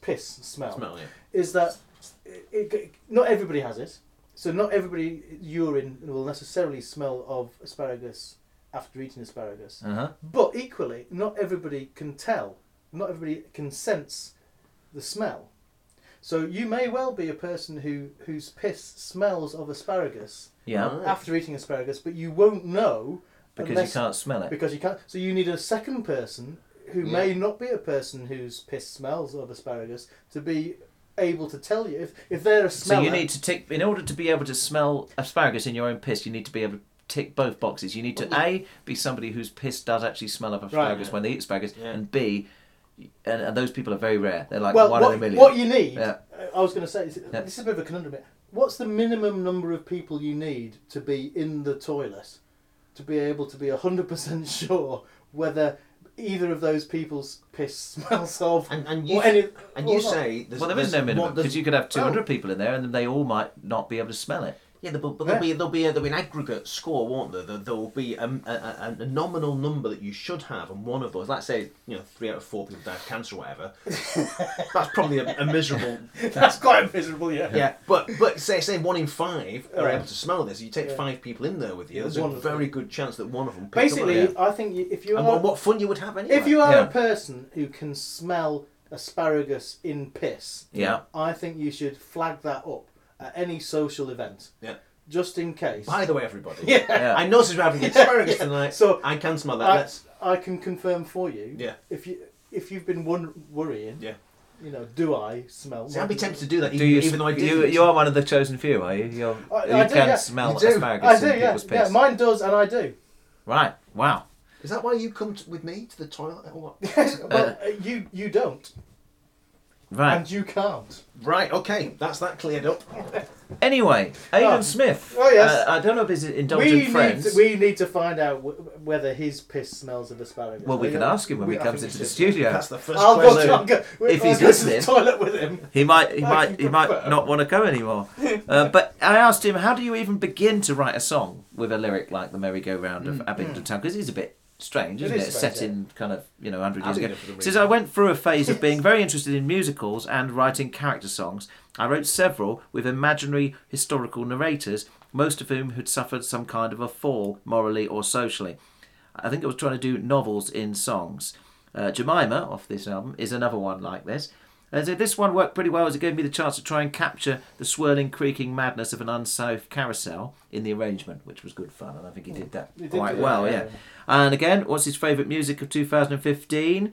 piss smell, Smell, yeah. is that it, it, not everybody has it. So not everybody urine will necessarily smell of asparagus after eating asparagus. Uh huh. But equally, not everybody can tell. Not everybody can sense the smell. So you may well be a person who whose piss smells of asparagus Yeah. After eating asparagus, but you won't know Because unless- you can't smell it. Because you can't. So you need a second person who Yeah. may not be a person whose piss smells of asparagus to be able to tell you if if they're a smell So you need to tick in order to be able to smell asparagus in your own piss. You need to be able to tick both boxes. You need to a be somebody whose piss does actually smell of asparagus yeah. when they eat asparagus, and b and, and those people are very rare. They're like well, one what, in a million. what you need, Yeah. I was going to say, is- Yeah. this is a bit of a conundrum. here. What's the minimum number of people you need to be in the toilet to be able to be 100% sure whether either of those people's piss smells of And, and or you, any, and you not? say there's, well, there is there's no minimum because you could have 200 Oh. people in there and they all might not be able to smell it. Yeah, but, but there'll be there'll be a, there'll be an aggregate score, won't there? There, will be a, a, a, nominal number that you should have, and one of those, let's say, you know, three out of four people die of cancer or whatever. that's probably a, a miserable. That's quite miserable, yeah. Yeah, but but say say one in five are Yeah. able to smell this. You take Yeah. five people in there with you. There's One a of them. very good chance that one of them. picks up on Basically. I think you, if you And are what- what fun you would have anyway. If you are Yeah. a person who can smell asparagus in piss, Yeah. I think you should flag that up at any social event. Yeah. Just in case. By the way, everybody, Yeah. I noticed we're having asparagus tonight. So I can smell that. I, Let's- I can confirm for you. Yeah. If you if you've been won- worrying. Yeah. You know, do I smell? See, I'd be tempted to do that, Do even, you, even though I you, you are one of the chosen few, are you? You're, I, you I do, can yeah. smell You do. asparagus I do, in yeah. people's piss. Yeah, mine does, and I do. Right. Wow. Is that why you come to, with me to the toilet or what? But uh, you you don't, Right. and you can't. Right. Okay. That's that cleared up. Anyway, Aidan Oh. Smith. Oh, yes. Uh, I don't know if he's indulgent we friends. Need to, we need to find out w- whether his piss smells of asparagus. Well, we can ask him when we- he I comes think into we the should. studio. That's the first I'll go, question. I'll go, if I'll he's go to the listening, toilet with him. he might he I might can he might confirm. not want to go anymore. Uh, but I asked him, how do you even begin to write a song with a lyric like "The Merry-Go-Round of Abingdon Town"? Because it's a bit strange, isn't it? Is strange, Set in kind of you know hundred years ago. it for the He Says. I went through a phase of being very interested in musicals and writing character songs. I wrote several with imaginary historical narrators, most of whom had suffered some kind of a fall morally or socially. I think I was trying to do novels in songs. Uh, Jemima, off this album, is another one like this. And so this one worked pretty well as it gave me the chance to try and capture the swirling, creaking madness of an unsafe carousel in the arrangement, which was good fun, and I think he did that He quite that, well, yeah, yeah. yeah. And again, what's his favourite music of 2015?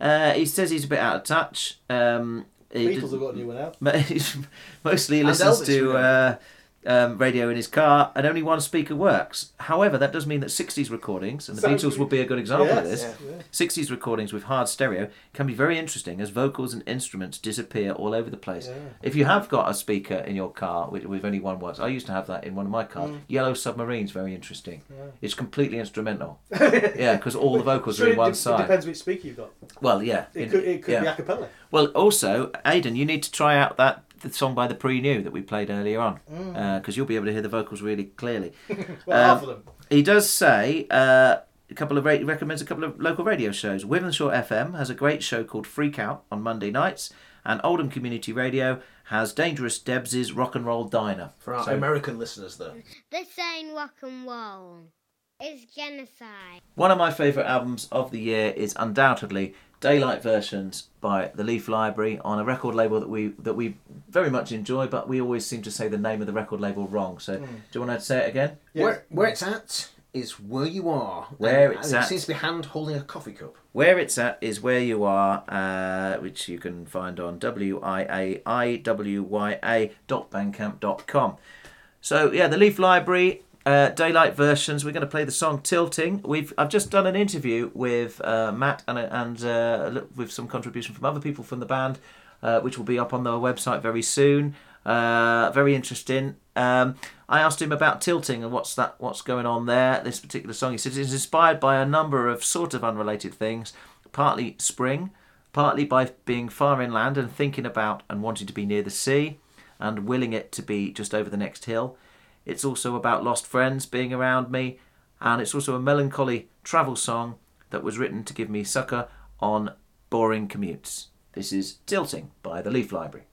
Uh, he says he's a bit out of touch. Um, Beatles did- have got a new one out. Mostly he listens to uh, um, radio in his car, and only one speaker works. However, that does mean that 60s recordings, and the So- Beatles would be a good example of this, yeah. 60s recordings with hard stereo can be very interesting as vocals and instruments disappear all over the place. Yeah. If you have got a speaker in your car with, with only one works, I used to have that in one of my cars. Mm. Yellow Submarine's very interesting. Yeah. It's completely instrumental. yeah, because all the vocals So are in one de- side. It depends which speaker you've got. Well, yeah. It in- could, it could yeah. be a cappella. Well, also, Aidan, you need to try out that the song by the Pre-New that we played earlier on, because Mm. you'll be able to hear the vocals really clearly. Well, Um, half of them. He does say uh, a couple of ra- recommends a couple of local radio shows. Wythenshawe FM has a great show called Freak Out on Monday nights, and Oldham Community Radio has Dangerous Debs's Rock and Roll Diner. For our So- American listeners, though. This ain't rock and roll. It's genocide. One of my favourite albums of the year is undoubtedly Daylight Versions by the Leaf Library on a record label that we that we very much enjoy, but we always seem to say the name of the record label wrong. So do you want to say it again? Where, where it's at is where you are. Where And- it's and at. It seems to be hand holding a coffee cup. Where it's at is where you are, uh, which you can find on w i a i w y a dot bandcamp dot com. So yeah, the Leaf Library uh, daylight versions. We're going to play the song "Tilting." We've I've just done an interview with uh, Matt and and uh, with some contribution from other people from the band, uh, which will be up on the website very soon. Uh, very interesting. Um, I asked him about tilting and what's that, what's going on there. This particular song, he says, is inspired by a number of sort of unrelated things. Partly spring, partly by being far inland and thinking about and wanting to be near the sea, and willing it to be just over the next hill. It's also about lost friends being around me, and it's also a melancholy travel song that was written to give me succour on boring commutes. This is Tilting by the Leaf Library.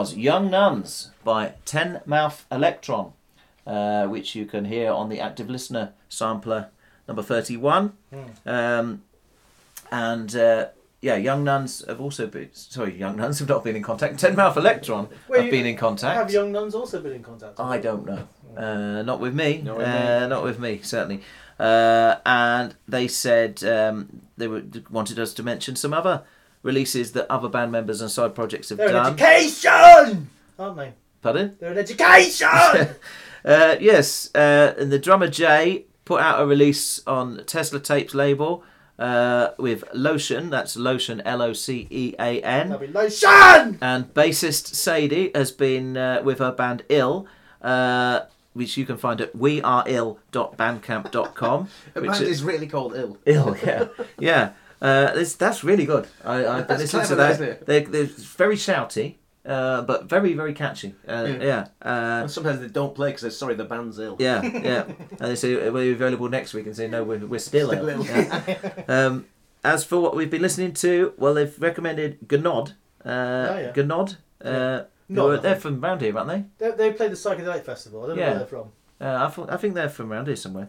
Was Young Nuns by Ten Mouth Electron, uh, which you can hear on the active listener sampler number 31. Um, and uh, yeah, Young Nuns have also been, sorry, Young Nuns have not been in contact. Ten Mouth Electron Well, have you- been in contact. Have young nuns also been in contact? I don't know. Uh, not with me. Not with uh, me. Not with me, certainly. Uh, and they said um, they were, wanted us to mention some other releases that other band members and side projects have They're an done. education, aren't they? Pardon? They're an education. uh, yes, uh, and the drummer Jay put out a release on Tesla Tapes label uh, with Locean. That's Locean, L O C E A N. That'll be lotion. And bassist Sadie has been uh, with her band Ill, uh, which you can find at weareill.bandcamp.com. The which band is really called Ill. Ill, yeah, yeah. Uh, this, that's really good. I, I That's listened to that. it? They're, they're very shouty, uh, but very very catchy. Uh, Yeah. yeah. Uh, sometimes they don't play because they're sorry the band's ill. yeah, yeah. And they say, we're we available next week?" And say, "No, we're, we're still, Still ill." Yeah. um, as for what we've been listening to, well, they've recommended Gnod. Uh, Oh, yeah. Gnod. Yeah. Uh, are- they're from around here, aren't they? They, they played the Psychedelic Festival. I don't know Yeah. where they're from. Uh, I, thought, I think they're from around here somewhere.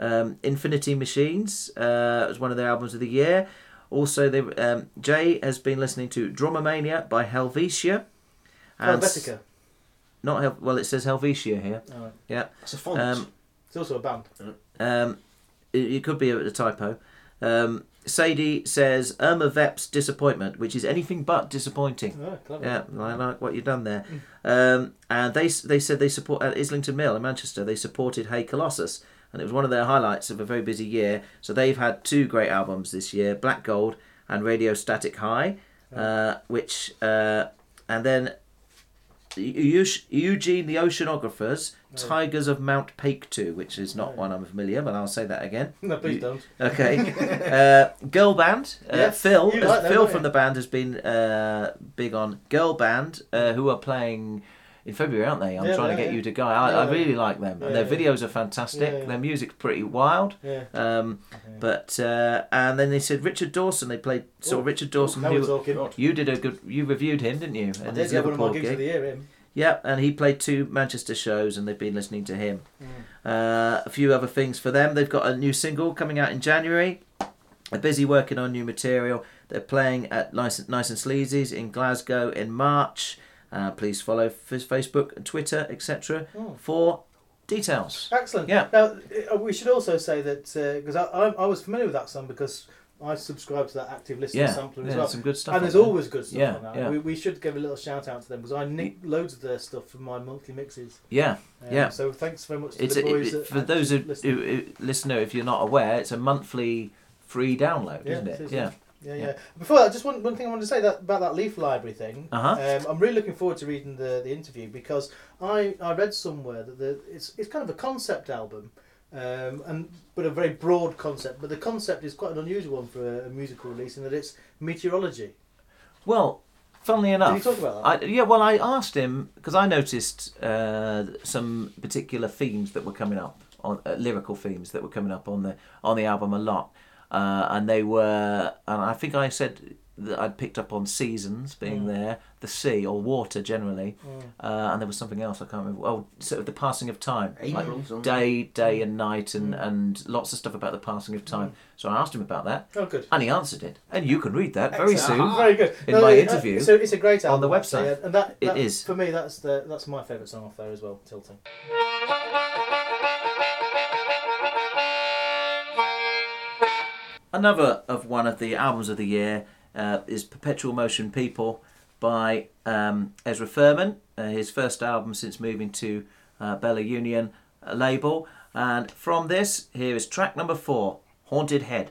Alright. Um, Infinity Machines uh, was one of their albums of the year. Also, they, um, Jay has been listening to Dromomania by Helvetia. And s- Helvetica. Not Hel- well. It says Helvetia here. Alright. Yeah, It's a font. Um, It's also a band. um, it, it could be a, a typo. Um, Sadie says Irma Vep's disappointment, which is anything but disappointing. Oh, clever. Yeah, I like what you've done there. Um, and they they said they support at Islington Mill in Manchester. They supported Hey Colossus, and it was one of their highlights of a very busy year. So they've had two great albums this year: Black Gold and Radio Static High, uh, which uh, and then Eugene the Oceanographers, Tigers of Mount Paektu, which is not one I'm familiar, with, but I'll say that again. No, please don't. Okay. uh, girl band. Uh, Yes, Phil. uh, like them, Phil from the band has been uh, big on girl band, uh, who are playing in February, aren't they? I'm Yeah, trying to get yeah. you to go. I, I Yeah. really like them, and their yeah. videos are fantastic. Yeah, yeah. Their music's pretty wild. Yeah. Um, But uh, and then they said Richard Dawson. They played saw Oh, Richard Dawson. now who- You did a good. You reviewed him, didn't you? I did his get one of my gigs gig. of the year, him. Yeah, and he played two Manchester shows, and they've been listening to him. Mm. Uh, a few other things for them. They've got a new single coming out in January. They're busy working on new material. They're playing at Nice, nice and Sleazy's in Glasgow in March. Uh, please follow f- Facebook and Twitter, etc. Mm. for details. Excellent. Yeah. Now uh, we should also say that because I, I I was familiar with that song because I subscribe to that active listener Yeah, sampler as well. some good stuff And there's there. always good stuff Yeah, on that. yeah. We, we should give a little shout out to them because I nick loads of their stuff for my monthly mixes. Yeah, Um, yeah. So thanks very much to It's the a, boys. it- for those who, Listener. who, who listen, if you're not aware, it's a monthly free download, Yeah, isn't it? is, Yeah. Yeah, yeah. Yeah. Before that, just one, one thing I wanted to say that about that Leaf Library thing. Uh-huh. Um, I'm really looking forward to reading the, the interview because I, I read somewhere that the, it's it's kind of a concept album, um, and but a very broad concept. But the concept is quite an unusual one for a, a musical release in that it's meteorology. Well, funnily enough, Did you talk about I, yeah. Well, I asked him because I noticed uh, some particular themes that were coming up on uh, lyrical themes that were coming up on the on the album a lot, uh, and they were, and I think I said that I'd picked up on seasons being Mm. there, the sea or water generally, Mm. uh, and there was something else I can't remember. Oh, sort of the passing of time, April, like day, day and night, and Mm. and lots of stuff about the passing of time. So I asked him about that. Oh, good. And he answered it, and you can read that very Excellent. soon. Very good. in No, my it- interview. So it's a great on the actually, website. and that, It that is. for me. That's the that's my favourite song off there as well. Tilting. Another of one of the albums of the year uh, is Perpetual Motion People by um, Ezra Furman, uh, his first album since moving to uh, Bella Union uh, label. And from this, here is track number four Haunted Head.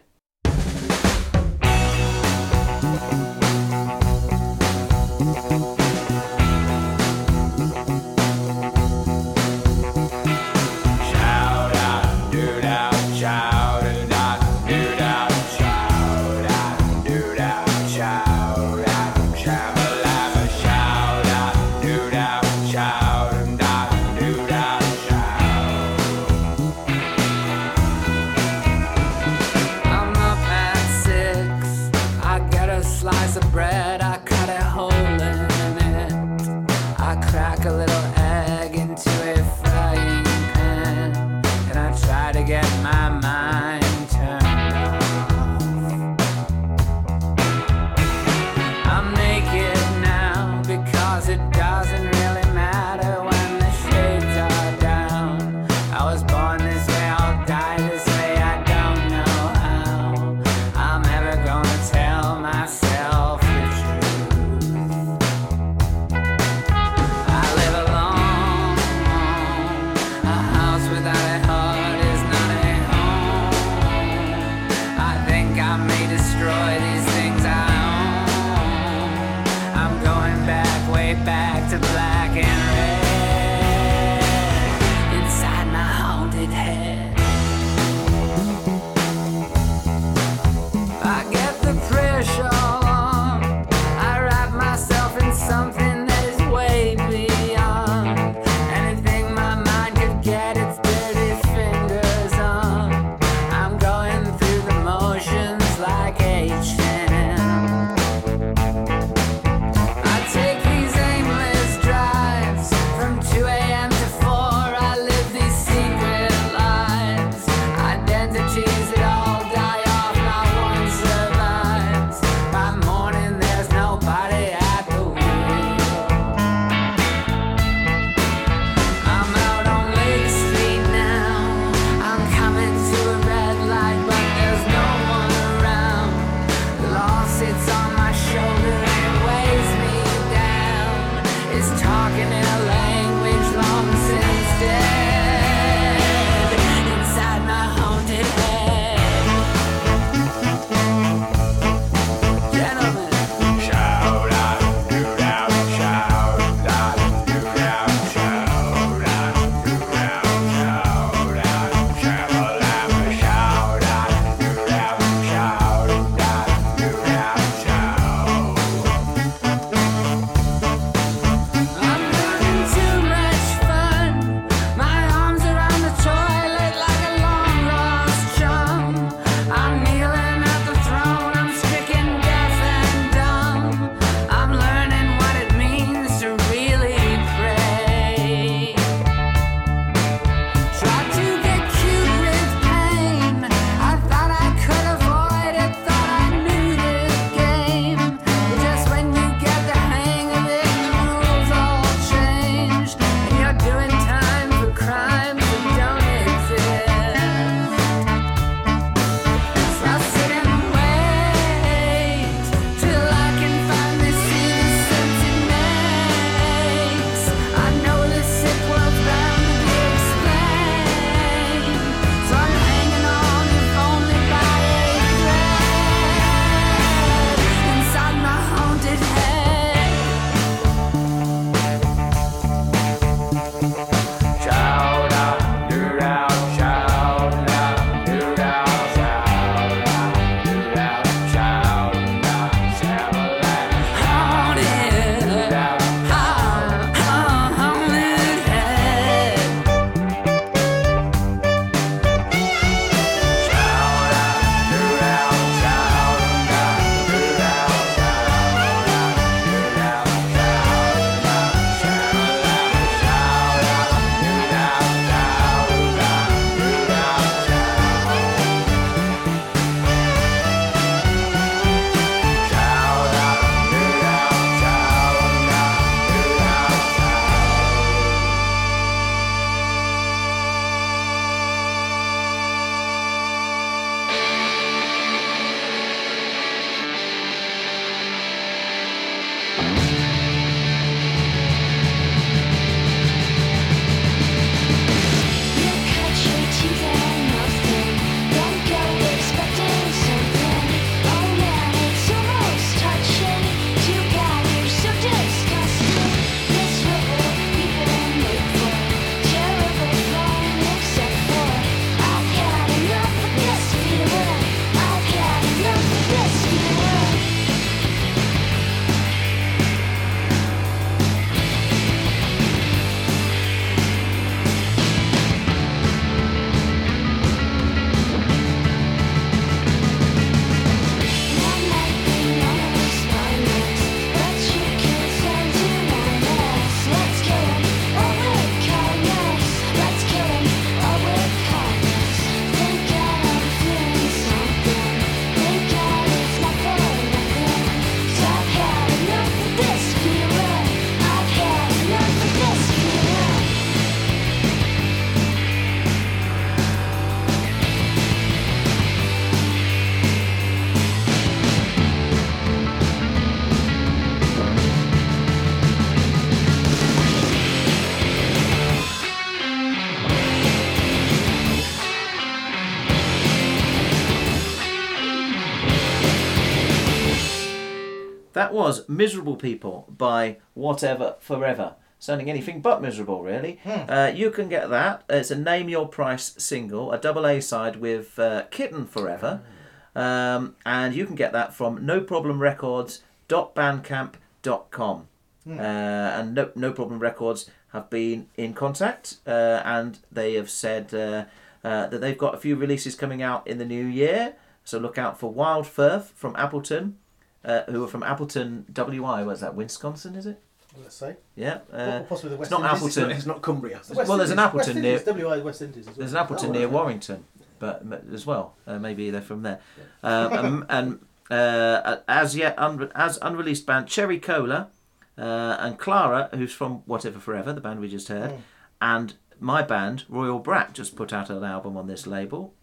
Was Miserable People by Whatever Forever. Sounding anything but miserable, really. Hmm. Uh, you can get that. It's a Name Your Price single, a double A side with uh, Kitten Forever. Um, and you can get that from noproblemrecords.bandcamp.com. Hmm. Uh, and no, no Problem Records have been in contact uh, and they have said uh, uh, that they've got a few releases coming out in the new year. So look out for Wild Firth from Appleton, uh, who are from Appleton, WI. Where's that? Wisconsin, is it? Let's say. Yeah. Uh, Possibly the it's West not Indies. Appleton. It's not Cumbria. The well, there's an Appleton near. Indies, WI West Indies as well. There's an Appleton Oh, near okay. Warrington, but m- as well. Uh, maybe they're from there. Um, and and uh, as yet unre- as unreleased band Cherry Cola, uh, and Clara, who's from Whatever Forever, the band we just heard, Mm. and my band Royal Brat just put out an album on this label.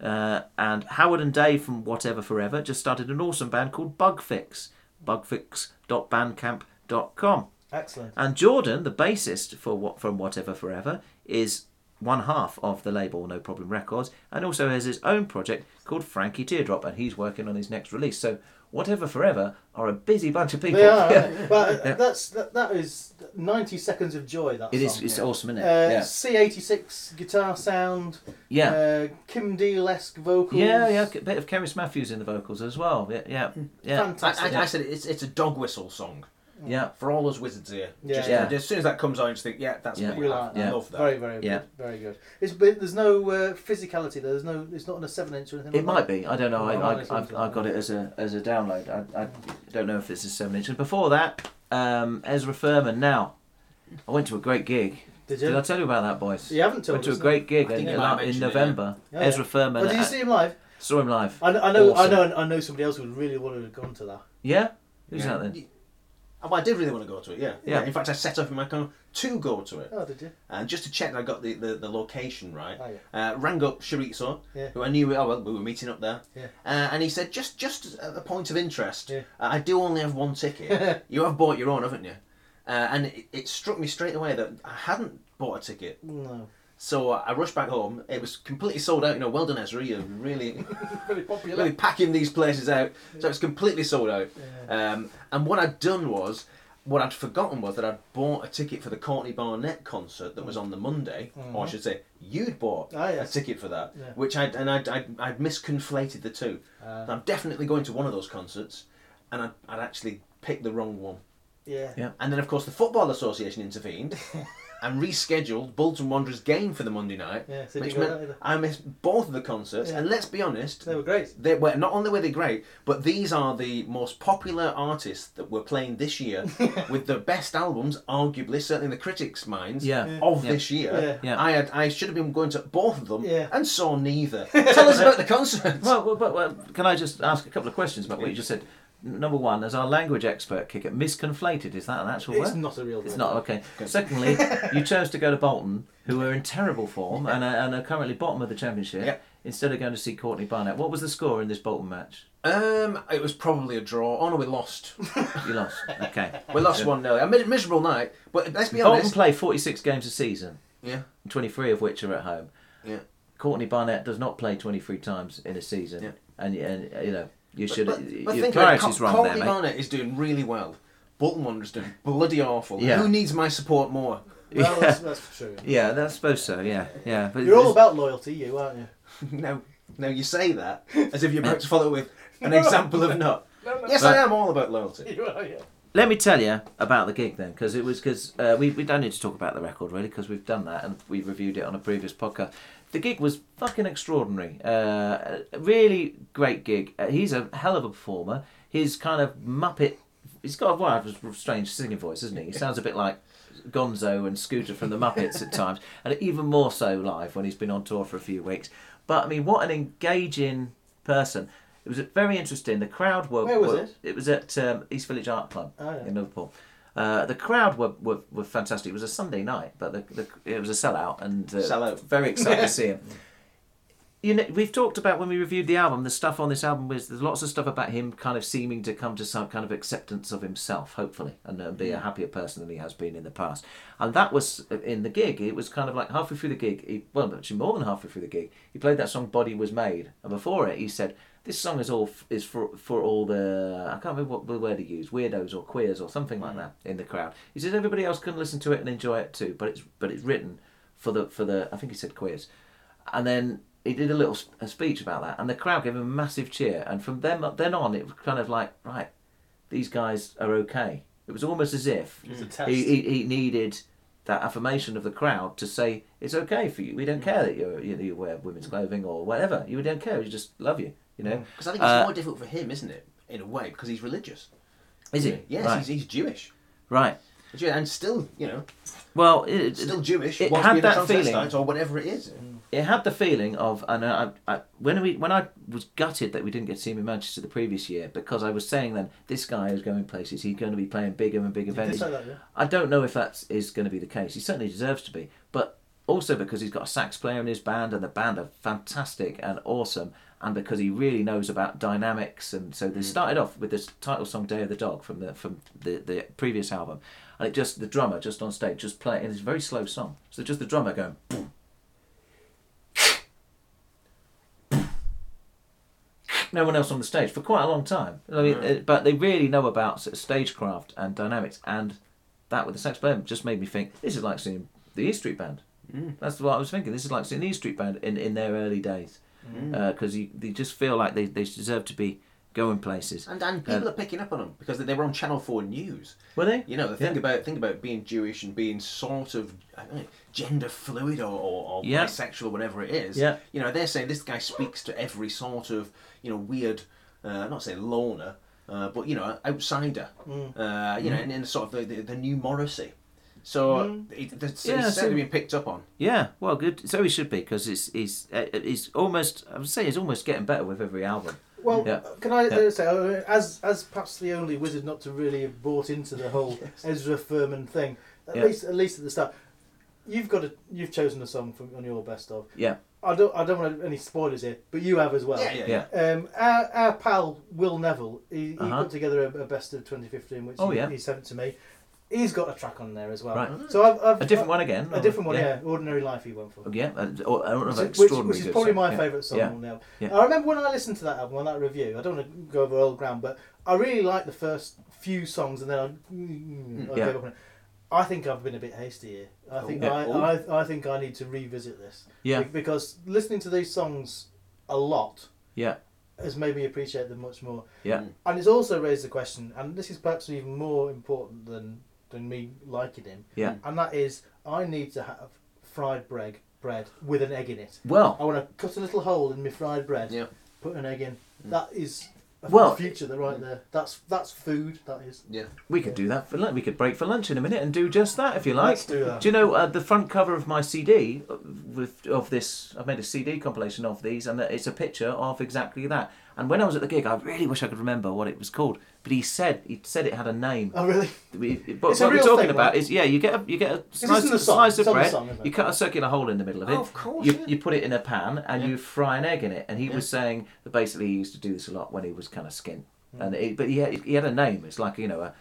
Uh, and Howard and Dave from Whatever Forever just started an awesome band called Bugfix. Bugfix.bandcamp.com. Excellent. And Jordan, the bassist for what from Whatever Forever, is one half of the label No Problem Records, and also has his own project called Frankie Teardrop, and he's working on his next release. So Whatever Forever are a busy bunch of people. They are, Yeah. aren't but Yeah. that's that, that is ninety seconds of joy. That It is- song. it's awesome, isn't it? Uh, Yeah. C eighty six guitar sound. Yeah. Uh, Kim Deal esque vocals. Yeah, yeah, a bit of Cerys Matthews in the vocals as well. Yeah, yeah, yeah. I, I, I said it's it's a dog whistle song. Yeah. For all those wizards here. Yeah. Just, Yeah. As soon as that comes on, you just think, yeah, that's Yeah. me. We I, like I love that. Very, very Yeah. good. Very good. It's but there's no uh, physicality. there. There's no. It's not on a seven inch or anything. It like might that. be. I don't know. Oh, I, I, I've, I've got it as a as a download. I, I don't know if it's a seven inch. And before that, um, Ezra Furman. Now, I went to a great gig. Did you? I tell you about that, boys? You haven't told Went to a great gig I in, you might have in mentioned it, November. yeah. Ezra Furman. Oh, did you see him live? Saw him live. I, I know. Awesome. I know. I know somebody else who really wanted to have gone to that. Yeah. Who's Yeah. that then? Oh, I did really want to go to it, yeah. Yeah. In fact, I set up in my car to go to it. Oh, did you? And just to check that I got the, the, the location right, Oh, yeah. uh, rang up Chorizo, Yeah. who I knew, oh well, we were meeting up there. Yeah. Uh, and he said, just just a a point of interest, Yeah. uh, I do only have one ticket. you have bought your own, haven't you? Uh, and it, it struck me straight away that I hadn't bought a ticket. No. So I rushed back home. It was completely sold out. You know, well done, Ezra. You're really, Very popular. really packing these places out. So it's completely sold out. Um, and what I'd done was, what I'd forgotten was that I'd bought a ticket for the Courtney Barnett concert that was on the Monday, or I Mhm. should say, you'd bought Ah, yes. a ticket for that, Yeah. which I'd and I'd, I'd, I'd misconflated the two. And I'm definitely going to one of those concerts, and I'd, I'd actually picked the wrong one. Yeah. Yeah. And then, of course, the Football Association intervened and rescheduled Bolton Wanderers game for the Monday night, Yeah, so which meant. I missed both of the concerts. Yeah. And let's be honest, They were great. they were not only were they great, but these are the most popular artists that were playing this year with the best albums, arguably, certainly in the critics' minds, Yeah. Yeah. of Yeah. this year. Yeah. I had I should have been going to both of them Yeah. and saw neither. Tell us about the concert. Well, well, but well, can I just ask a couple of questions about what you just said? Number one, as our language expert kicker, misconflated, is that an actual It's word? It's not a real word. It's not, okay. Secondly, you chose to go to Bolton, who are in terrible form and are, and are currently bottom of the championship, Yeah. instead of going to see Courtney Barnett. What was the score in this Bolton match? Um, it was probably a draw. Oh no, we lost. You lost. Okay. We lost Good. one 0 A miserable night, but let's be Bolton honest. Bolton play 46 games a season, Yeah, 23 of which are at home. yeah. Courtney Barnett does not play 23 times in a season. Yeah. And, and, you know, you should. But, but your think about it. priority's Co- wrong Courtney there, mate. Barnett is doing really well. Bolton Wanderers doing bloody awful. Yeah. Who needs my support more? Well, that's, that's true. Yeah, I suppose so. Yeah, yeah. But You're all about loyalty, you aren't you? no, no, you say that as if you're about to follow with an example of not. Yes, But- I am all about loyalty. You are, yeah. Let me tell you about the gig then, because it was because uh, we we don't need to talk about the record really, because we've done that and we reviewed it on a previous podcast. The gig was fucking extraordinary. Uh, really great gig. Uh, he's a hell of a performer. His kind of Muppet. He's got a wild, strange singing voice, isn't he? He sounds a bit like Gonzo and Scooter from the Muppets at times, and even more so live when he's been on tour for a few weeks. But I mean, what an engaging person! It was very interesting. The crowd were. Where was were- it? It was at um, East Village Art Club Oh, yeah. in Liverpool. Uh, the crowd were, were, were fantastic. It was a Sunday night, but the, the, it was a sellout, and uh, Sellout. very excited to see him. You know, we've talked about when we reviewed the album. The stuff on this album was there's lots of stuff about him kind of seeming to come to some kind of acceptance of himself, hopefully, and uh, be a happier person than he has been in the past. And that was uh, in the gig. It was kind of like halfway through the gig. He, well, actually more than halfway through the gig, he played that song "Body Was Made," and before it, he said, this song is all f- is for for all the I can't remember what the word he used weirdos or queers or something like that in the crowd. He says everybody else can listen to it and enjoy it too, but it's but it's written for the for the I think he said queers, and then he did a little a speech about that, and the crowd gave him a massive cheer, and from then then on it was kind of like right, these guys are okay. It was almost as if he, he he needed that affirmation of the crowd to say it's okay for you. We don't care that you're, you, you wear women's clothing or whatever. You don't care. We just love you. You know. Because I think it's Uh, more difficult for him, isn't it? In a way, because he's religious. Is he? Yes, Right. he's, he's Jewish. Right. And still, you know, Well, it, still Jewish. It had to be a that feeling. or whatever it is. It had the feeling of, and I, I, when we when I was gutted that we didn't get to see him in Manchester the previous year because I was saying then this guy is going places. He's going to be playing bigger and bigger venues. that, yeah. I don't know if that is going to be the case. He certainly deserves to be, but also because he's got a sax player in his band and the band are fantastic and awesome, and because he really knows about dynamics. And so they started off with this title song "Day of the Dog" from the from the, the previous album, and it just the drummer just on stage just playing. And it's a very slow song, so just the drummer going. Boom, no one else on the stage for quite a long time. I mean, Right. uh, but they really know about sort of stagecraft and dynamics, and that with the sax player just made me think this is like seeing the E Street Band. Mm. That's what I was thinking. This is like seeing the E Street Band in, in their early days, Mm. because they just feel like they, they deserve to be going places. And and people Uh, are picking up on them because they were on Channel Four News. Were they? You know, the thing Yeah. about think about being Jewish and being sort of I don't know, gender fluid or, or, or Yeah. bisexual, whatever it is. Yeah. You know, they're saying this guy speaks to every sort of you know weird, uh, I'm not saying loner, uh, but you know outsider. Mm. Uh, you know, Mm. in, in sort of the, the, the new Morrissey. So Mm. it, it's, Yeah, it's so- certainly been picked up on. Yeah, well, good. So he should be because it's he's uh, he's almost I would say he's almost getting better with every album. Well, yeah. can I Yeah. uh, say, uh, as as perhaps the only wizard not to really have bought into the whole Ezra Furman thing, at Yeah. least at least at the start, you've got a you've chosen a song from on your best of. Yeah. I don't I don't want any spoilers here, but you have as well. Yeah, yeah, yeah. Um, our, our pal Will Neville, he, he Uh-huh. put together a, a best of 2015, which Oh, he, yeah. he sent to me. He's got a track on there as well. Right. So I've, I've A different one again, A or- different one, yeah. yeah. Ordinary Life he went for. Yeah, uh, or, I don't know, Which, which, extraordinary which is good probably song. my Yeah. favourite song Yeah. on the. Yeah. I remember when I listened to that album on that review. I don't want to go over old ground, but I really liked the first few songs, and then I, I Mm. Yeah. gave up on it. I think I've been a bit hasty here. I think Yeah. I, Oh. I, I think I need to revisit this. Yeah. Be- Because listening to these songs a lot Yeah. has made me appreciate them much more. Yeah. And it's also raised the question, and this is perhaps even more important than than me liking him. Yeah. And that is, I need to have fried bread bread with an egg in it. Well- I want to cut a little hole in my fried bread. Yeah. Put an egg in. That is a Well- future that right there. That's that's food. That is. Yeah. We could do that for lunch. We could break for lunch in a minute and do just that if you like. Let's do that. Do you know uh, the front cover of my CD uh, with of this? I've made a CD compilation of these, and it's a picture of exactly that. And when I was at the gig, I really wish I could remember what it was called. But he said he said it had a name. Oh really? We- But It's what we're talking thing, about right? is yeah, you get a you get a slice, a slice of bread. song, you cut a circular hole in the middle of it. Oh, of course, You, yeah. you put it in a pan and Yeah. you fry an egg in it. And he Yeah. was saying that basically he used to do this a lot when he was kind of skint. Hmm. And it, but he had, he had a name. It's like you know a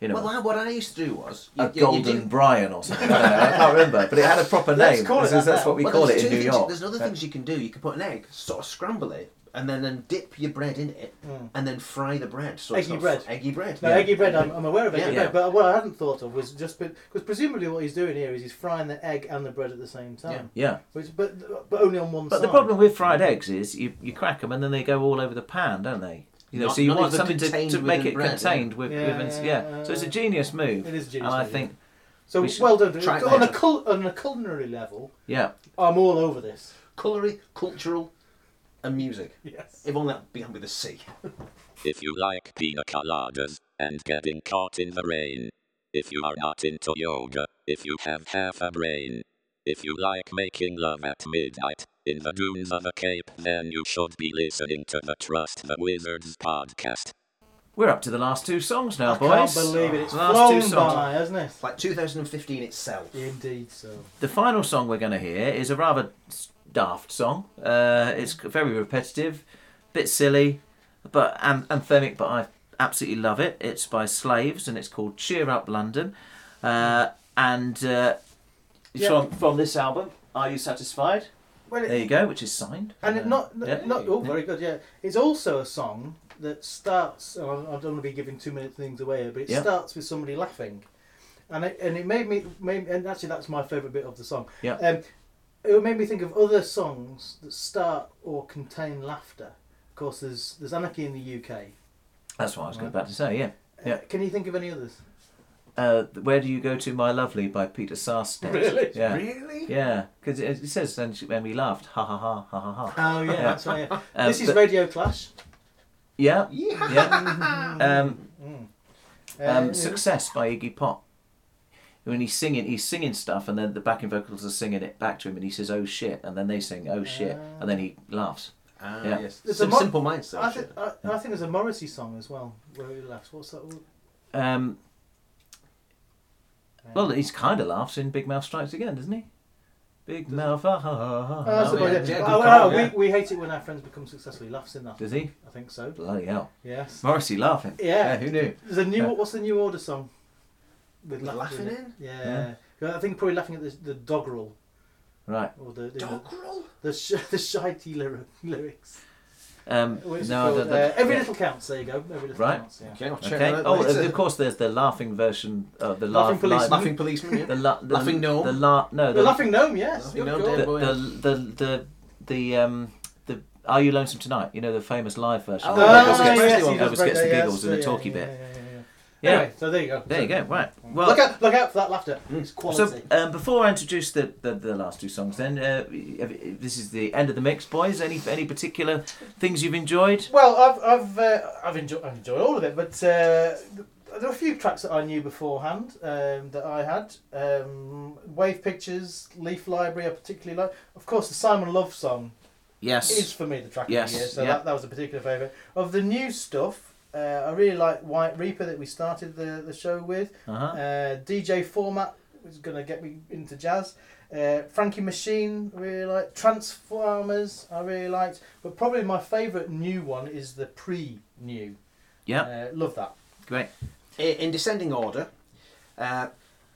you know Well, I, what I used to do was a you- you- you golden do- Brian or something. I, know, I can't remember, but it had a proper Let's name. call it that that's now. what we Well, call it in New York. There's other things you can do. You can put an egg, sort of scramble it, and then, then dip your bread in it, Mm. and then fry the bread. So it's Eggy not bread. f- Eggy bread. No, yeah. eggy bread. I'm, I'm aware of eggy Yeah. bread, but what I hadn't thought of was just because presumably what he's doing here is he's frying the egg and the bread at the same time. Yeah. Which, but but only on one But side. But the problem with fried eggs is you, you crack them and then they go all over the pan, don't they? You know, Not- so you want something to, to make it bread, contained yeah. with, Yeah, with yeah, yeah, yeah, So it's a genius move. It is a genius And I think So we should well done. try on a cul- on a culinary level, yeah. I'm all over this. Culinary, cultural, and music. Yes. If only that began with a C. If you like pina coladas and getting caught in the rain. If you are not into yoga. If you have half a brain. If you like making love at midnight in the dunes of a cape, then you should be listening to the Trust the Wizards podcast. We're up to the last two songs now, I boys. can't believe it. It's last flown two songs. by, hasn't it? Like 2015 itself. Indeed, so. The final song we're going to hear is a rather daft song. Uh, it's very repetitive, bit silly, but an- anthemic. But I absolutely love it. It's by Slaves and it's called "Cheer Up London," uh, and uh, it's Yeah. from from this album. Are you satisfied? Well, it- there you go, which is signed. And it not, yeah. not oh, very good, yeah. It's also a song that starts. and I don't want to be giving too many things away, but it Yeah. starts with somebody laughing, and it and it made me made, and actually that's my favourite bit of the song. Yeah. Um, it made me think of other songs that start or contain laughter. Of course, there's there's Anarchy in the UK. That's what I was Right. about to say. Yeah, yeah. Uh, can you think of any others? Uh, Where do you go to, my lovely, by Peter Sarstedt. Really? Yeah. Really? Yeah, because it, it says then she- when we laughed, ha ha ha ha ha ha. Oh yeah, that's right. Yeah. Uh, this is but- Radio Clash. Yeah. Yeah. Yeah. um, Mm. um, Uh, Success by Iggy Pop. When he's singing, he's singing stuff, and then the backing vocals are singing it back to him, and he says, "Oh shit," and then they sing, "Oh shit," and then he laughs. Ah, yeah. yes. There's Sim- Mo- Simple mindset. I, shit. think I, I think there's a Morrissey song as well where he laughs. What's that? one? Um, well, he's kind of laughs in Big Mouth Strikes Again, doesn't he? Big Mouth, ha ha ha ha. Oh, that's ha. the yeah, yeah. Oh, call, oh, yeah. we, we hate it when our friends become successful. He laughs in that. Does he? I think so. Bloody hell. Yes. Morrissey laughing. Yeah. who knew? There's a new. Yeah. What's the new order song? With With laughing it. in? Yeah. I think probably laughing at the the doggerel Right. or the the, Doggerel? the, sh- the shitey lyri- lyrics. Um, What is it no, I called? don't- don't- uh, every yeah. little counts. There you go. Every little Right. counts. Yeah. Okay, I'll check Okay. that Oh, later. of course, there's the laughing version of the Laughing laugh, policeman. live- Laughing policeman, yeah. The, la- the Laughing gnome. The la- no, The laughing gnome. Yes. Laughing gnome, call. the, the, the, the, the, um, the Are You Lonesome Tonight? You know the famous live version. Oh, of yeah, Elvis yeah, yes, the- he Elvis gets the that, yes, giggles in the yeah, talky yeah, bit. Yeah. Anyway, so there you go. There you go. Right. Well, look out! Look out for that laughter. It's So um, before I introduce the, the, the last two songs, then uh, this is the end of the mix, boys. Any any particular things you've enjoyed? Well, I've I've uh, I've enjoyed I've enjoyed all of it, but uh, there are a few tracks that I knew beforehand um, that I had. Um, Wave Pictures, Leaf Library, I particularly like. Of course, the Simon Love song Yes. is for me the track Yes, of the year, so yeah. that, that was a particular favourite. Of the new stuff, uh, I really like White Reaper that we started the, the show with. Uh-huh. Uh, DJ Format was going to get me into jazz. Uh, Frankie Machine, I really like. Transfarmers, I really liked. But probably my favourite new one is the pre new. Yeah. Uh, love that. Great. In descending order, uh,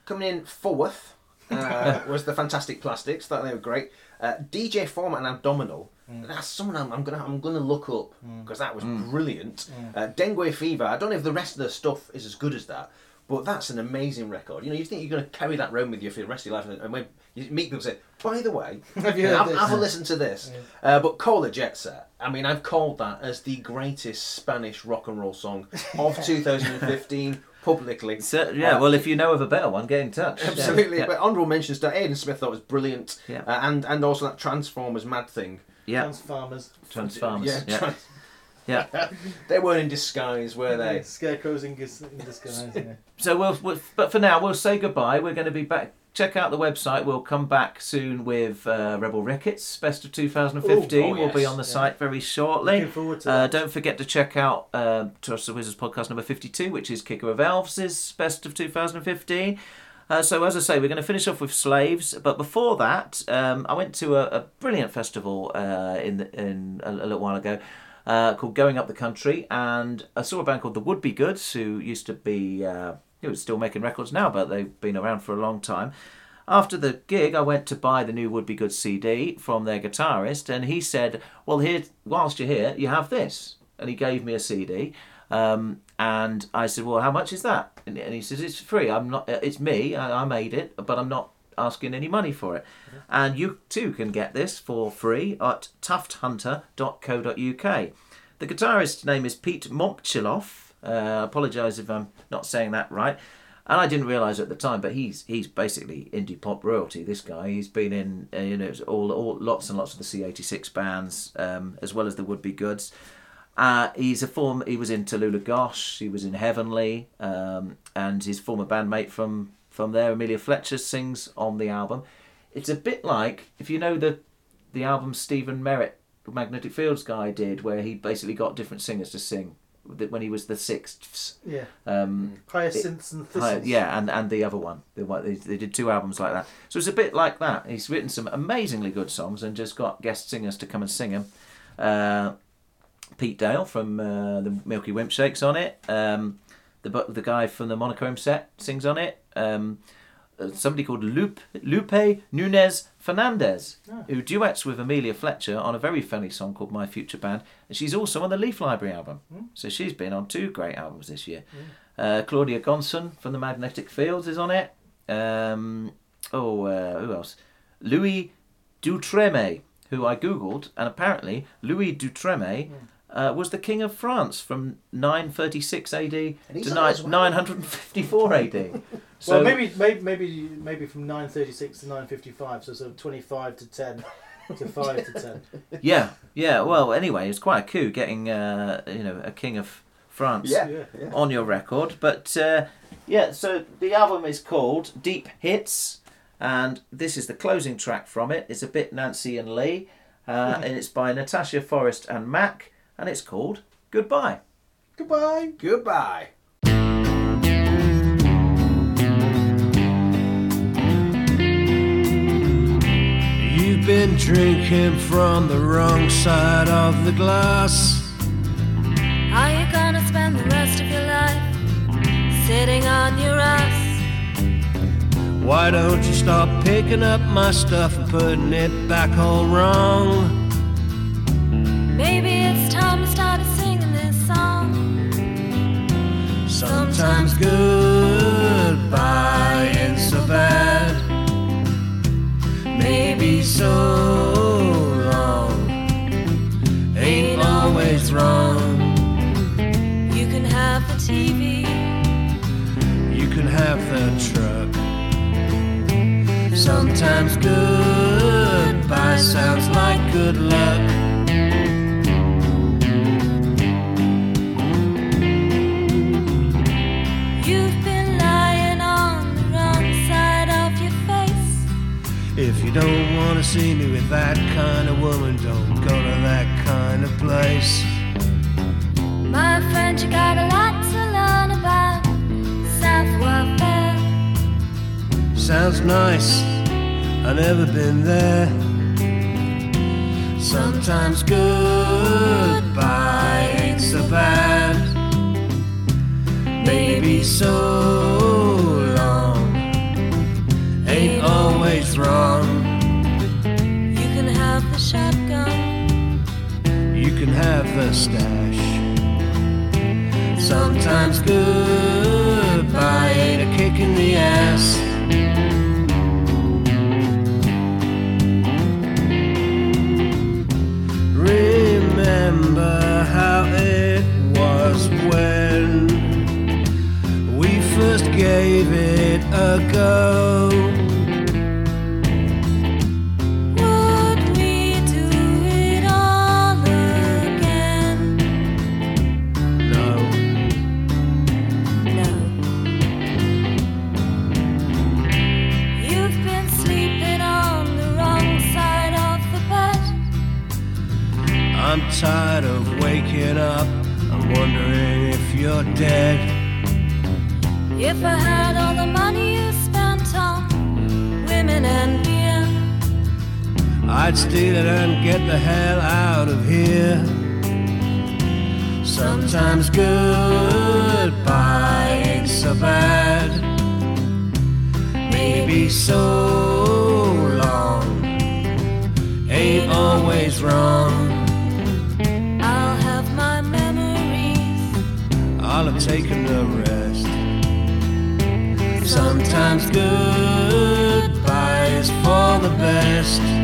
coming in fourth uh, was the Fantastic Plastics. Thought they were great. Uh, DJ Format and Abdominal. That's someone I'm, I'm gonna I'm gonna look up because that was brilliant. Uh, Dengue Fever. I don't know if the rest of the stuff is as good as that, but that's an amazing record. You know, you think you're gonna carry that around with you for the rest of your life, and, and when you meet people say, by the way, Have you heard have, have a listen to this. Uh, but Cola Jet Set. I mean, I've called that as the greatest Spanish rock and roll song of 2015 publicly. So, yeah. Uh, well, if you know of a better one, get in touch. Absolutely, Yeah. but honourable mentions to Aidan Smith thought was brilliant, Yeah. uh, and and also that Transfarmers mad thing. Yeah. Transformers. Transformers. Yeah, Yeah. trans- Yeah. they weren't in disguise, were they? Scarecrows in, dis- in disguise. yeah. So we'll, we'll, but for now, we'll say goodbye. We're going to be back. Check out the website. We'll come back soon with uh, Rebel Rickets, best of 2015. Ooh, oh, We'll be on the Yeah. site very shortly. Looking forward to Uh, that. don't forget to check out uh, Trust the Wizards podcast number 52, which is Kicker of Elves' best of 2015. Uh, so, as I say, we're going to finish off with Slaves, but before that, um, I went to a, a brilliant festival uh, in the, in a, a little while ago uh, called Going Up the Country, and I saw a band called the Would Be Goods, who used to be, uh, who are still making records now, but they've been around for a long time. After the gig, I went to buy the new Would Be Good CD from their guitarist, and he said, "Well, here, whilst you're here, you have this." And he gave me a CD, um, and I said, "Well, how much is that?" And, and he says, "It's free. I'm not. uh, It's me. I, I made it, but I'm not asking any money for it." And you too can get this for free at tufthunter.co.uk. The guitarist's name is Pete Momtchiloff. Uh, apologise if I'm not saying that right. And I didn't realise at the time, but he's he's basically indie pop royalty. This guy, he's been in uh, you know all all lots and lots of the C86 bands, um, as well as the Would Be Goods. Uh, he's a form. He was in Tallulah Gosh. He was in Heavenly, um, and his former bandmate from from there, Amelia Fletcher, sings on the album. It's a bit like if you know the the album Stephin Merritt Magnetic Fields guy did, where he basically got different singers to sing when he was the sixths. Yeah. Um, Hyacinths and Hi- Thistles. yeah, and, and the other one. The one they, they did two albums like that. So it's a bit like that. He's written some amazingly good songs and just got guest singers to come and sing them. Uh, Pete Dale from uh, the Milky Wimp Shakes on it. Um, the the guy from the Monochrome set sings on it. Um, uh, somebody called Lupe, Lupe Nunez Fernandez, Ah. who duets with Amelia Fletcher on a very funny song called My Future Band, and she's also on the Leaf Library album. So she's been on two great albums this year. Uh, Claudia Gonson from the Magnetic Fields is on it. Um, oh, uh, who else? Louis d'Outremer, who I googled, and apparently Louis d'Outremer uh, was the king of France from 936 AD to he's nine, well. 954 AD. So well, maybe, maybe, maybe, maybe from nine thirty six to nine fifty five, so sort of twenty five to ten to five to ten. yeah, yeah. Well, anyway, it's quite a coup getting uh, you know a king of France Yeah, yeah, yeah. on your record. But uh, yeah, so the album is called Deep Hits, and this is the closing track from it. It's a bit Nancy and Lee, uh, and it's by Natasha Forrest and Mac, and it's called Goodbye. Goodbye. Goodbye. You've been drinking from the wrong side of the glass. Are you gonna spend the rest of your life sitting on your ass? Why don't you stop picking up my stuff and putting it back all wrong? Maybe it's so long ain't always wrong. You can have the TV. You can have the truck. Sometimes goodbye see me with that kind of woman, don't go to that kind of place. My friend, you got a lot to learn about South welfare. Sounds nice, I've never been there. Sometimes goodbye ain't so bad. Maybe so long ain't always wrong. Can have the stash. Sometimes goodbye ain't a kick in the ass. Remember how it was when we first gave it a go. You're dead. If I had all the money you spent on women and beer, I'd steal it and get the hell out of here. Sometimes goodbye ain't so bad. Maybe so long ain't always wrong. Have taken the rest. Sometimes goodbye is for the best.